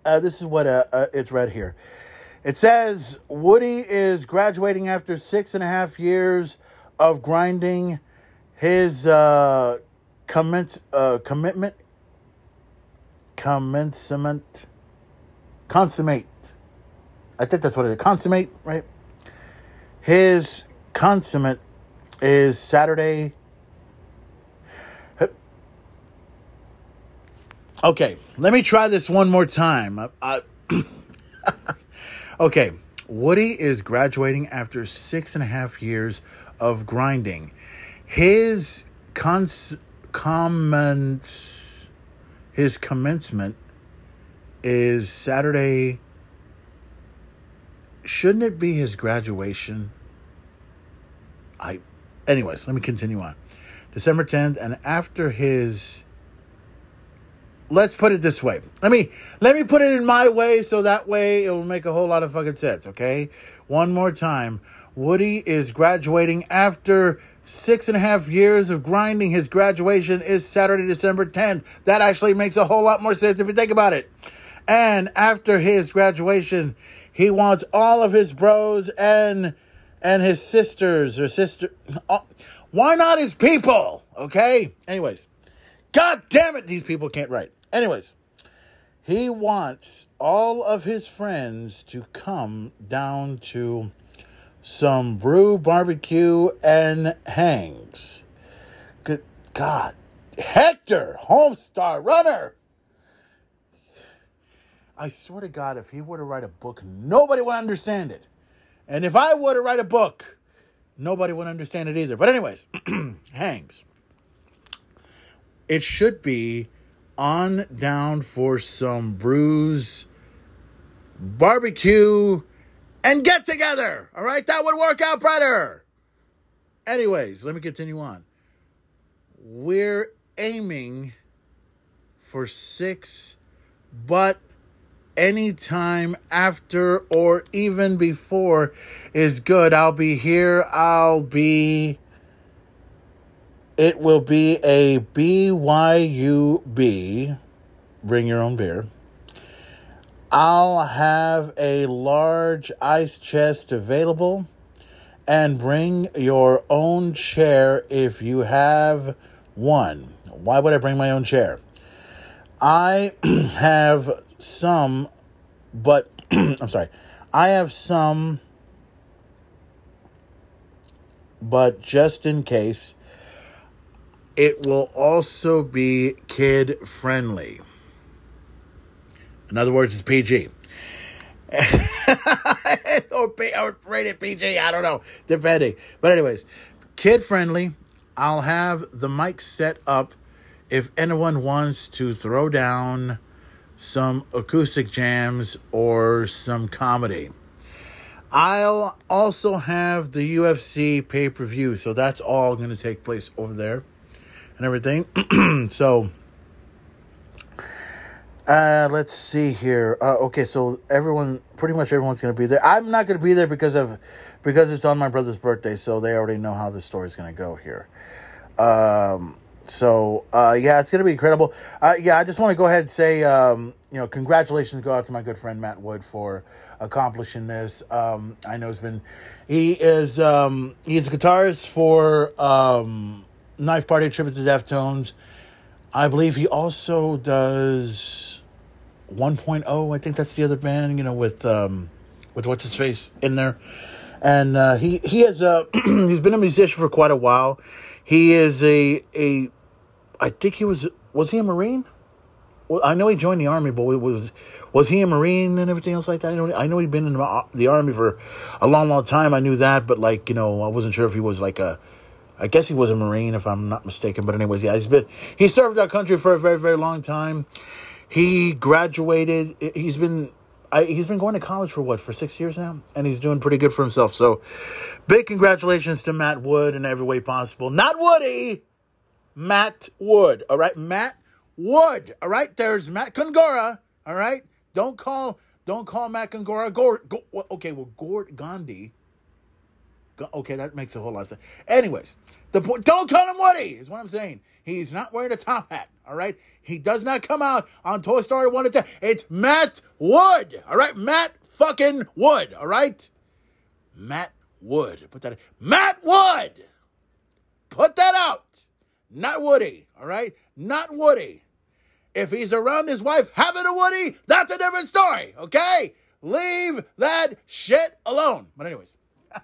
uh, this is what uh, uh, it's read here it says Woody is graduating after six and a half years of grinding. His uh, commence, uh, commitment, commencement, consummate. I think that's what it is. Consummate, right? His consummate is Saturday. Okay, let me try this one more time. I, I Okay, Woody is graduating after six and a half years of grinding. His cons- comments, his commencement is Saturday. Shouldn't it be his graduation? I, anyways, let me continue on. December 10th, and after his let's put it this way. Let me let me put it in my way so that way it will make a whole lot of fucking sense, okay? One more time. Woody is graduating after six and a half years of grinding. His graduation is Saturday, December 10th. That actually makes a whole lot more sense if you think about it. And after his graduation, he wants all of his bros and and his sisters or sister. Uh, why not his people? Okay. Anyways, God damn it, these people can't write. Anyways, he wants all of his friends to come down to some brew barbecue and hangs. Good God. Hector, Homestar Runner. I swear to God, if he were to write a book, nobody would understand it. And if I were to write a book, nobody would understand it either. But, anyways, hangs. It should be on down for some brews, barbecue, and get together. All right, that would work out better. Anyways, let me continue on. We're aiming for six, but anytime after or even before is good. I'll be here. I'll be. It will be a BYUB. Bring your own beer. I'll have a large ice chest available and bring your own chair if you have one. Why would I bring my own chair? I have some, but I'm sorry. I have some, but just in case, it will also be kid friendly. In other words, it's PG. or, or rated PG, I don't know, depending. But, anyways, kid friendly. I'll have the mic set up if anyone wants to throw down some acoustic jams or some comedy. I'll also have the UFC pay per view, so that's all going to take place over there and everything. so, uh, let's see here. Uh, okay, so everyone, pretty much everyone's going to be there. I'm not going to be there because of because it's on my brother's birthday, so they already know how the story's going to go here. Um, so uh, yeah, it's gonna be incredible. Uh, yeah, I just want to go ahead and say, um, you know, congratulations go out to my good friend Matt Wood for accomplishing this. Um, I know it's been, he is, um, he's a guitarist for um, Knife Party Tribute to Deftones. I believe he also does 1.0. I think that's the other band, you know, with um, with what's his face in there, and uh, he he has uh, he's been a musician for quite a while. He is a a I think he was was he a Marine? Well, I know he joined the army, but was was he a Marine and everything else like that? I know I know he'd been in the army for a long, long time. I knew that, but like you know, I wasn't sure if he was like a. I guess he was a Marine, if I'm not mistaken. But anyways, yeah, he's been he served our country for a very, very long time. He graduated. He's been I, he's been going to college for what for six years now, and he's doing pretty good for himself. So, big congratulations to Matt Wood in every way possible. Not Woody. Matt Wood. All right, Matt Wood. All right, there's Matt Kongora. All right, don't call don't call Matt Kongora. Gore, go, okay, well, Gord Gandhi. Okay, that makes a whole lot of sense. Anyways, the point. Don't call him Woody. Is what I'm saying. He's not wearing a top hat. All right, he does not come out on Toy Story one to. It's Matt Wood. All right, Matt fucking Wood. All right, Matt Wood. Put that. Matt Wood. Put that out. Not Woody, all right? Not Woody. If he's around his wife having a Woody, that's a different story, okay? Leave that shit alone. But, anyways.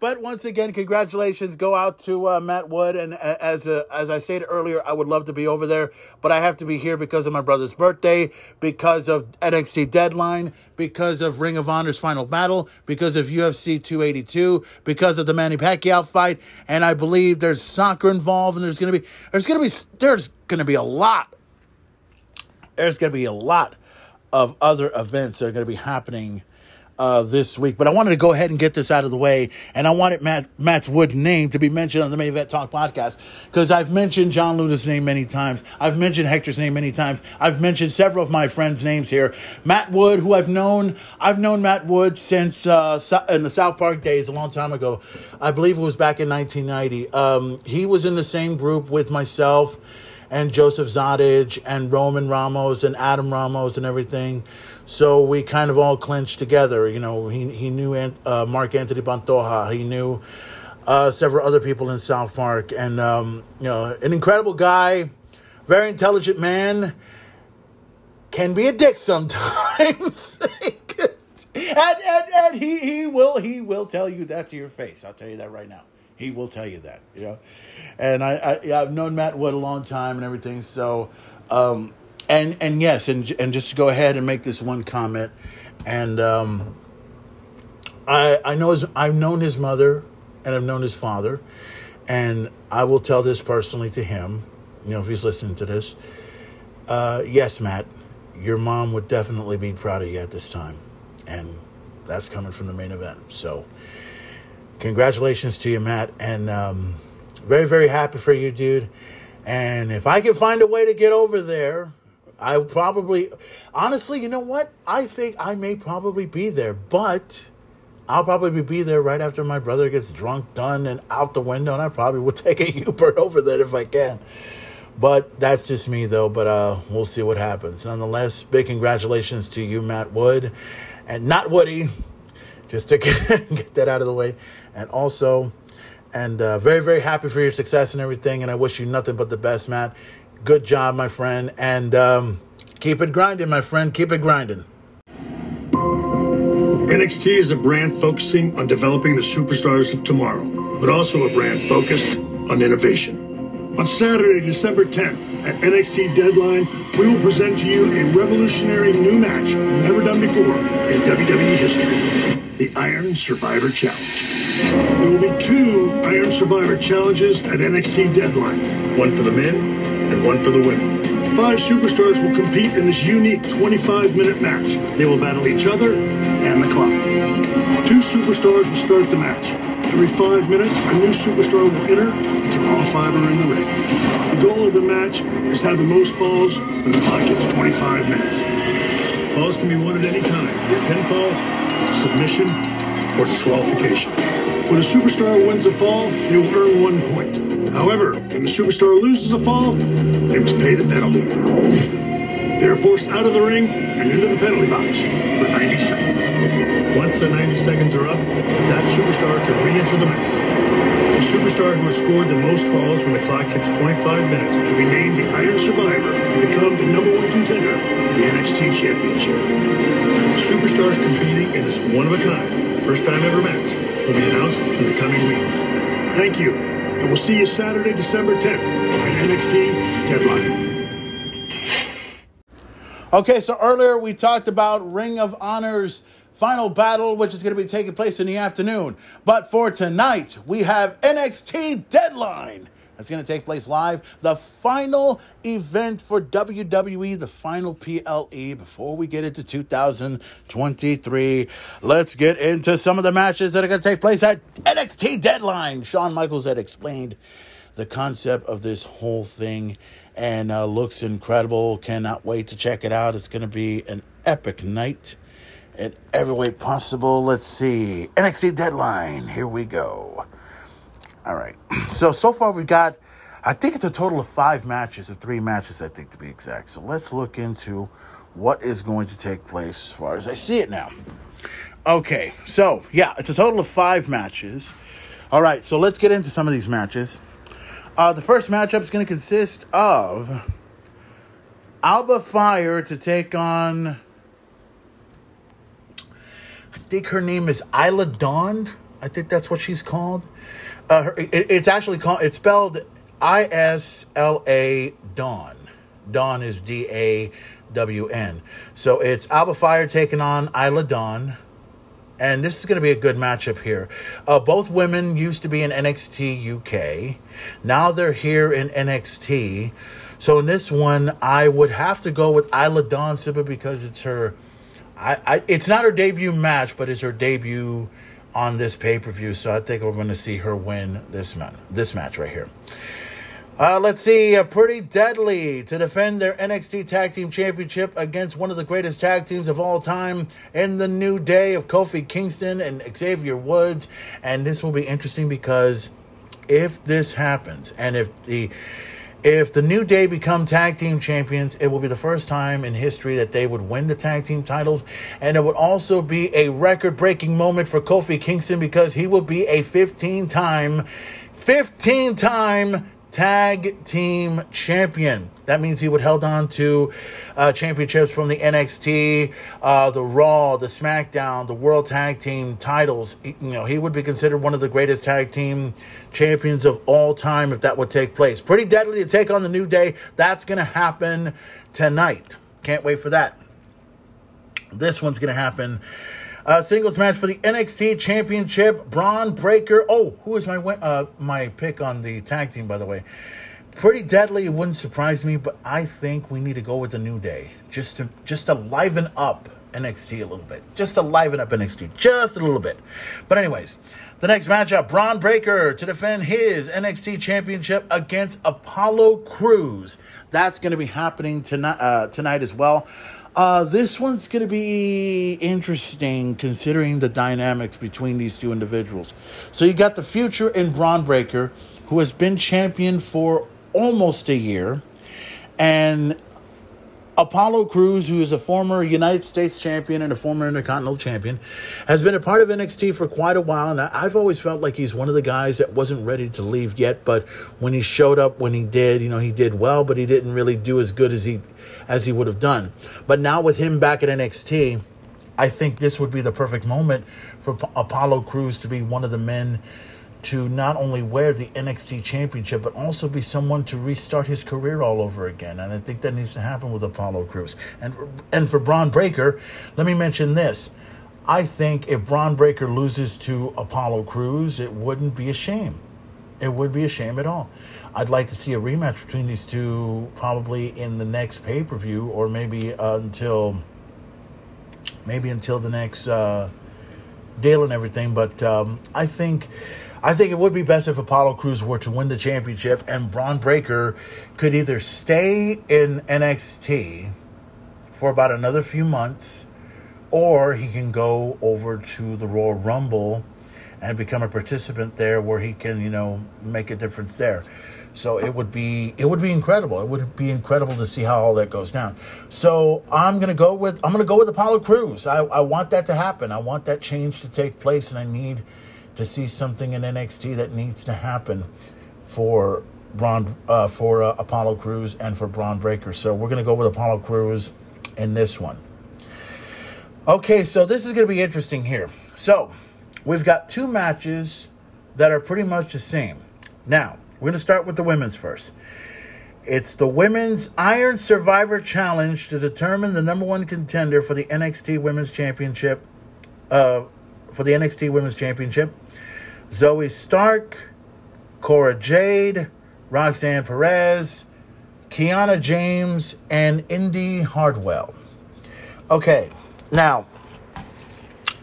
but once again, congratulations go out to uh, Matt Wood. And as uh, as I stated earlier, I would love to be over there, but I have to be here because of my brother's birthday, because of NXT Deadline, because of Ring of Honor's Final Battle, because of UFC 282, because of the Manny Pacquiao fight, and I believe there's soccer involved, and there's gonna be there's gonna be there's gonna be a lot. There's gonna be a lot of other events that are gonna be happening uh, this week. But I wanted to go ahead and get this out of the way, and I wanted Matt Matt's Wood name to be mentioned on the Main Talk podcast because I've mentioned John Luna's name many times. I've mentioned Hector's name many times. I've mentioned several of my friends' names here. Matt Wood, who I've known, I've known Matt Wood since uh, in the South Park days, a long time ago. I believe it was back in 1990. Um, he was in the same group with myself and Joseph Zodage and Roman Ramos and Adam Ramos and everything. So we kind of all clinched together. You know, he, he knew uh, Mark Anthony Pantoja. He knew uh, several other people in South Park. And, um, you know, an incredible guy, very intelligent man, can be a dick sometimes. and, and, and he, he will he will tell you that to your face. I'll tell you that right now. He will tell you that, you know. And I, I I've known Matt Wood a long time and everything. So, um, and and yes, and and just to go ahead and make this one comment, and um, I I know his, I've known his mother and I've known his father, and I will tell this personally to him, you know, if he's listening to this, Uh, yes, Matt, your mom would definitely be proud of you at this time. And that's coming from the main event. So, congratulations to you, Matt. And um, very, very happy for you, dude. And if I can find a way to get over there, I probably, honestly, you know what? I think I may probably be there, but I'll probably be there right after my brother gets drunk, done, and out the window. And I probably will take a U-Bird over there if I can. But that's just me, though. But uh, we'll see what happens. Nonetheless, big congratulations to you, Matt Wood, and not Woody, just to get that out of the way. And also, and uh, very, very happy for your success and everything. And I wish you nothing but the best, Matt. Good job, my friend. And um, keep it grinding, my friend. Keep it grinding.
NXT is a brand focusing on developing the superstars of tomorrow, but also a brand focused on innovation. On Saturday, December 10th, at NXT Deadline, we will present to you a revolutionary new match never done before in WWE history the Iron Survivor Challenge. There will be two Iron Survivor Challenges at NXT Deadline one for the men and one for the women. Five superstars will compete in this unique 25 minute match. They will battle each other and the clock. Two superstars will start the match. Every five minutes, a new superstar will enter until all five are in the ring. The goal of the match is to have the most falls when the clock hits 25 minutes. Falls can be won at any time via pinfall, submission, or disqualification. When a superstar wins a fall, they will earn one point. However, when the superstar loses a fall, they must pay the penalty. They are forced out of the ring and into the penalty box for 90 seconds. Once the 90 seconds are up, that superstar can re-enter the match. The superstar who has scored the most falls when the clock hits 25 minutes will be named the Iron Survivor and become the number one contender for the NXT Championship. Superstars competing in this one-of-a-kind, first-time ever match will be announced in the coming weeks. Thank you, and we'll see you Saturday, December 10th at NXT Deadline.
Okay, so earlier we talked about Ring of Honor's final battle, which is going to be taking place in the afternoon. But for tonight, we have NXT Deadline. That's going to take place live. The final event for WWE, the final PLE before we get into 2023. Let's get into some of the matches that are going to take place at NXT Deadline. Shawn Michaels had explained the concept of this whole thing and uh, looks incredible. Cannot wait to check it out. It's going to be an epic night in every way possible. Let's see. NXT Deadline. Here we go. All right. So, so far we've got, I think it's a total of five matches, or three matches, I think, to be exact. So let's look into what is going to take place as far as I see it now. Okay. So, yeah, it's a total of five matches. All right. So let's get into some of these matches. Uh, the first matchup is going to consist of Alba Fyre to take on. I think her name is Isla Dawn. I think that's what she's called. Uh, it, it's actually called. It's spelled I S L A Dawn. Dawn is D A W N. So it's Alba Fyre taking on Isla Dawn and this is going to be a good matchup here. Uh, both women used to be in NXT UK. Now they're here in NXT. So in this one, I would have to go with Isla Dawn simply because it's her. I, I it's not her debut match, but it's her debut on this pay per view. So I think we're going to see her win this man this match right here. Uh, let's see, uh, Pretty Deadly to defend their NXT Tag Team Championship against one of the greatest tag teams of all time in the New Day of Kofi Kingston and Xavier Woods. And this will be interesting because if this happens and if the if the New Day become tag team champions, it will be the first time in history that they would win the tag team titles. And it would also be a record breaking moment for Kofi Kingston because he will be a 15 time, 15 time tag team champion. That means he would held on to uh, championships from the NXT, uh, the Raw, the SmackDown, the World Tag Team titles. You know, he would be considered one of the greatest tag team champions of all time if that would take place. Pretty deadly to take on the New Day. That's going to happen tonight. Can't wait for that. This one's going to happen uh, singles match for the NXT Championship. Bron Breakker. Oh, who is my win- uh, my pick on the tag team, by the way? Pretty deadly. It wouldn't surprise me, but I think we need to go with the New Day just to just to liven up NXT a little bit, just to liven up NXT just a little bit. But anyways, the next matchup: Bron Breakker to defend his NXT Championship against Apollo Crews. That's going to be happening tonight uh, tonight as well. Uh, this one's going to be interesting considering the dynamics between these two individuals. So you got the future in Bron Breakker, who has been champion for almost a year, and Apollo Crews, who is a former United States champion and a former Intercontinental champion, has been a part of NXT for quite a while. And I've always felt like he's one of the guys that wasn't ready to leave yet. But when he showed up, when he did, you know, he did well, but he didn't really do as good as he as he would have done. But now with him back at NXT, I think this would be the perfect moment for Apollo Crews to be one of the men to not only wear the NXT championship, but also be someone to restart his career all over again. And I think that needs to happen with Apollo Crews. And, and for Bron Breakker, let me mention this. I think if Bron Breakker loses to Apollo Crews, it wouldn't be a shame. It would be a shame at all. I'd like to see a rematch between these two probably in the next pay per view or maybe uh, until maybe until the next uh, deal and everything. But um, I think I think it would be best if Apollo Crews were to win the championship and Bron Breakker could either stay in NXT for about another few months or he can go over to the Royal Rumble and become a participant there where he can, you know, make a difference there. So it would be it would be incredible. It would be incredible to see how all that goes down. So I'm gonna go with I'm gonna go with Apollo Crews. I, I want that to happen. I want that change to take place, and I need to see something in NXT that needs to happen for Bron, uh, for uh, Apollo Crews and for Bron Breakker. So we're gonna go with Apollo Crews in this one. Okay, so this is gonna be interesting here. So we've got two matches that are pretty much the same. Now we're gonna start with the women's first. It's the Women's Iron Survivor Challenge to determine the number one contender for the NXT Women's Championship. Uh, for the NXT Women's Championship. Zoey Stark, Cora Jade, Roxanne Perez, Kiana James, and Indi Hartwell. Okay, now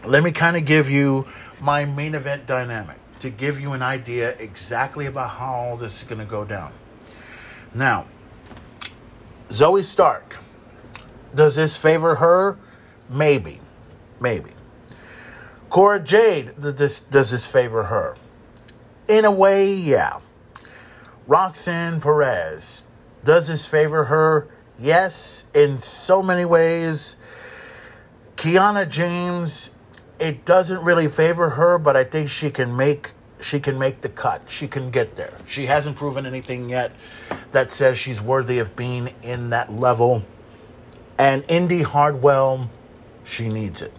let me kind of give you my main event dynamic to give you an idea exactly about how all this is going to go down. Now, Zoey Stark, does this favor her? Maybe. Maybe. Cora Jade, does this, does this favor her? In a way, yeah. Roxanne Perez, does this favor her? Yes, in so many ways. Kiana James, it doesn't really favor her, but I think she can make she can make the cut. She can get there. She hasn't proven anything yet that says she's worthy of being in that level. And Indi Hartwell, she needs it.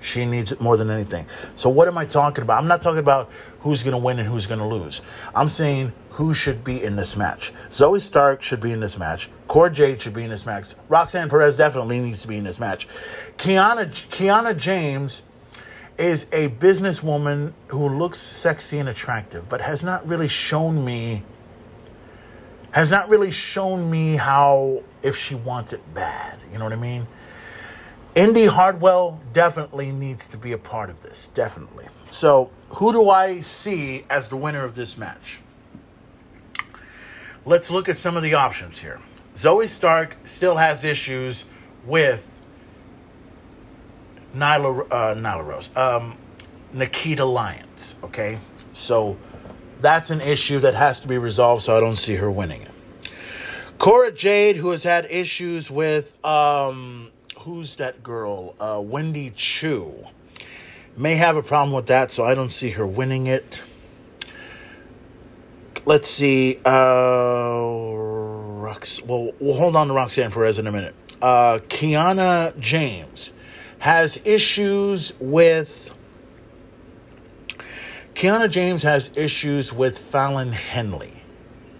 She needs it more than anything. So what am I talking about? I'm not talking about who's going to win and who's going to lose. I'm saying who should be in this match. Zoey Stark should be in this match. Cora Jade should be in this match. Roxanne Perez definitely needs to be in this match. Kiana Kiana James is a businesswoman who looks sexy and attractive, but has not really shown me has not really shown me how if she wants it bad. You know what I mean? Indi Hartwell definitely needs to be a part of this. Definitely. So, who do I see as the winner of this match? Let's look at some of the options here. Zoey Stark still has issues with Nyla, uh, Nyla Rose, um, Nikkita Lyons. Okay, so that's an issue that has to be resolved. So I don't see her winning it. Cora Jade, who has had issues with um, who's that girl? Uh, Wendy Choo may have a problem with that, so I don't see her winning it. Let's see. Uh, Rox- well, we'll hold on to Roxanne Perez in a minute. Uh, Kiana James has issues with. Kiana James has issues with Fallon Henley.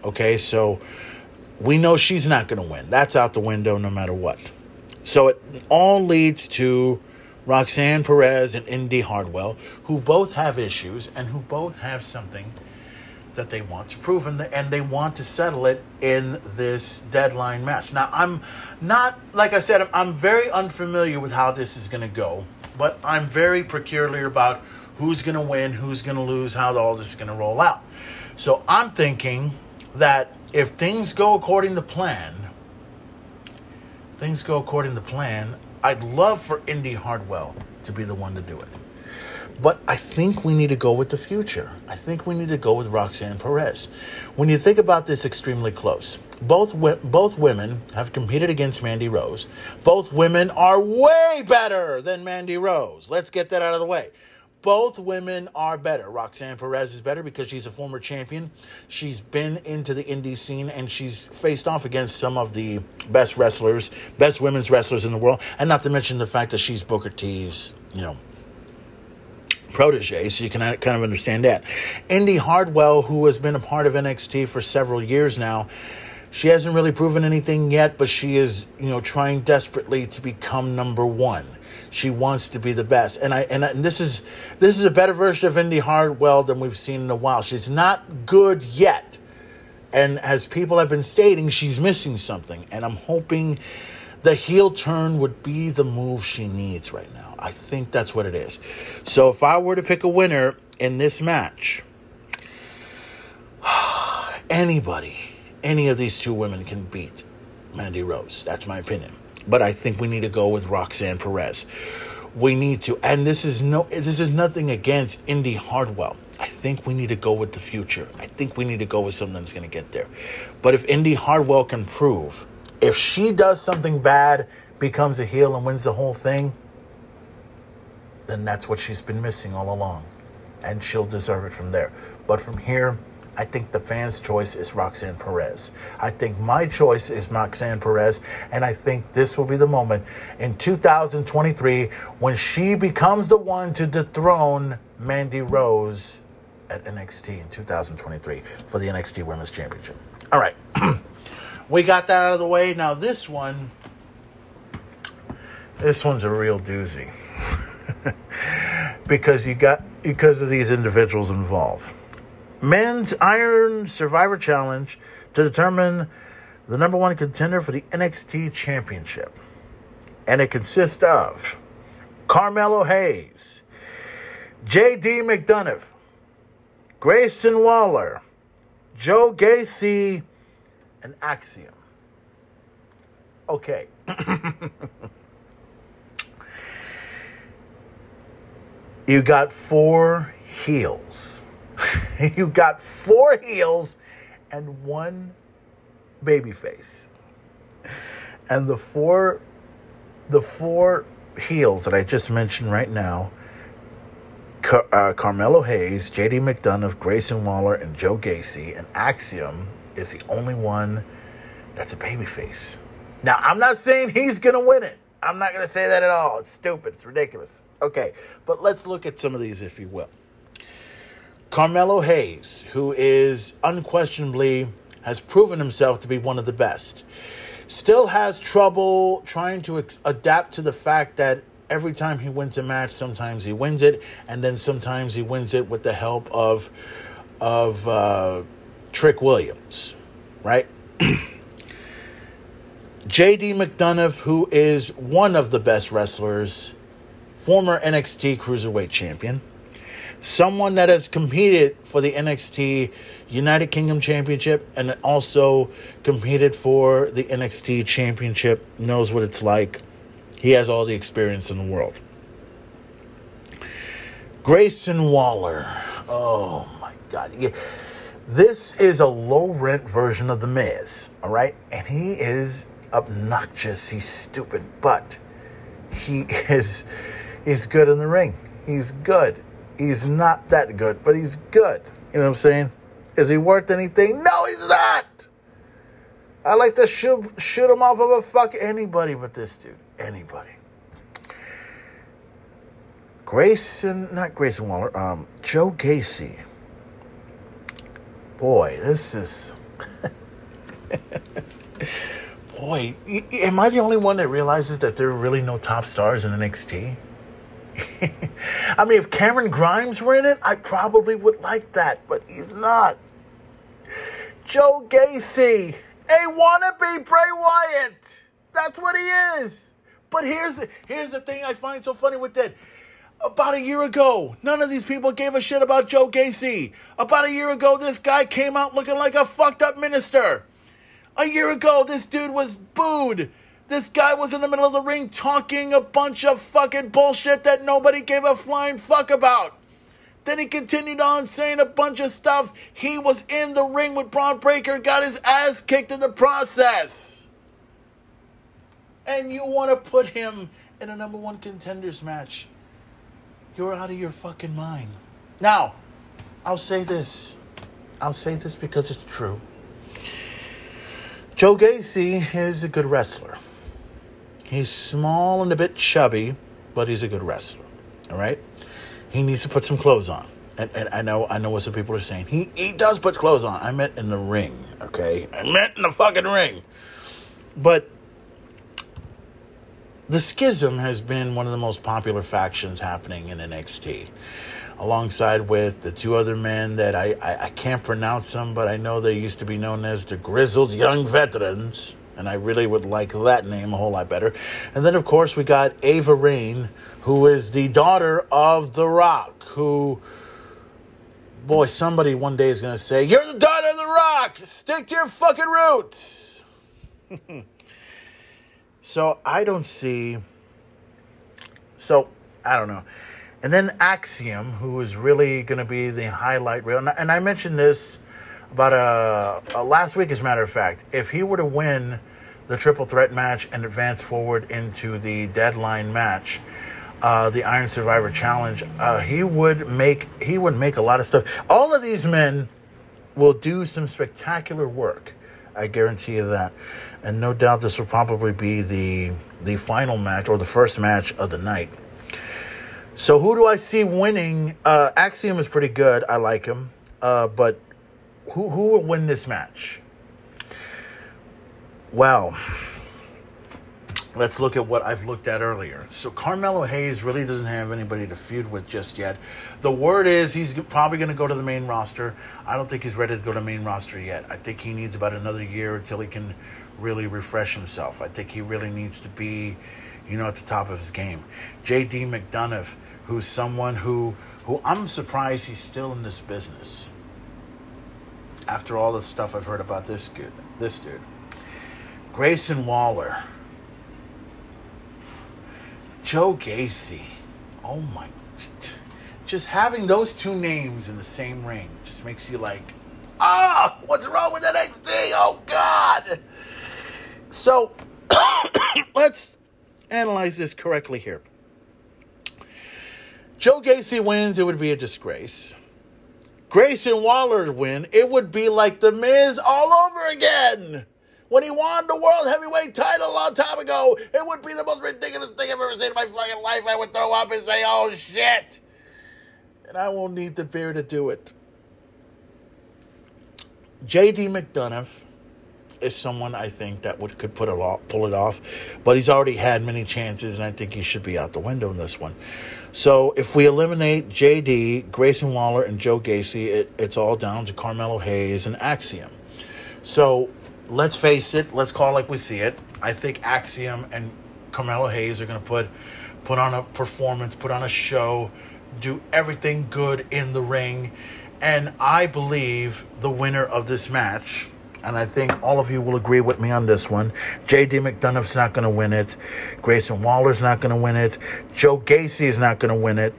Okay, so we know she's not going to win. That's out the window no matter what. So it all leads to Roxanne Perez and Indi Hartwell, who both have issues and who both have something that they want to prove, and, and they want to settle it in this deadline match. Now, I'm not, like I said, I'm very unfamiliar with how this is going to go, but I'm very peculiar about who's going to win, who's going to lose, how all this is going to roll out. So I'm thinking that if things go according to plan, things go according to plan, I'd love for Indi Hartwell to be the one to do it. But I think we need to go with the future. I think we need to go with Roxanne Perez. When you think about this extremely close, both both women have competed against Mandy Rose. Both women are way better than Mandy Rose. Let's get that out of the way. Both women are better. Roxanne Perez is better because she's a former champion. She's been into the indie scene and she's faced off against some of the best wrestlers, best women's wrestlers in the world. And not to mention the fact that she's Booker T's, you know, protege, so you can kind of understand that. Indi Hartwell, who has been a part of NXT for several years now, she hasn't really proven anything yet, but she is, you know, trying desperately to become number one. She wants to be the best, and I and, and this is this is a better version of Indi Hartwell than we've seen in a while. She's not good yet, and as people have been stating, she's missing something, and I'm hoping the heel turn would be the move she needs right now. I think that's what it is. So if I were to pick a winner in this match, anybody, any of these two women can beat Mandy Rose. That's my opinion. But I think we need to go with Roxanne Perez. We need to, and this is no, this is nothing against Indi Hartwell. I think we need to go with the future. I think we need to go with something that's going to get there. But if Indi Hartwell can prove if she does something bad, becomes a heel, and wins the whole thing, then that's what she's been missing all along. And she'll deserve it from there. But from here, I think the fans' choice is Roxanne Perez. I think my choice is Roxanne Perez, and I think this will be the moment in 2023 when she becomes the one to dethrone Mandy Rose at NXT in 2023 for the NXT Women's Championship. All right. we got that out of the way. Now this one, this one's a real doozy because you got because of these individuals involved. Men's Iron Survivor Challenge to determine the number one contender for the NXT Championship, and it consists of Carmelo Hayes, J.D. McDonagh, Grayson Waller, Joe Gacy and axiom. Okay. you got four heels. you got four heels and one baby face. And the four the four heels that I just mentioned right now Car- uh, Carmelo Hayes, JD McDonagh, Grayson Waller, and Joe Gacy, and Axiom is the only one that's a babyface. Now, I'm not saying he's going to win it. I'm not going to say that at all. It's stupid. It's ridiculous. Okay, but let's look at some of these, if you will. Carmelo Hayes, who is unquestionably has proven himself to be one of the best, still has trouble trying to ex- adapt to the fact that every time he wins a match, sometimes he wins it, and then sometimes he wins it with the help of of uh, Trick Williams, right? JD McDonagh, who is one of the best wrestlers, former NXT Cruiserweight Champion, someone that has competed for the NXT United Kingdom Championship and also competed for the NXT Championship, knows what it's like. He has all the experience in the world. Grayson Waller. Oh my God. Yeah this is a low rent version of The Miz, all right? And he is obnoxious. He's stupid, but he is he's good in the ring. He's good. He's not that good, but he's good. You know what I'm saying? Is he worth anything? No, he's not. I like to shoot shoot him off of a fuck anybody but this dude. Anybody. Grayson, not Grayson Waller, um, Joe Gacy boy, this is. boy, am I the only one that realizes that there are really no top stars in NXT? I mean, if Cameron Grimes were in it, I probably would like that, but he's not. Joe Gacy, a wannabe Bray Wyatt. That's what he is. But here's here's the thing I find so funny with that. About a year ago, none of these people gave a shit about Joe Gacy. About a year ago, this guy came out looking like a fucked up minister. A year ago, this dude was booed. This guy was in the middle of the ring talking a bunch of fucking bullshit that nobody gave a flying fuck about. Then he continued on saying a bunch of stuff. He was in the ring with Bron Breakker, got his ass kicked in the process. And you want to put him in a number one contenders match. You're out of your fucking mind. Now, I'll say this. I'll say this because it's true. Joe Gacy is a good wrestler. He's small and a bit chubby, but he's a good wrestler. All right? He needs to put some clothes on. And, and I know I know what some people are saying. He he does put clothes on. I meant in the ring, okay? I meant in the fucking ring. But the Schism has been one of the most popular factions happening in NXT, alongside with the two other men that I, I, I can't pronounce them, but I know they used to be known as the Grizzled Young Veterans, and I really would like that name a whole lot better. And then, of course, we got Ava Raine, who is the daughter of The Rock, who, boy, somebody one day is going to say, You're the daughter of The Rock! Stick to your fucking roots! So I don't see. So I don't know. And then Axiom, who is really going to be the highlight reel. And I mentioned this about uh, uh, last week, as a matter of fact. If he were to win the triple threat match and advance forward into the deadline match, uh, the Iron Survivor Challenge, uh, he would make he would make a lot of stuff. All of these men will do some spectacular work. I guarantee you that. And no doubt this will probably be the the final match or the first match of the night. So who do I see winning? Uh, Axiom is pretty good. I like him. Uh, but who who will win this match? Well, let's look at what I've looked at earlier. So Carmelo Hayes really doesn't have anybody to feud with just yet. The word is he's probably going to go to the main roster. I don't think he's ready to go to main roster yet. I think he needs about another year until he can really refresh himself. I think he really needs to be, you know, at the top of his game. J.D. McDonagh, who's someone who who I'm surprised he's still in this business. After all the stuff I've heard about this dude, this dude. Grayson Waller. Joe Gacy. Oh my. Just having those two names in the same ring just makes you like, ah, what's wrong with NXT? Oh God. So let's analyze this correctly here. Joe Gacy wins, it would be a disgrace. Grayson Waller win, it would be like The Miz all over again. When he won the World Heavyweight title a long time ago, it would be the most ridiculous thing I've ever seen in my fucking life. I would throw up and say, oh shit. And I won't need the beer to do it. JD McDonagh is someone I think that would could put it off, pull it off, but he's already had many chances, and I think he should be out the window in this one. So if we eliminate JD, Grayson Waller, and Joe Gacy, it, it's all down to Carmelo Hayes and Axiom. So let's face it, let's call it like we see it. I think Axiom and Carmelo Hayes are going to put put on a performance, put on a show, do everything good in the ring, and I believe the winner of this match and I think all of you will agree with me on this one. J.D. McDonagh's not going to win it. Grayson Waller's not going to win it. Joe Gacy is not going to win it.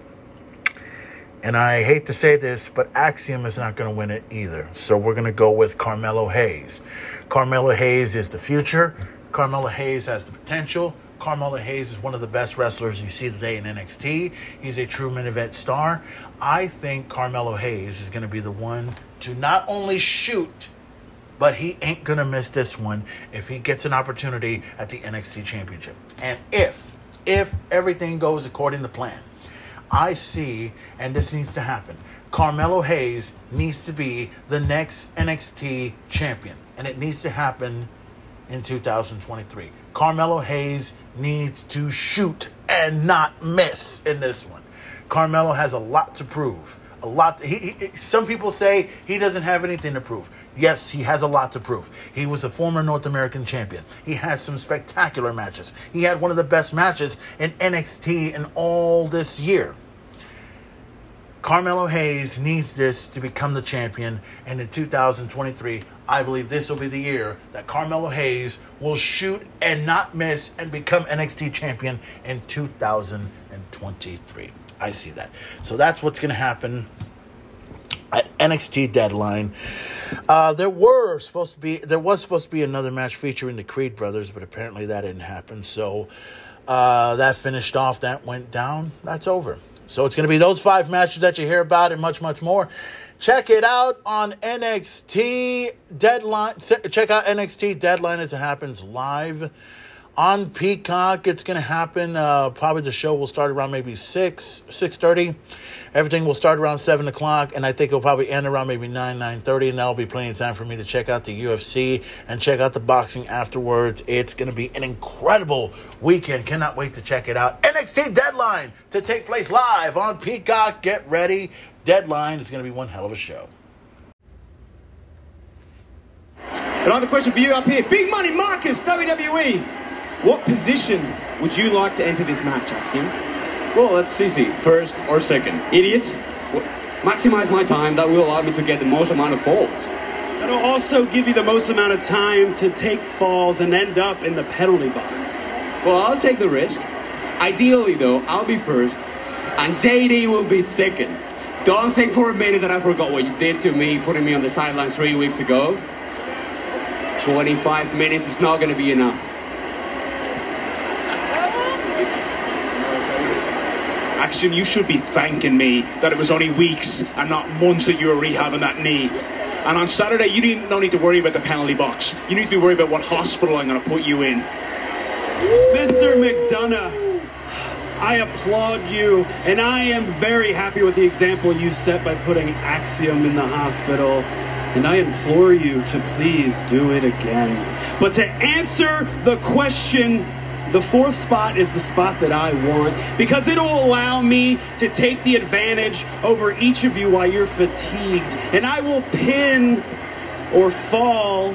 And I hate to say this, but Axiom is not going to win it either. So we're going to go with Carmelo Hayes. Carmelo Hayes is the future. Carmelo Hayes has the potential. Carmelo Hayes is one of the best wrestlers you see today in NXT. He's a true main event star. I think Carmelo Hayes is going to be the one to not only shoot but he ain't gonna miss this one if he gets an opportunity at the NXT Championship. And if if everything goes according to plan, I see, and this needs to happen. Carmelo Hayes needs to be the next NXT champion, and it needs to happen in 2023. Carmelo Hayes needs to shoot and not miss in this one. Carmelo has a lot to prove. A lot. he, he, some people say he doesn't have anything to prove. Yes, he has a lot to prove. He was a former North American champion. He has some spectacular matches. He had one of the best matches in NXT in all this year. Carmelo Hayes needs this to become the champion, and in 2023, I believe this will be the year that Carmelo Hayes will shoot and not miss and become NXT champion in 2023. I see that. So that's what's going to happen at NXT Deadline. Uh, there were supposed to be there was supposed to be another match featuring the Creed brothers, but apparently that didn't happen. So uh, that finished off. That went down. That's over. So it's going to be those five matches that you hear about and much, much more. Check it out on NXT Deadline. Check out NXT Deadline as it happens live on Peacock. It's going to happen. Uh, probably the show will start around maybe six, six thirty. Everything will start around seven o'clock, and I think it'll probably end around maybe nine, nine thirty. And that'll be plenty of time for me to check out the UFC and check out the boxing afterwards. It's going to be an incredible weekend. Cannot wait to check it out. NXT Deadline to take place live on Peacock. Get ready. Deadline is going to be one hell of a show.
And I have a question for you up here. Big Money Marcus, WWE. What position would you like to enter this match, Axiom?
Well, that's easy. First or second.
Idiots?
Maximize my time. That will allow me to get the most amount of falls.
That'll also give you the most amount of time to take falls and end up in the penalty box.
Well, I'll take the risk. Ideally, though, I'll be first, and JD will be second. Don't think for a minute that I forgot what you did to me, putting me on the sidelines three weeks ago. 25 minutes is not going to be enough.
Action, you should be thanking me that it was only weeks and not months that you were rehabbing that knee. And on Saturday, you didn't no need to worry about the penalty box. You need to be worried about what hospital I'm going to put you in.
Mr. McDonagh, I applaud you, and I am very happy with the example you set by putting Axiom in the hospital. And I implore you to please do it again. But to answer the question, the fourth spot is the spot that I want because it'll allow me to take the advantage over each of you while you're fatigued. And I will pin or fall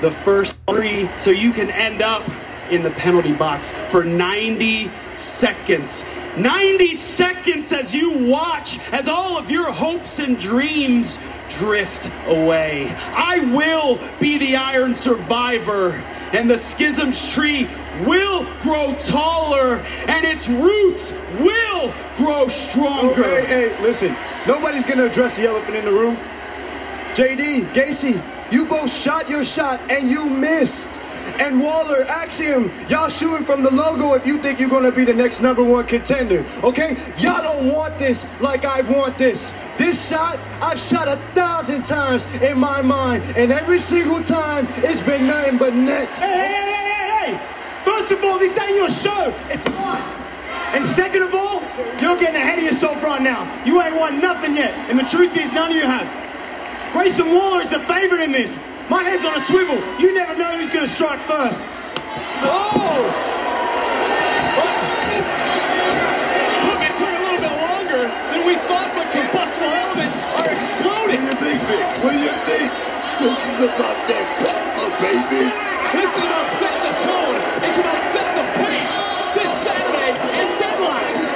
the first three so you can end up in the penalty box for 90 seconds. 90 seconds as you watch as all of your hopes and dreams drift away. I will be the Iron Survivor, and the Schisms tree will grow taller, and its roots will grow stronger.
Oh, hey, hey, listen. Nobody's to address the elephant in the room. JD, Gacy, you both shot your shot and you missed. And Waller, Axiom, y'all shooting from the logo if you think you're gonna be the next number one contender. Okay? Y'all don't want this like I want this. This shot, I've shot a thousand times in my mind, and every single time it's been nothing but nets. Hey, hey, hey, hey, hey! First of all, this ain't your show. It's mine. And second of all, you're getting ahead of yourself right now. You ain't won nothing yet, and the truth is, none of you have. Grayson Waller is the favorite in this. My head's on a swivel. You never know who's going to strike first.
Oh! Look, it took a little bit longer than we thought, but combustible elements are exploding.
What do you think, Vic? What do you think? This is about that pepper, baby.
This is about setting the tone. It's about setting the pace. This Saturday in Deadline.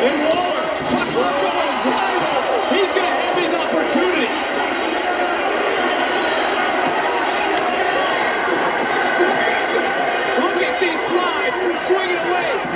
And Waller, touch the goal, rival. He's going to have his opportunity. Look at these five swinging away.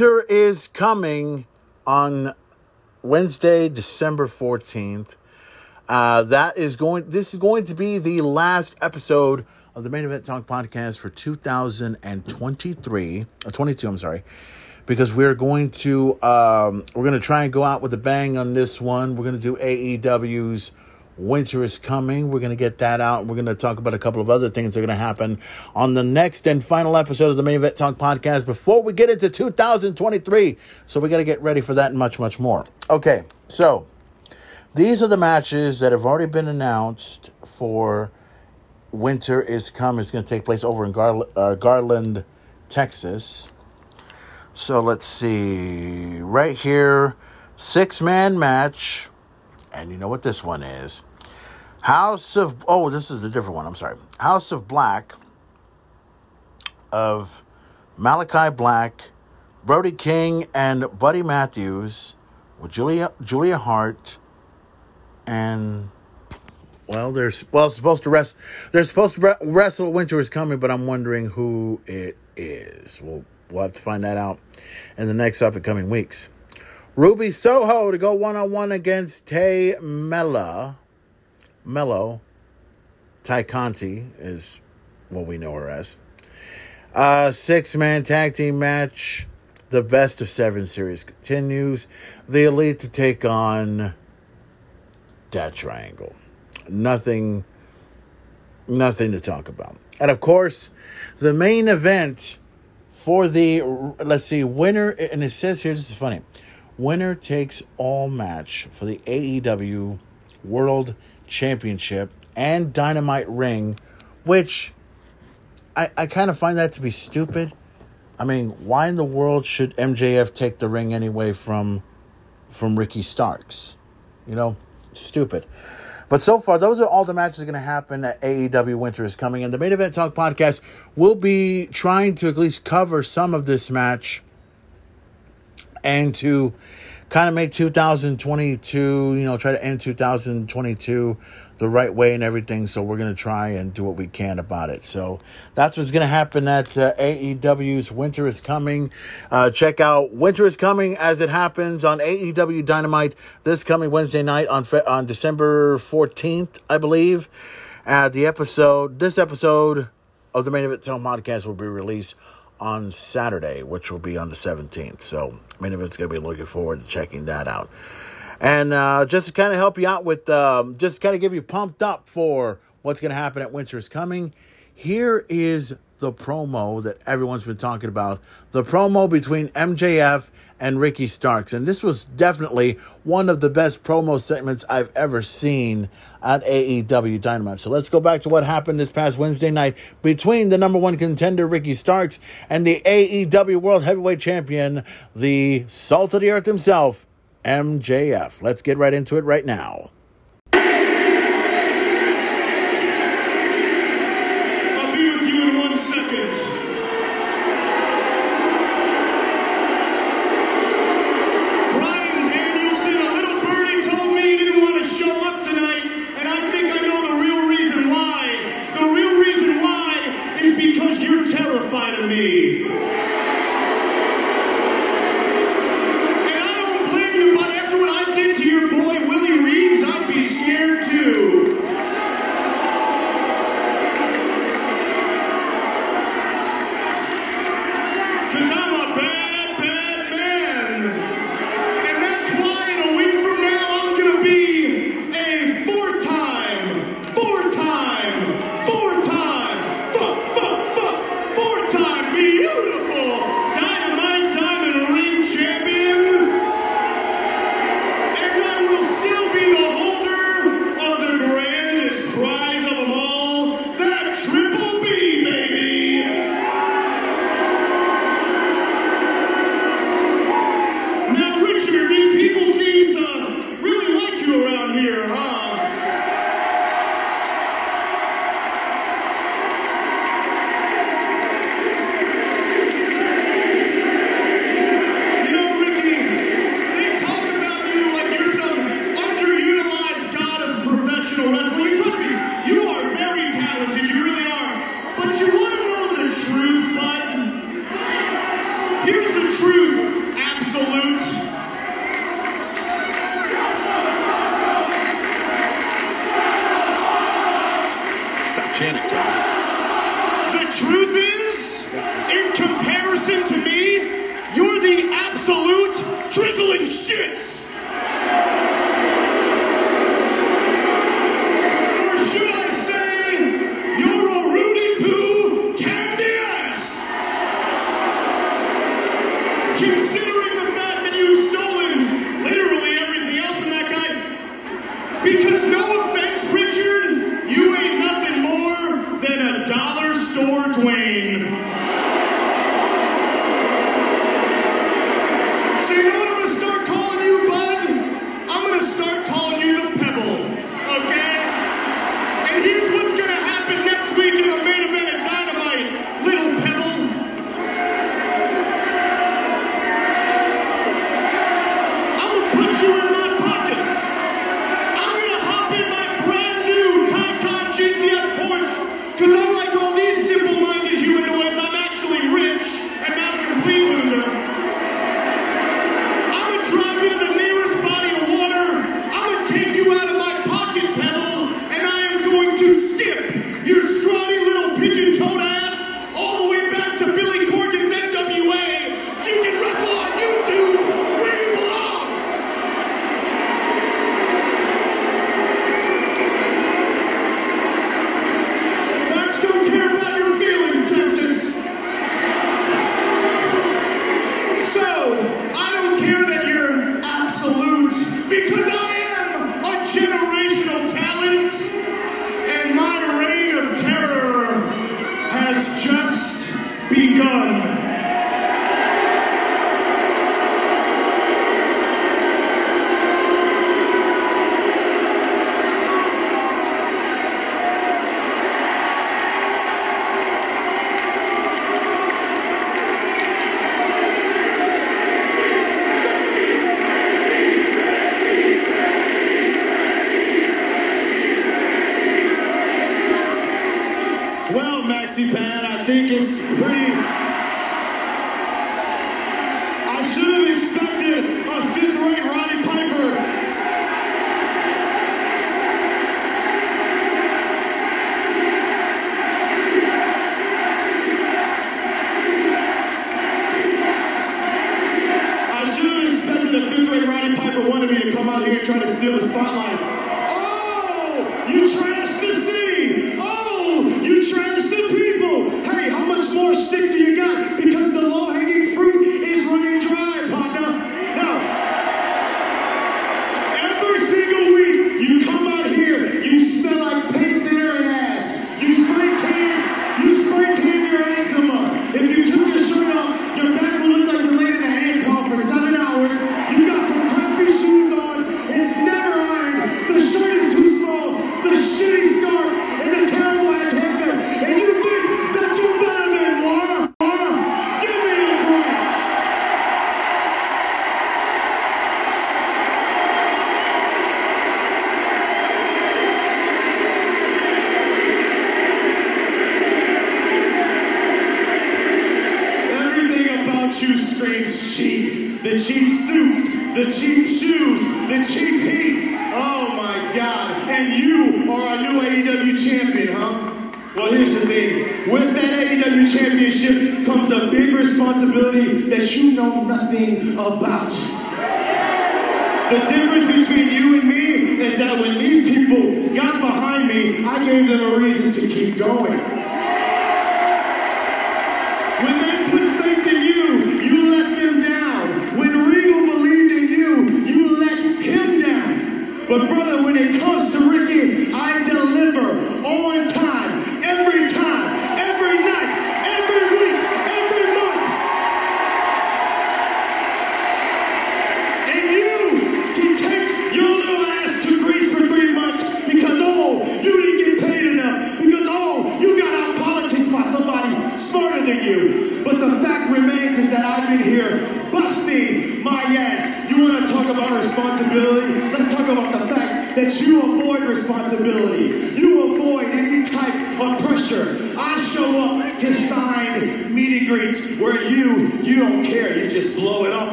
Winter is coming on Wednesday, December 14th. Uh, that is going, this is going to be the last episode of the Main Event Talk podcast for 2023, uh, 22, I'm sorry, because we're going to, um, we're going to try and go out with a bang on this one. We're going to do AEW's Winter is coming. We're going to get that out. We're going to talk about a couple of other things that are going to happen on the next and final episode of the Main Event Talk podcast before we get into 2023. So we got to get ready for that and much, much more. Okay, so these are the matches that have already been announced for Winter is Coming. It's going to take place over in uh, Garland, Texas. So let's see. Right here, six man match. And you know what this one is. House of oh, this is a different one. I'm sorry. House of Black of Malachi Black, Brody King, and Buddy Matthews with Julia Julia Hart, and well, they're well supposed to rest. They're supposed to wrestle. Winter is coming, but I'm wondering who it is. We'll we'll have to find that out in the next up and coming weeks. Ruby Soho to go one on one against Tay Melo. Melo, Tay Conti is what we know her as. Uh, six man tag team match. The best of seven series continues. The Elite to take on Death Triangle. Nothing, nothing to talk about. And of course, the main event for the let's see winner. And it says here, this is funny. Winner takes all match for the AEW World Championship and Dynamite Ring, which I, I kind of find that to be stupid. I mean, why in the world should MJF take the ring anyway from from Ricky Starks? You know, stupid. But so far, those are all the matches that are going to happen at AEW Winter is coming. And the Main Event Talk podcast will be trying to at least cover some of this match and to kind of make 2022, you know, try to end 2022 the right way and everything. So we're going to try and do what we can about it. So that's what's going to happen at uh, AEW's Winter is Coming. Uh, check out Winter is Coming as it happens on AEW Dynamite this coming Wednesday night on Fe- on December 14th, I believe. Uh, the episode, this episode of the Main Event Talk podcast will be released on Saturday, which will be on the 17th. So, main event's going to be looking forward to checking that out. And uh, just to kind of help you out with, um, just kind of give you pumped up for what's going to happen at Winter is Coming, here is the promo that everyone's been talking about. The promo between MJF and Ricky Starks. And this was definitely one of the best promo segments I've ever seen at AEW Dynamite. So let's go back to what happened this past Wednesday night between the number one contender, Ricky Starks, and the AEW World Heavyweight Champion, the salt of the earth himself, MJF. Let's get right into it right now.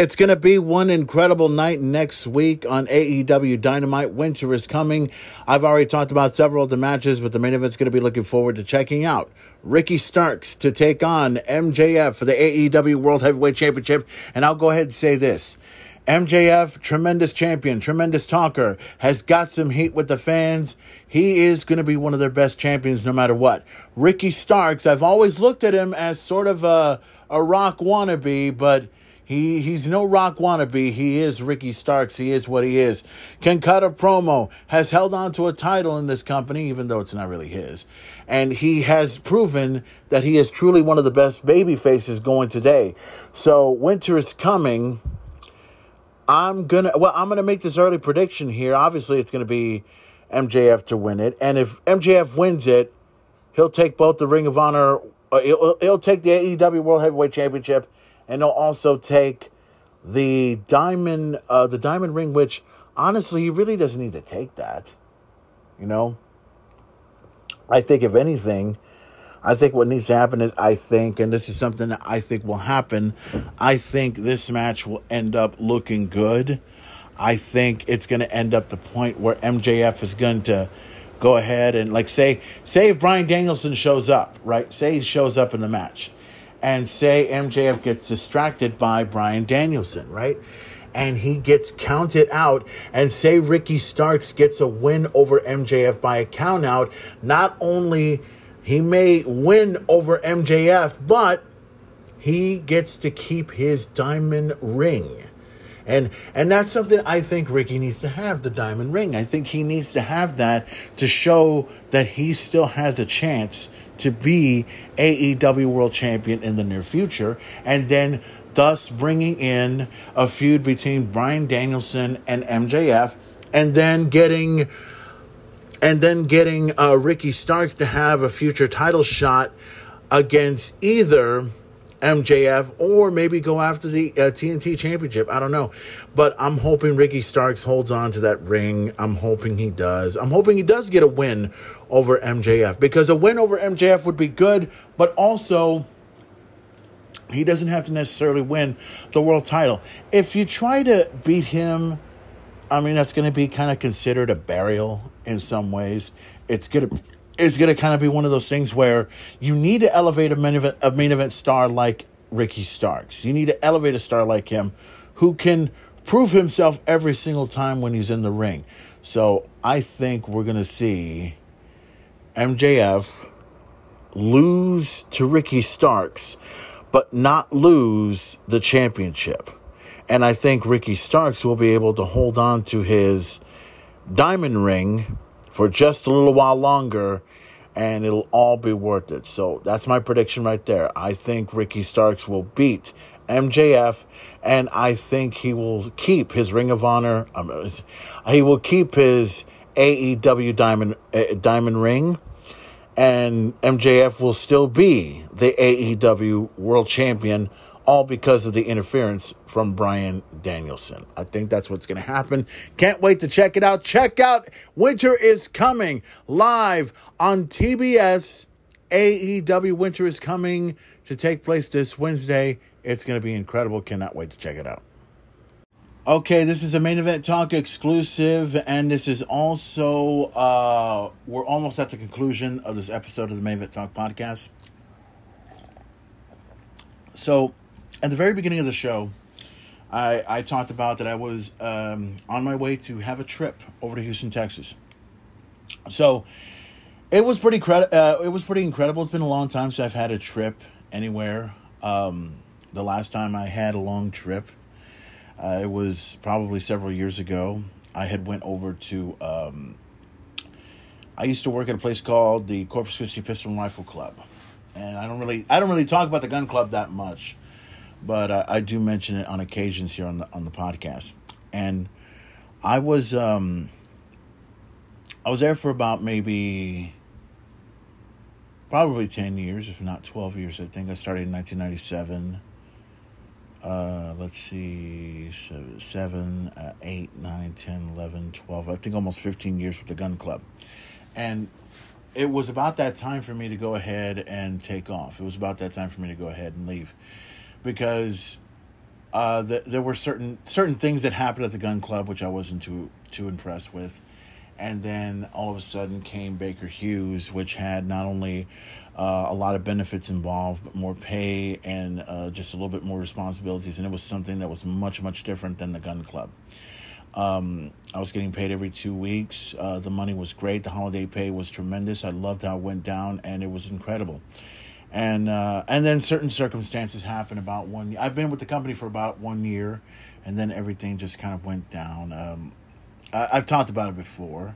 It's going to be one
incredible night next week on AEW Dynamite. Winter is coming. I've already talked about several of the matches, but the main event's going to be looking forward to checking out. Ricky Starks to take on MJF for the AEW World Heavyweight Championship. And I'll go ahead and say this. MJF, tremendous champion, tremendous talker, has got some heat with the fans. He is going to be one of their best champions no matter what. Ricky Starks, I've always looked at him as sort of a, a rock wannabe, but he he's no rock wannabe. He is Ricky Starks. He is what he is. Can cut a promo. Has held on to a title in this company, even though it's not really his. And he has proven that he is truly one of the best baby faces going today. So winter is coming. I'm gonna well, I'm gonna make this early prediction here. Obviously, it's gonna be MJF to win it, and if MJF wins it, he'll take both the Ring of Honor. Uh, he'll, he'll take the AEW World Heavyweight Championship, and he'll also take the diamond, uh, the diamond ring. Which honestly, he really doesn't need to take that. You know, I think if anything, I think what needs to happen is I think, and this is something that I think will happen. I think this match will end up looking good. I think it's going to end up the point where MJF is going to go ahead and like say say if Bryan Danielson shows up, right? Say he shows up in the match. And say MJF gets distracted by Bryan Danielson, right? And he gets counted out and say Ricky Starks gets a win over MJF by a count out, not only he may win over MJF, but he gets to keep his diamond ring. And and that's something I think Ricky needs to have the diamond ring. I think he needs to have that to show that he still has a chance to be AEW World Champion in the near future and then thus bringing in a feud between Bryan Danielson and MJF and then getting and then getting uh, Ricky Starks to have a future title shot against either MJF or maybe go after the uh, TNT Championship. I don't know, but I'm hoping Ricky Starks holds on to that ring. I'm hoping he does. I'm hoping he does get a win over MJF because a win over MJF would be good, but also he doesn't have to necessarily win the world title. If you try to beat him, I mean that's going to be kind of considered a burial in some ways. It's going to it's going to kind of be one of those things where you need to elevate a main event, a main event star like Ricky Starks. You need to elevate a star like him who can prove himself every single time when he's in the ring. So I think we're going to see MJF lose to Ricky Starks, but not lose the championship. And I think Ricky Starks will be able to hold on to his diamond ring for just a little while longer and it'll all be worth it. So that's my prediction right there. I think Ricky Starks will beat MJF and I think he will keep his Ring of Honor. Um, he will keep his AEW diamond uh, diamond ring and MJF will still be the AEW world champion all because of the interference from Bryan Danielson. I think that's what's going to happen. Can't wait to check it out. Check out Winter is Coming live on TBS. AEW Winter is coming to take place this Wednesday. It's going to be incredible. Cannot wait to check it out. Okay, this is a main event talk exclusive, and this is also uh we're almost at the conclusion of this episode of the main event talk podcast. So, at the very beginning of the show, I I talked about that I was um, on my way to have a trip over to Houston, Texas. So, it was pretty cred- uh, it was pretty incredible. It's been a long time since I've had a trip anywhere. Um, the last time I had a long trip, uh, it was probably several years ago. I had went over to. Um, I used to work at a place called the Corpus Christi Pistol and Rifle Club, and I don't really I don't really talk about the gun club that much, but uh, I do mention it on occasions here on the on the podcast. And I was um, I was there for about maybe probably 10 years, if not 12 years. I think I started in 1997. Uh, let's see, seven, seven uh, 8, 9, 10, 11, 12, I think almost 15 years with the gun club. And it was about that time for me to go ahead and take off. It was about that time for me to go ahead and leave because uh, the, there were certain certain things that happened at the gun club which I wasn't too too impressed with, and then all of a sudden came Baker Hughes, which had not only uh, a lot of benefits involved, but more pay and uh, just a little bit more responsibilities, and it was something that was much much different than the gun club. Um, I was getting paid every two weeks. Uh, the money was great. The holiday pay was tremendous. I loved how it went down, and it was incredible. And uh, and then certain circumstances happened about one. I've been with the company for about one year, and then everything just kind of went down. Um, I've talked about it before.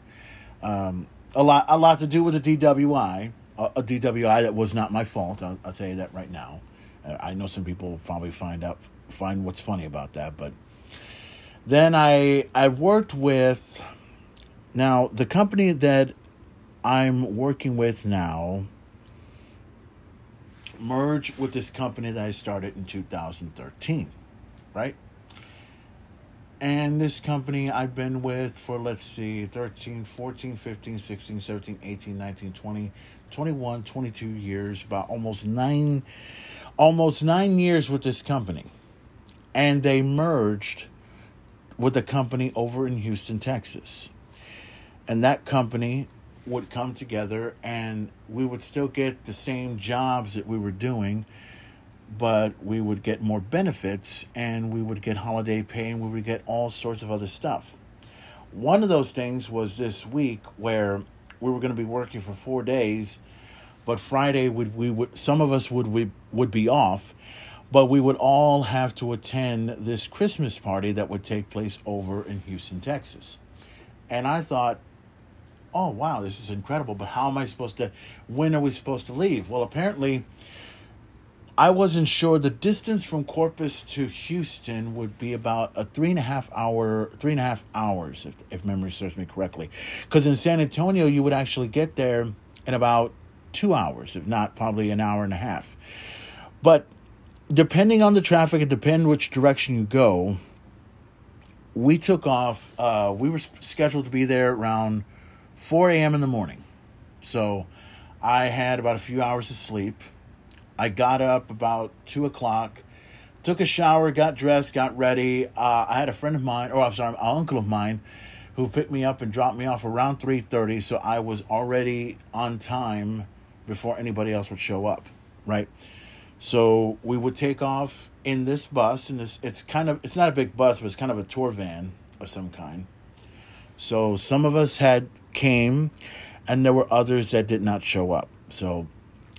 Um, a lot, a lot to do with the DWI, a, a DWI that was not my fault. I'll, I'll tell you that right now. Uh, I know some people will probably find out find what's funny about that, but then I I worked with now the company that I'm working with now merged with this company that I started in 2013, right? And this company I've been with for let's see 13, 14, 15, 16, 17, 18, 19, 20, 21, 22 years, about almost 9 almost 9 years with this company. And they merged with a company over in Houston, Texas. And that company would come together and we would still get the same jobs that we were doing, but we would get more benefits and we would get holiday pay and we would get all sorts of other stuff. One of those things was this week where we were going to be working for four days, but Friday would we would some of us would we would be off, but we would all have to attend this Christmas party that would take place over in Houston, Texas. And I thought, oh wow, this is incredible, but how am I supposed to when are we supposed to leave? Well, apparently I wasn't sure the distance from Corpus to Houston would be about a three and a half hour, three and a half hours, if, if memory serves me correctly. Because in San Antonio, you would actually get there in about two hours, if not probably an hour and a half. But depending on the traffic and depending which direction you go, we took off. Uh, we were scheduled to be there around 4 a.m. in the morning. So I had about a few hours of sleep. I got up about 2 o'clock, took a shower, got dressed, got ready. Uh, I had a friend of mine, or I'm sorry, an uncle of mine, who picked me up and dropped me off around 3.30 so i was already on time before anybody else would show up right? So we would take off in this bus and this it's kind of it's not a big bus but it's kind of a tour van of some kind. So some of us had came and there were others that did not show up. So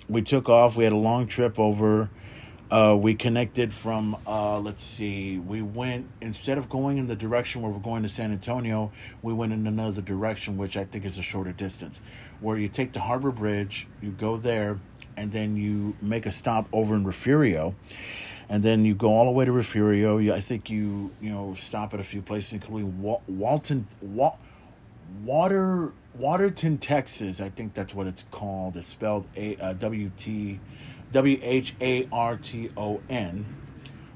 we took off. We had a long trip over. Uh, we connected from uh, let's see we went instead of going in the direction where we're going to san antonio we went in another direction which i think is a shorter distance where you take the harbor bridge you go there and then you make a stop over in refugio and then you go all the way to refugio. I think you you know stop at a few places including Wa- walton Wa- water waterton texas i think that's what it's called it's spelled a uh, w-t W H A R T O N.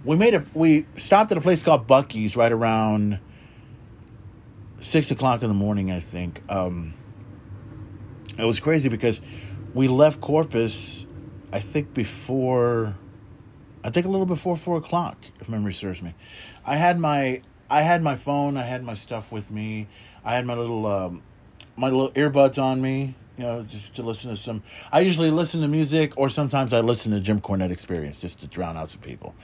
We made a we stopped at a place called Buc-ee's right around six o'clock in the morning, I think. Um, it was crazy because we left Corpus, I think before, I think a little before four o'clock, if memory serves me. I had my I had my phone, I had my stuff with me, I had my little um, my little earbuds on me, you know, just to listen to some. I usually listen to music, or sometimes I listen to Jim Cornette Experience just to drown out some people.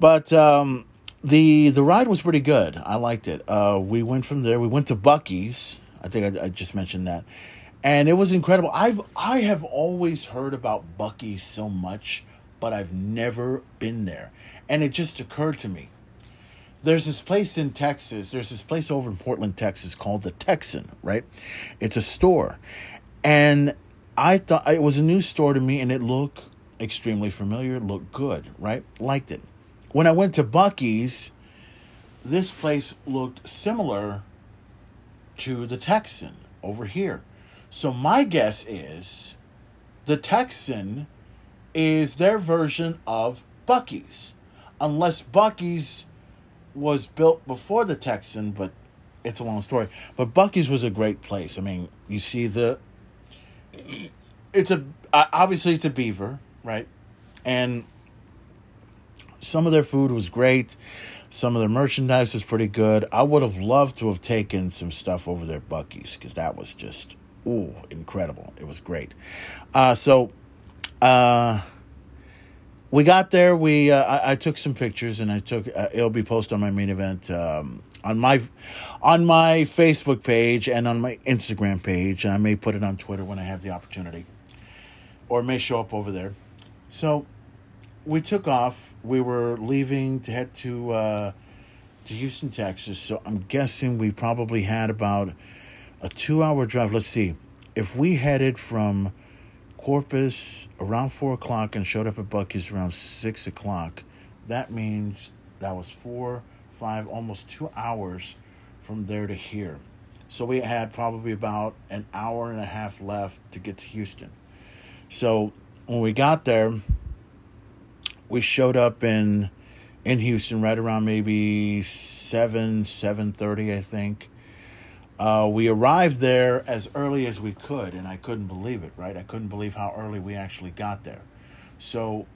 But um, the the ride was pretty good. I liked it. Uh, we went from there. We went to Buc-ee's. I think I, I just mentioned that, and it was incredible. I've I have always heard about Buc-ee's so much, but I've never been there. And it just occurred to me. There's this place in Texas. There's this place over in Portland, Texas called the Texan, right? It's a store. And I thought it was a new store to me and it looked extremely familiar. It looked good, right? Liked it. When I went to Buc-ee's, this place looked similar to the Texan over here. So my guess is the Texan is their version of Buc-ee's. Unless Buc-ee's was built before the Texan, but it's a long story. But Buc-ee's was a great place. I mean, you see the it's a obviously it's a beaver, right? And some of their food was great. Some of their merchandise was pretty good. I would have loved to have taken some stuff over there, Buc-ee's, because that was just ooh incredible. It was great. Uh, so, uh, we got there. We uh, I, I took some pictures, and I took uh, it'll be posted on my main event um, on my on my Facebook page and on my Instagram page. I may put it on Twitter when I have the opportunity, or may show up over there. So we took off. We were leaving to head to uh, to Houston, Texas. So I'm guessing we probably had about a two hour drive. Let's see, if we headed from Corpus around four o'clock and showed up at Buc-ee's around six o'clock, that means that was four, five, almost two hours from there to here. So we had probably about an hour and a half left to get to Houston. So when we got there, we showed up in in Houston right around maybe seven seven thirty, I think. Uh, we arrived there as early as we could, and I couldn't believe it. Right, I couldn't believe how early we actually got there. So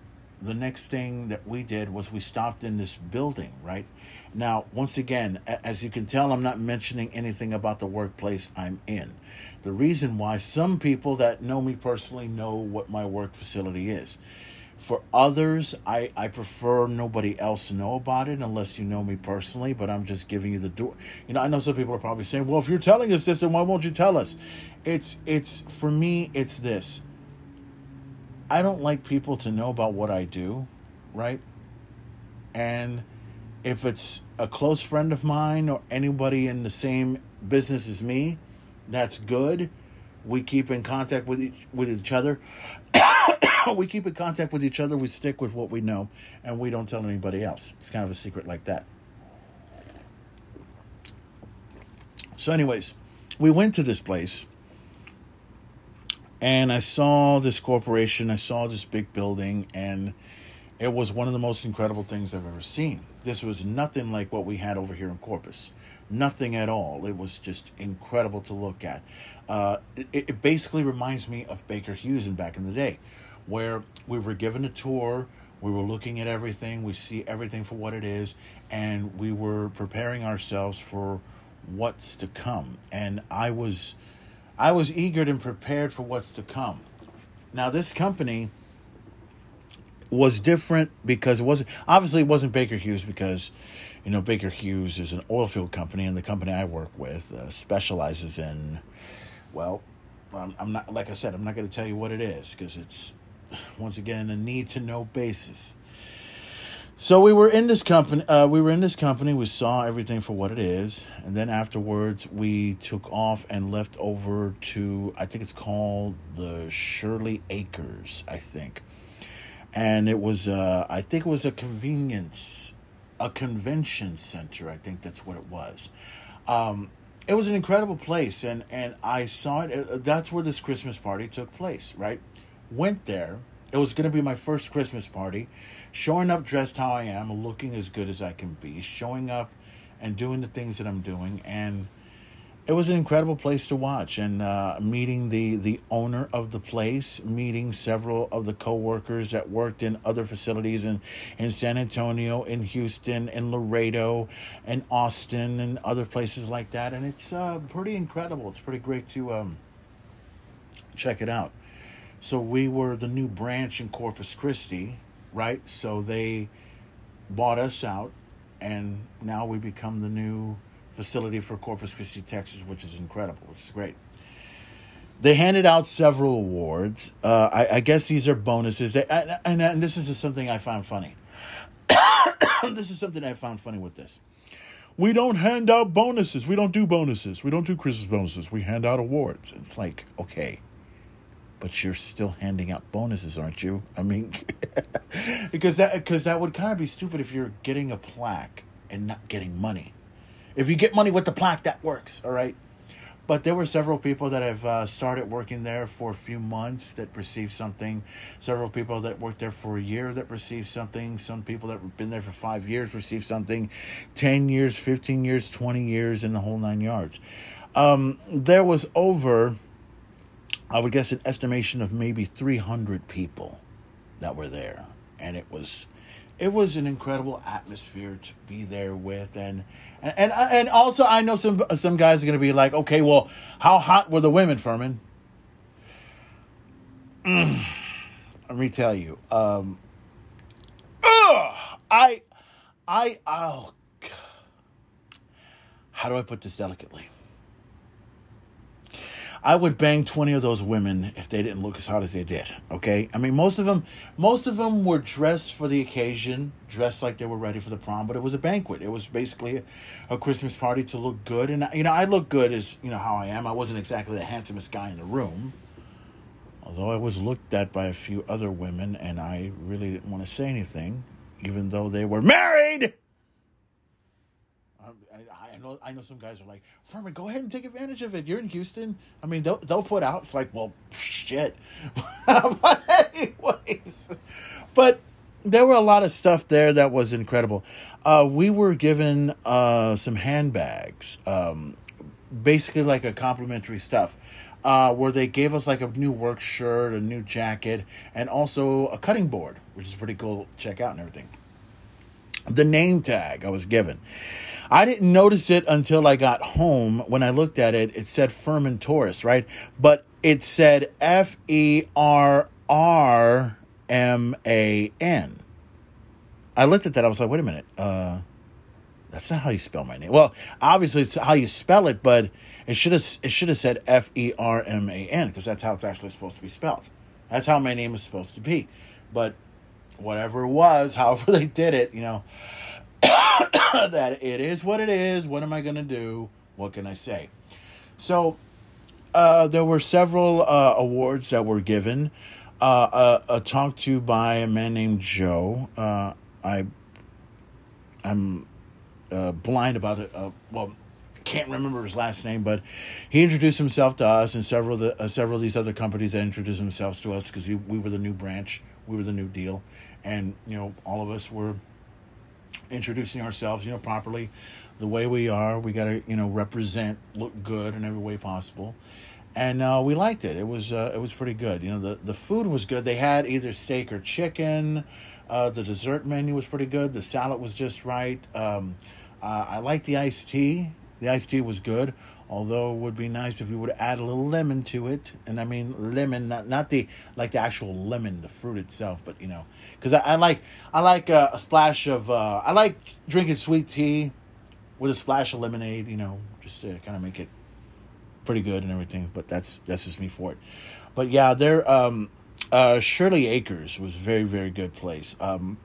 the next thing that we did was we stopped in this building. Right now, once again, as you can tell, I'm not mentioning anything about the workplace I'm in. The reason why some people that know me personally know what my work facility is. For others, I, I prefer nobody else to know about it unless you know me personally, but I'm just giving you the door. You know, I know some people are probably saying, well, if you're telling us this, then why won't you tell us? It's, it's, for me, it's this. I don't like people to know about what I do, right? And if it's a close friend of mine or anybody in the same business as me, that's good. We keep in contact with each, with each other. we keep in contact with each other. We stick with what we know, and we don't tell anybody else. It's kind of a secret like that. So, anyways, we went to this place, and I saw this corporation. I saw this big building, and it was one of the most incredible things I've ever seen. This was nothing like what we had over here in Corpus. Nothing at all. It was just incredible to look at. Uh, it, it basically reminds me of Baker Hughes in back in the day, where we were given a tour, we were looking at everything, we see everything for what it is, and we were preparing ourselves for what's to come. And I was, I was eager and prepared for what's to come. Now this company was different because it wasn't obviously it wasn't Baker Hughes because you know Baker Hughes is an oil field company and the company I work with uh, specializes in well I'm, I'm not like I said I'm not going to tell you what it is because it's once again a need to know basis. So we were in this company. Uh, we were in this company. We saw everything for what it is, and then afterwards we took off and left over to I think it's called the Shirley Acres. I think and it was uh, I think it was a convenience, a convention center. I think that's what it was. Um, it was an incredible place, and and I saw it. uh, That's where this Christmas party took place. Right, went there. It was going to be my first Christmas party. Showing up dressed how I am, looking as good as I can be, showing up and doing the things that I'm doing, and it was an incredible place to watch. And uh, meeting the the owner of the place meeting several of the co-workers that worked in other facilities in in san antonio in houston in laredo and austin and other places like that. And it's uh, pretty incredible. It's pretty great to um, check it out so we were the new branch in corpus christi right so they bought us out and now we become the new facility for Corpus Christi, Texas, which is incredible, which is great. They handed out several awards. Uh, I, I guess these are bonuses. They, and, and, and this is something I found funny. this is something I found funny with this. We don't hand out bonuses. We don't do bonuses. We don't do Christmas bonuses. We hand out awards. It's like, okay, but you're still handing out bonuses, aren't you? I mean, because that because that would kind of be stupid if you're getting a plaque and not getting money. If you get money with the plaque, that works, all right? But there were several people that have uh, started working there for a few months that received something. Several people that worked there for a year that received something. Some people that have been there for five years received something. 10 years, 15 years, 20 years, and the whole nine yards. Um, there was over, I would guess, an estimation of maybe 300 people that were there. And it was it was an incredible atmosphere to be there with and and and, and also I know some some guys are going to be like, "Okay, well, how hot were the women, Ferman?" Mm, let me tell you. Um ugh, I I oh God. how do I put this delicately? I would bang 20 of those women if they didn't look as hot as they did. Okay? I mean, most of them most of them were dressed for the occasion, dressed like they were ready for the prom, but it was a banquet. It was basically a, a Christmas party to look good and you know, I look good as, you know, how I am. I wasn't exactly the handsomest guy in the room. Although I was looked at by a few other women and I really didn't want to say anything even though they were married. Know I know some guys are like, Ferman, go ahead and take advantage of it. You're in Houston. I mean, they'll, they'll put out. It's like, well, shit. but anyways, but there were a lot of stuff there that was incredible. Uh, we were given uh, some handbags, um, basically like a complimentary stuff. Uh, where they gave us like a new work shirt, a new jacket, and also a cutting board, which is pretty cool to check out and everything. The name tag I was given. I didn't notice it until I got home. When I looked at it, it said Ferman Torres, right? But it said F E R R M A N. I looked at that. I was like, wait a minute. Uh, that's not how you spell my name. Well, obviously it's how you spell it, but it should have it should have said F E R M A N because that's how it's actually supposed to be spelled. That's how my name is supposed to be. But whatever it was, however they did it, you know, that it is what it is. What am I going to do? What can I say? So, uh, there were several uh, awards that were given. uh, uh, uh, talked to by a man named Joe. Uh, I, I'm uh, blind about it. Uh, well, can't remember his last name, but he introduced himself to us and several of the uh, several of these other companies that introduced themselves to us because we were the new branch, we were the new deal, and you know all of us were introducing ourselves, you know, properly, the way we are. We got to you know represent, look good in every way possible, and uh, we liked it. It was uh, it was pretty good. You know, the the food was good. They had either steak or chicken. Uh, the dessert menu was pretty good. The salad was just right. Um, uh, I liked the iced tea. The iced tea was good, although it would be nice if you would add a little lemon to it. And I mean lemon, not not the like the actual lemon, the fruit itself, but you know, because I, I like I like uh, a splash of uh, I like drinking sweet tea with a splash of lemonade. You know, just to kind of make it pretty good and everything. But that's that's just me for it. But yeah, there. Um, uh, Shirley Acres was a very very good place. Um,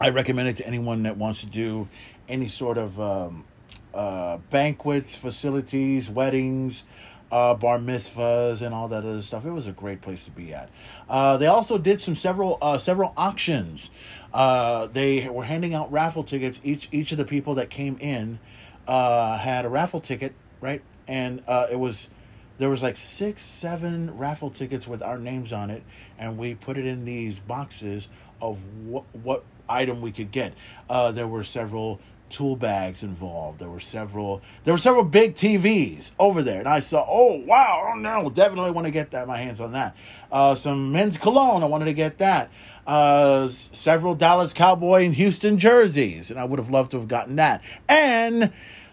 I recommend it to anyone that wants to do any sort of um, uh, banquets, facilities, weddings, uh, bar mitzvahs, and all that other stuff. It was a great place to be at. Uh, they also did some several uh, several auctions. Uh, they were handing out raffle tickets. Each each of the people that came in uh, had a raffle ticket, right? And uh, it was there was like six, seven raffle tickets with our names on it, and we put it in these boxes of what what item we could get. Uh, there were several tool bags involved. There were several there were several big TVs over there, and I saw, oh wow, oh no, definitely want to get that my hands on that. Uh, some men's cologne, I wanted to get that. Uh, several Dallas Cowboy and Houston jerseys, and I would have loved to have gotten that. And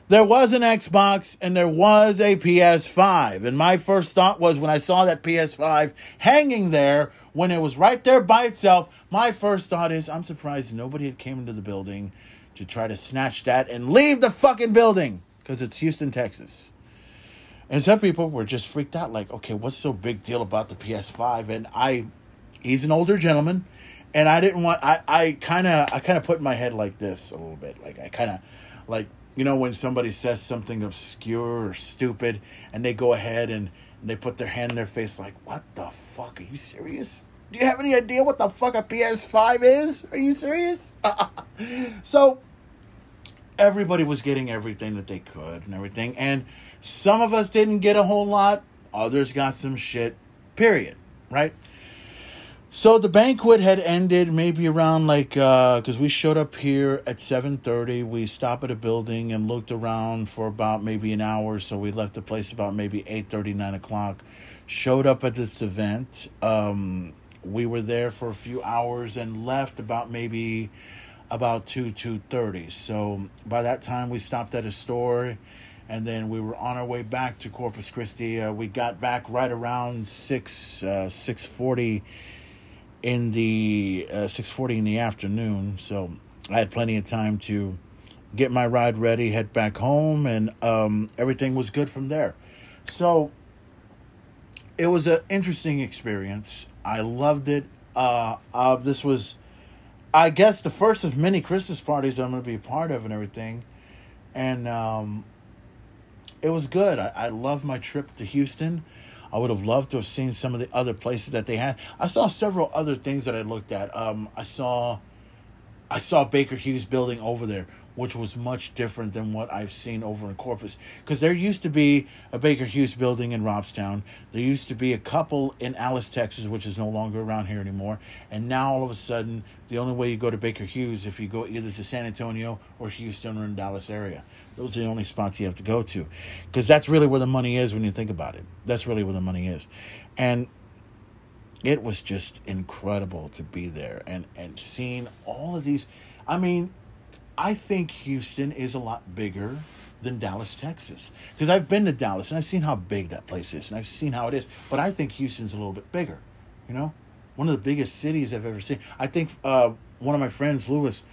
there was an Xbox and there was a PS5. And my first thought was when I saw that PS5 hanging there, when it was right there by itself, my first thought is, I'm surprised nobody had came into the building to try to snatch that and leave the fucking building because it's Houston, Texas. And some people were just freaked out, like, okay, what's so big deal about the PS5? And I, he's an older gentleman, and I didn't want. I, I kind of, I kind of put my head like this a little bit, like I kind of, like you know, when somebody says something obscure or stupid, and they go ahead and, and they put their hand in their face, like, what the fuck? Are you serious? Do you have any idea what the fuck a PS5 is? Are you serious? so everybody was getting everything that they could and everything. And some of us didn't get a whole lot, others got some shit, period. Right? So the banquet had ended maybe around like uh because we showed up here at seven thirty. We stopped at a building and looked around for about maybe an hour. So we left the place about maybe eight thirty, nine o'clock. Showed up at this event. Um, we were there for a few hours and left about maybe about 2 2.30 so by that time we stopped at a store and then we were on our way back to corpus christi. Uh, we got back right around 6 uh, 6.40 in the uh, 6.40 in the afternoon. So i had plenty of time to get my ride ready head back home and um, everything was good from there. So it was an interesting experience. I loved it. Uh, uh, this was I guess the first of many Christmas parties I'm going to be a part of and everything. And um, it was good. I, I loved my trip to Houston. I would have loved to have seen some of the other places that they had. I saw several other things that I looked at. Um, I saw, I saw Baker Hughes building over there, which was much different than what I've seen over in Corpus. Because there used to be a Baker Hughes building in Robstown. There used to be a couple in Alice, Texas, which is no longer around here anymore. And now all of a sudden, the only way you go to Baker Hughes if you go either to San Antonio or Houston or in Dallas area. Those are the only spots you have to go to, because that's really where the money is when you think about it. That's really where the money is, and it was just incredible to be there and and seeing all of these. I mean, I think Houston is a lot bigger than Dallas, Texas, because I've been to Dallas and I've seen how big that place is and I've seen how it is. But I think Houston's a little bit bigger. You know, one of the biggest cities I've ever seen. I think uh, one of my friends, Lewis,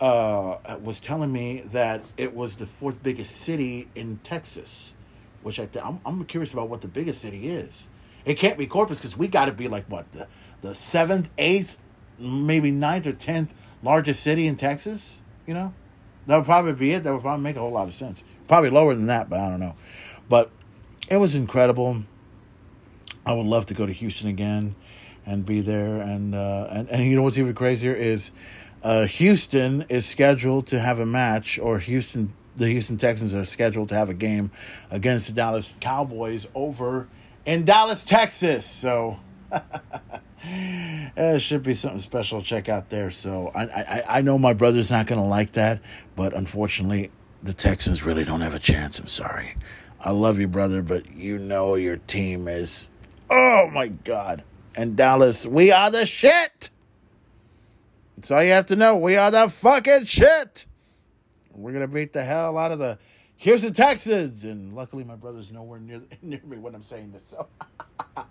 uh, was telling me that it was the fourth biggest city in Texas, which I th- I'm, I'm curious about what the biggest city is. It can't be Corpus because we got to be like what the the seventh, eighth, maybe ninth or tenth largest city in Texas. You know, that would probably be it. That would probably make a whole lot of sense. Probably lower than that, but I don't know. But it was incredible. I would love to go to Houston again. and be there. And uh, and and you know what's even crazier is uh, Houston is scheduled to have a match, or Houston the Houston Texans are scheduled to have a game against the Dallas Cowboys over in Dallas, Texas. So. Eh, it should be something special to check out there. So I I, I know my brother's not going to like that, but unfortunately, the Texans really don't have a chance. I'm sorry. I love you, brother, but you know your team is. Oh my God! And Dallas, we are the shit. That's all you have to know. We are the fucking shit. We're gonna beat the hell out of the Houston Texans, and luckily my brother's nowhere near near me when I'm saying this. So.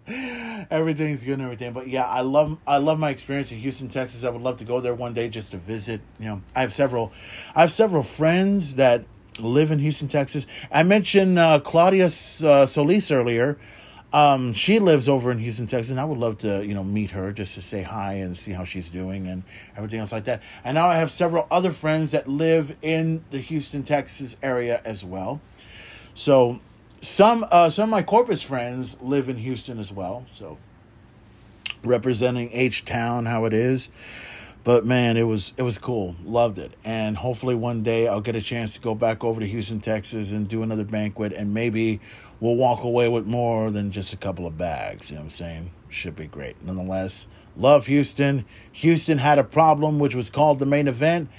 everything's good and everything. But yeah, I love I love my experience in Houston, Texas. I would love to go there one day just to visit. You know, I have several I have several friends that live in Houston, Texas. I mentioned uh, Claudia uh, Solis earlier. Um, she lives over in Houston, Texas, and I would love to, you know, meet her just to say hi and see how she's doing and everything else like that. And now I have several other friends that live in the Houston, Texas area as well. So some uh, some of my Corpus friends live in Houston as well, so representing H Town how it is. But man, it was it was cool. Loved it. And hopefully one day I'll get a chance to go back over to Houston, Texas and do another banquet and maybe we'll walk away with more than just a couple of bags. You know what I'm saying? Should be great. Nonetheless, love Houston. Houston had a problem which was called the main event.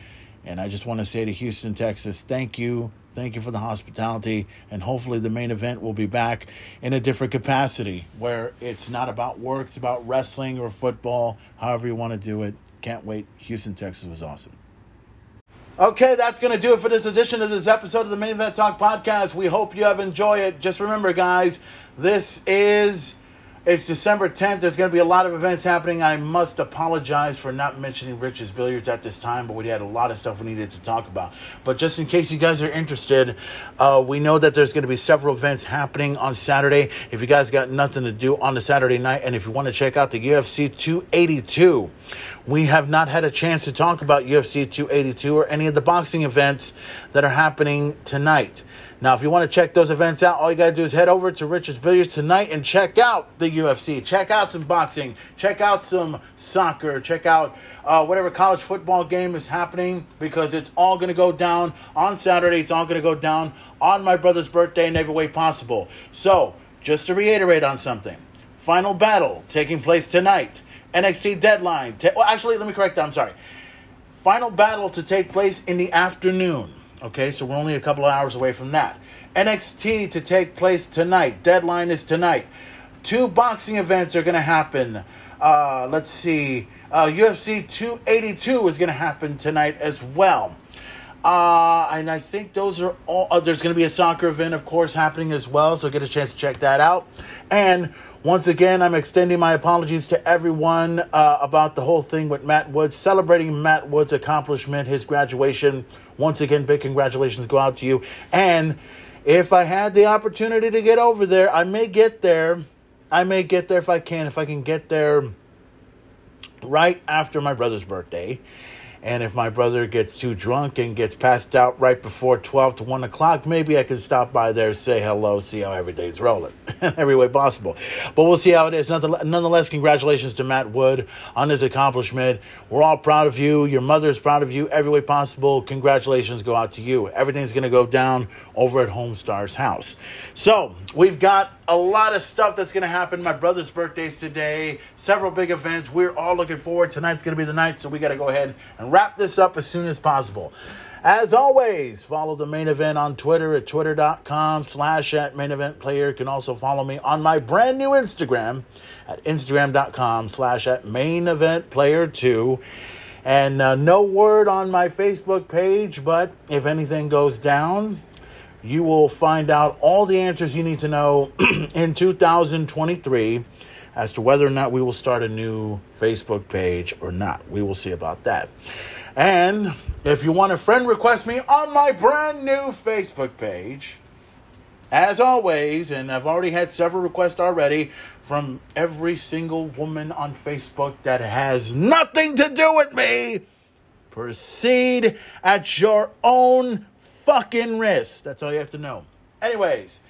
And I just want to say to Houston, Texas, thank you Thank you for the hospitality, and hopefully the main event will be back in a different capacity where it's not about work, it's about wrestling or football, however you want to do it. Can't wait. Houston, Texas was awesome. Okay, that's going to do it for this edition of this episode of the Main Event Talk podcast. We hope you have enjoyed it. Just remember, guys, this is it's December 10th. There's going to be a lot of events happening. I must apologize for not mentioning Rich's Billiards at this time, but we had a lot of stuff we needed to talk about. But just in case you guys are interested, uh, we know that there's going to be several events happening on Saturday. If you guys got nothing to do on the Saturday night, and if you want to check out the UFC 282, we have not had a chance to talk about UFC 282 or any of the boxing events that are happening tonight. Now, if you want to check those events out, all you got to do is head over to Rich's Billiards tonight and check out the UFC. Check out some boxing. Check out some soccer. Check out uh, whatever college football game is happening because it's all going to go down on Saturday. It's all going to go down on my brother's birthday in every way possible. So, just to reiterate on something final battle taking place tonight. NXT deadline. well, actually, let me correct that. I'm sorry. Final battle to take place in the afternoon. Okay, so we're only a couple of hours away from that. NXT to take place tonight. Deadline is tonight. Two boxing events are going to happen. Uh, let's see. Uh, UFC 282 is going to happen tonight as well. Uh, and I think those are all. Uh, there's going to be a soccer event, of course, happening as well. So get a chance to check that out. And once again, I'm extending my apologies to everyone uh, about the whole thing with Matt Woods, celebrating Matt Woods' accomplishment, his graduation. Once again, big congratulations go out to you. And if I had the opportunity to get over there, I may get there. I may get there if I can. If I can get there right after my brother's birthday. And if my brother gets too drunk and gets passed out right before 12 to 1 o'clock, maybe I can stop by there, say hello, see how everything's rolling. Every way possible. But we'll see how it is. Nonetheless, congratulations to Matt Wood on his accomplishment. We're all proud of you. Your mother's proud of you. Every way possible. Congratulations go out to you. Everything's going to go down over at Homestar's house. So, we've got a lot of stuff that's going to happen. My brother's birthday's today, several big events. We're all looking forward. Tonight's going to be the night, so we got to go ahead and wrap this up as soon as possible. As always, follow the main event on Twitter at twitter.com slash at main event player. You can also follow me on my brand new Instagram at instagram.com slash at main event player 2. And uh, no word on my Facebook page, but if anything goes down, you will find out all the answers you need to know in 2023 as to whether or not we will start a new Facebook page or not. We will see about that. And if you want a friend request me on my brand new Facebook page, as always, and I've already had several requests already from every single woman on Facebook that has nothing to do with me, proceed at your own fucking risk. That's all you have to know. Anyways,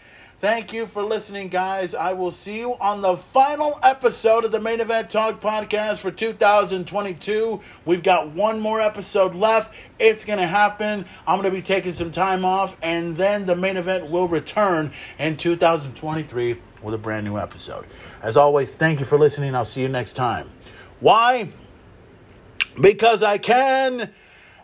Thank you for listening, guys. I will see you on the final episode of the Main Event Talk podcast for 2022. We've got one more episode left. It's going to happen. I'm going to be taking some time off, and then the main event will return in 2023 with a brand new episode. As always, thank you for listening. I'll see you next time. Why? Because I can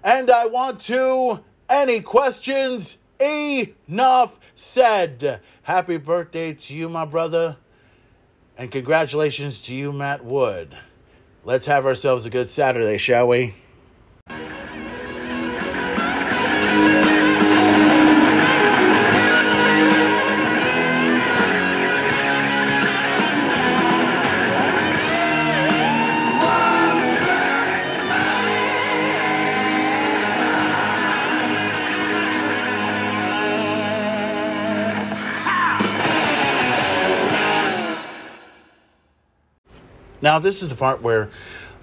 and I want to. Any questions? Enough said. Happy birthday to you, my brother. And congratulations to you, Matt Wood. Let's have ourselves a good Saturday, shall we? Now, this is the part where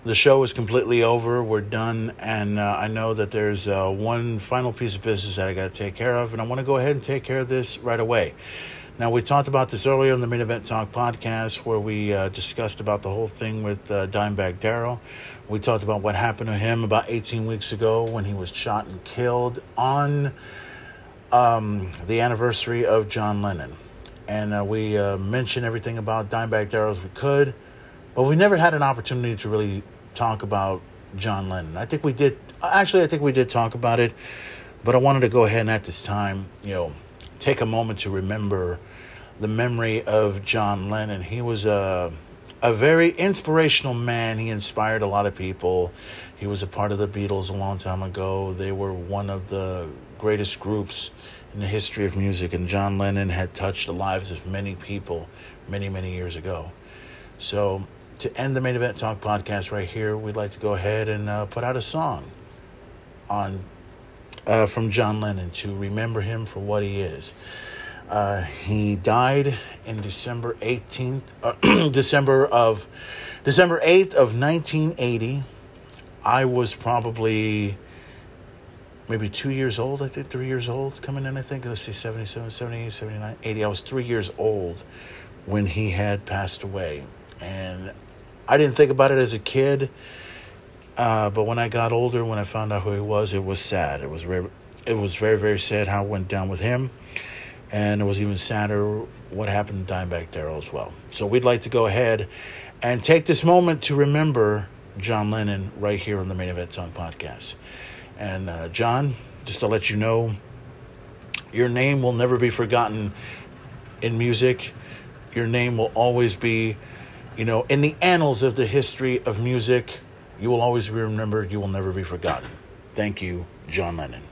the show is completely over. We're done, and uh, I know that there's uh, one final piece of business that I got to take care of, and I want to go ahead and take care of this right away. Now, we talked about this earlier in the Main Event Talk podcast, where we uh, discussed about the whole thing with uh, Dimebag Darrell. We talked about what happened to him about 18 weeks ago when he was shot and killed on um, the anniversary of John Lennon. And uh, we uh, mentioned everything about Dimebag Darrell as we could. But we never had an opportunity to really talk about John Lennon. I think we did. Actually, I think we did talk about it. But I wanted to go ahead and at this time, you know, take a moment to remember the memory of John Lennon. He was a a very inspirational man. He inspired a lot of people. He was a part of the Beatles a long time ago. They were one of the greatest groups in the history of music, and John Lennon had touched the lives of many people many, many years ago. So to end the main event talk podcast right here, we'd like to go ahead and uh, put out a song on uh, from John Lennon to remember him for what he is. Uh, he died in December 18th, uh, December of December 8th of 1980. I was probably maybe two years old, I think three years old coming in, I think. Let's see, 77, 78, 79, 80. I was three years old when he had passed away. And I didn't think about it as a kid, uh, but when I got older, when I found out who he was, it was sad. It was very, it was very, very sad how it went down with him, and it was even sadder what happened to Dimebag Darrell as well. So we'd like to go ahead and take this moment to remember John Lennon right here on the Main Event Talk Podcast. And uh, John, just to let you know, your name will never be forgotten in music. Your name will always be you know, in the annals of the history of music, you will always be remembered. You will never be forgotten. Thank you, John Lennon.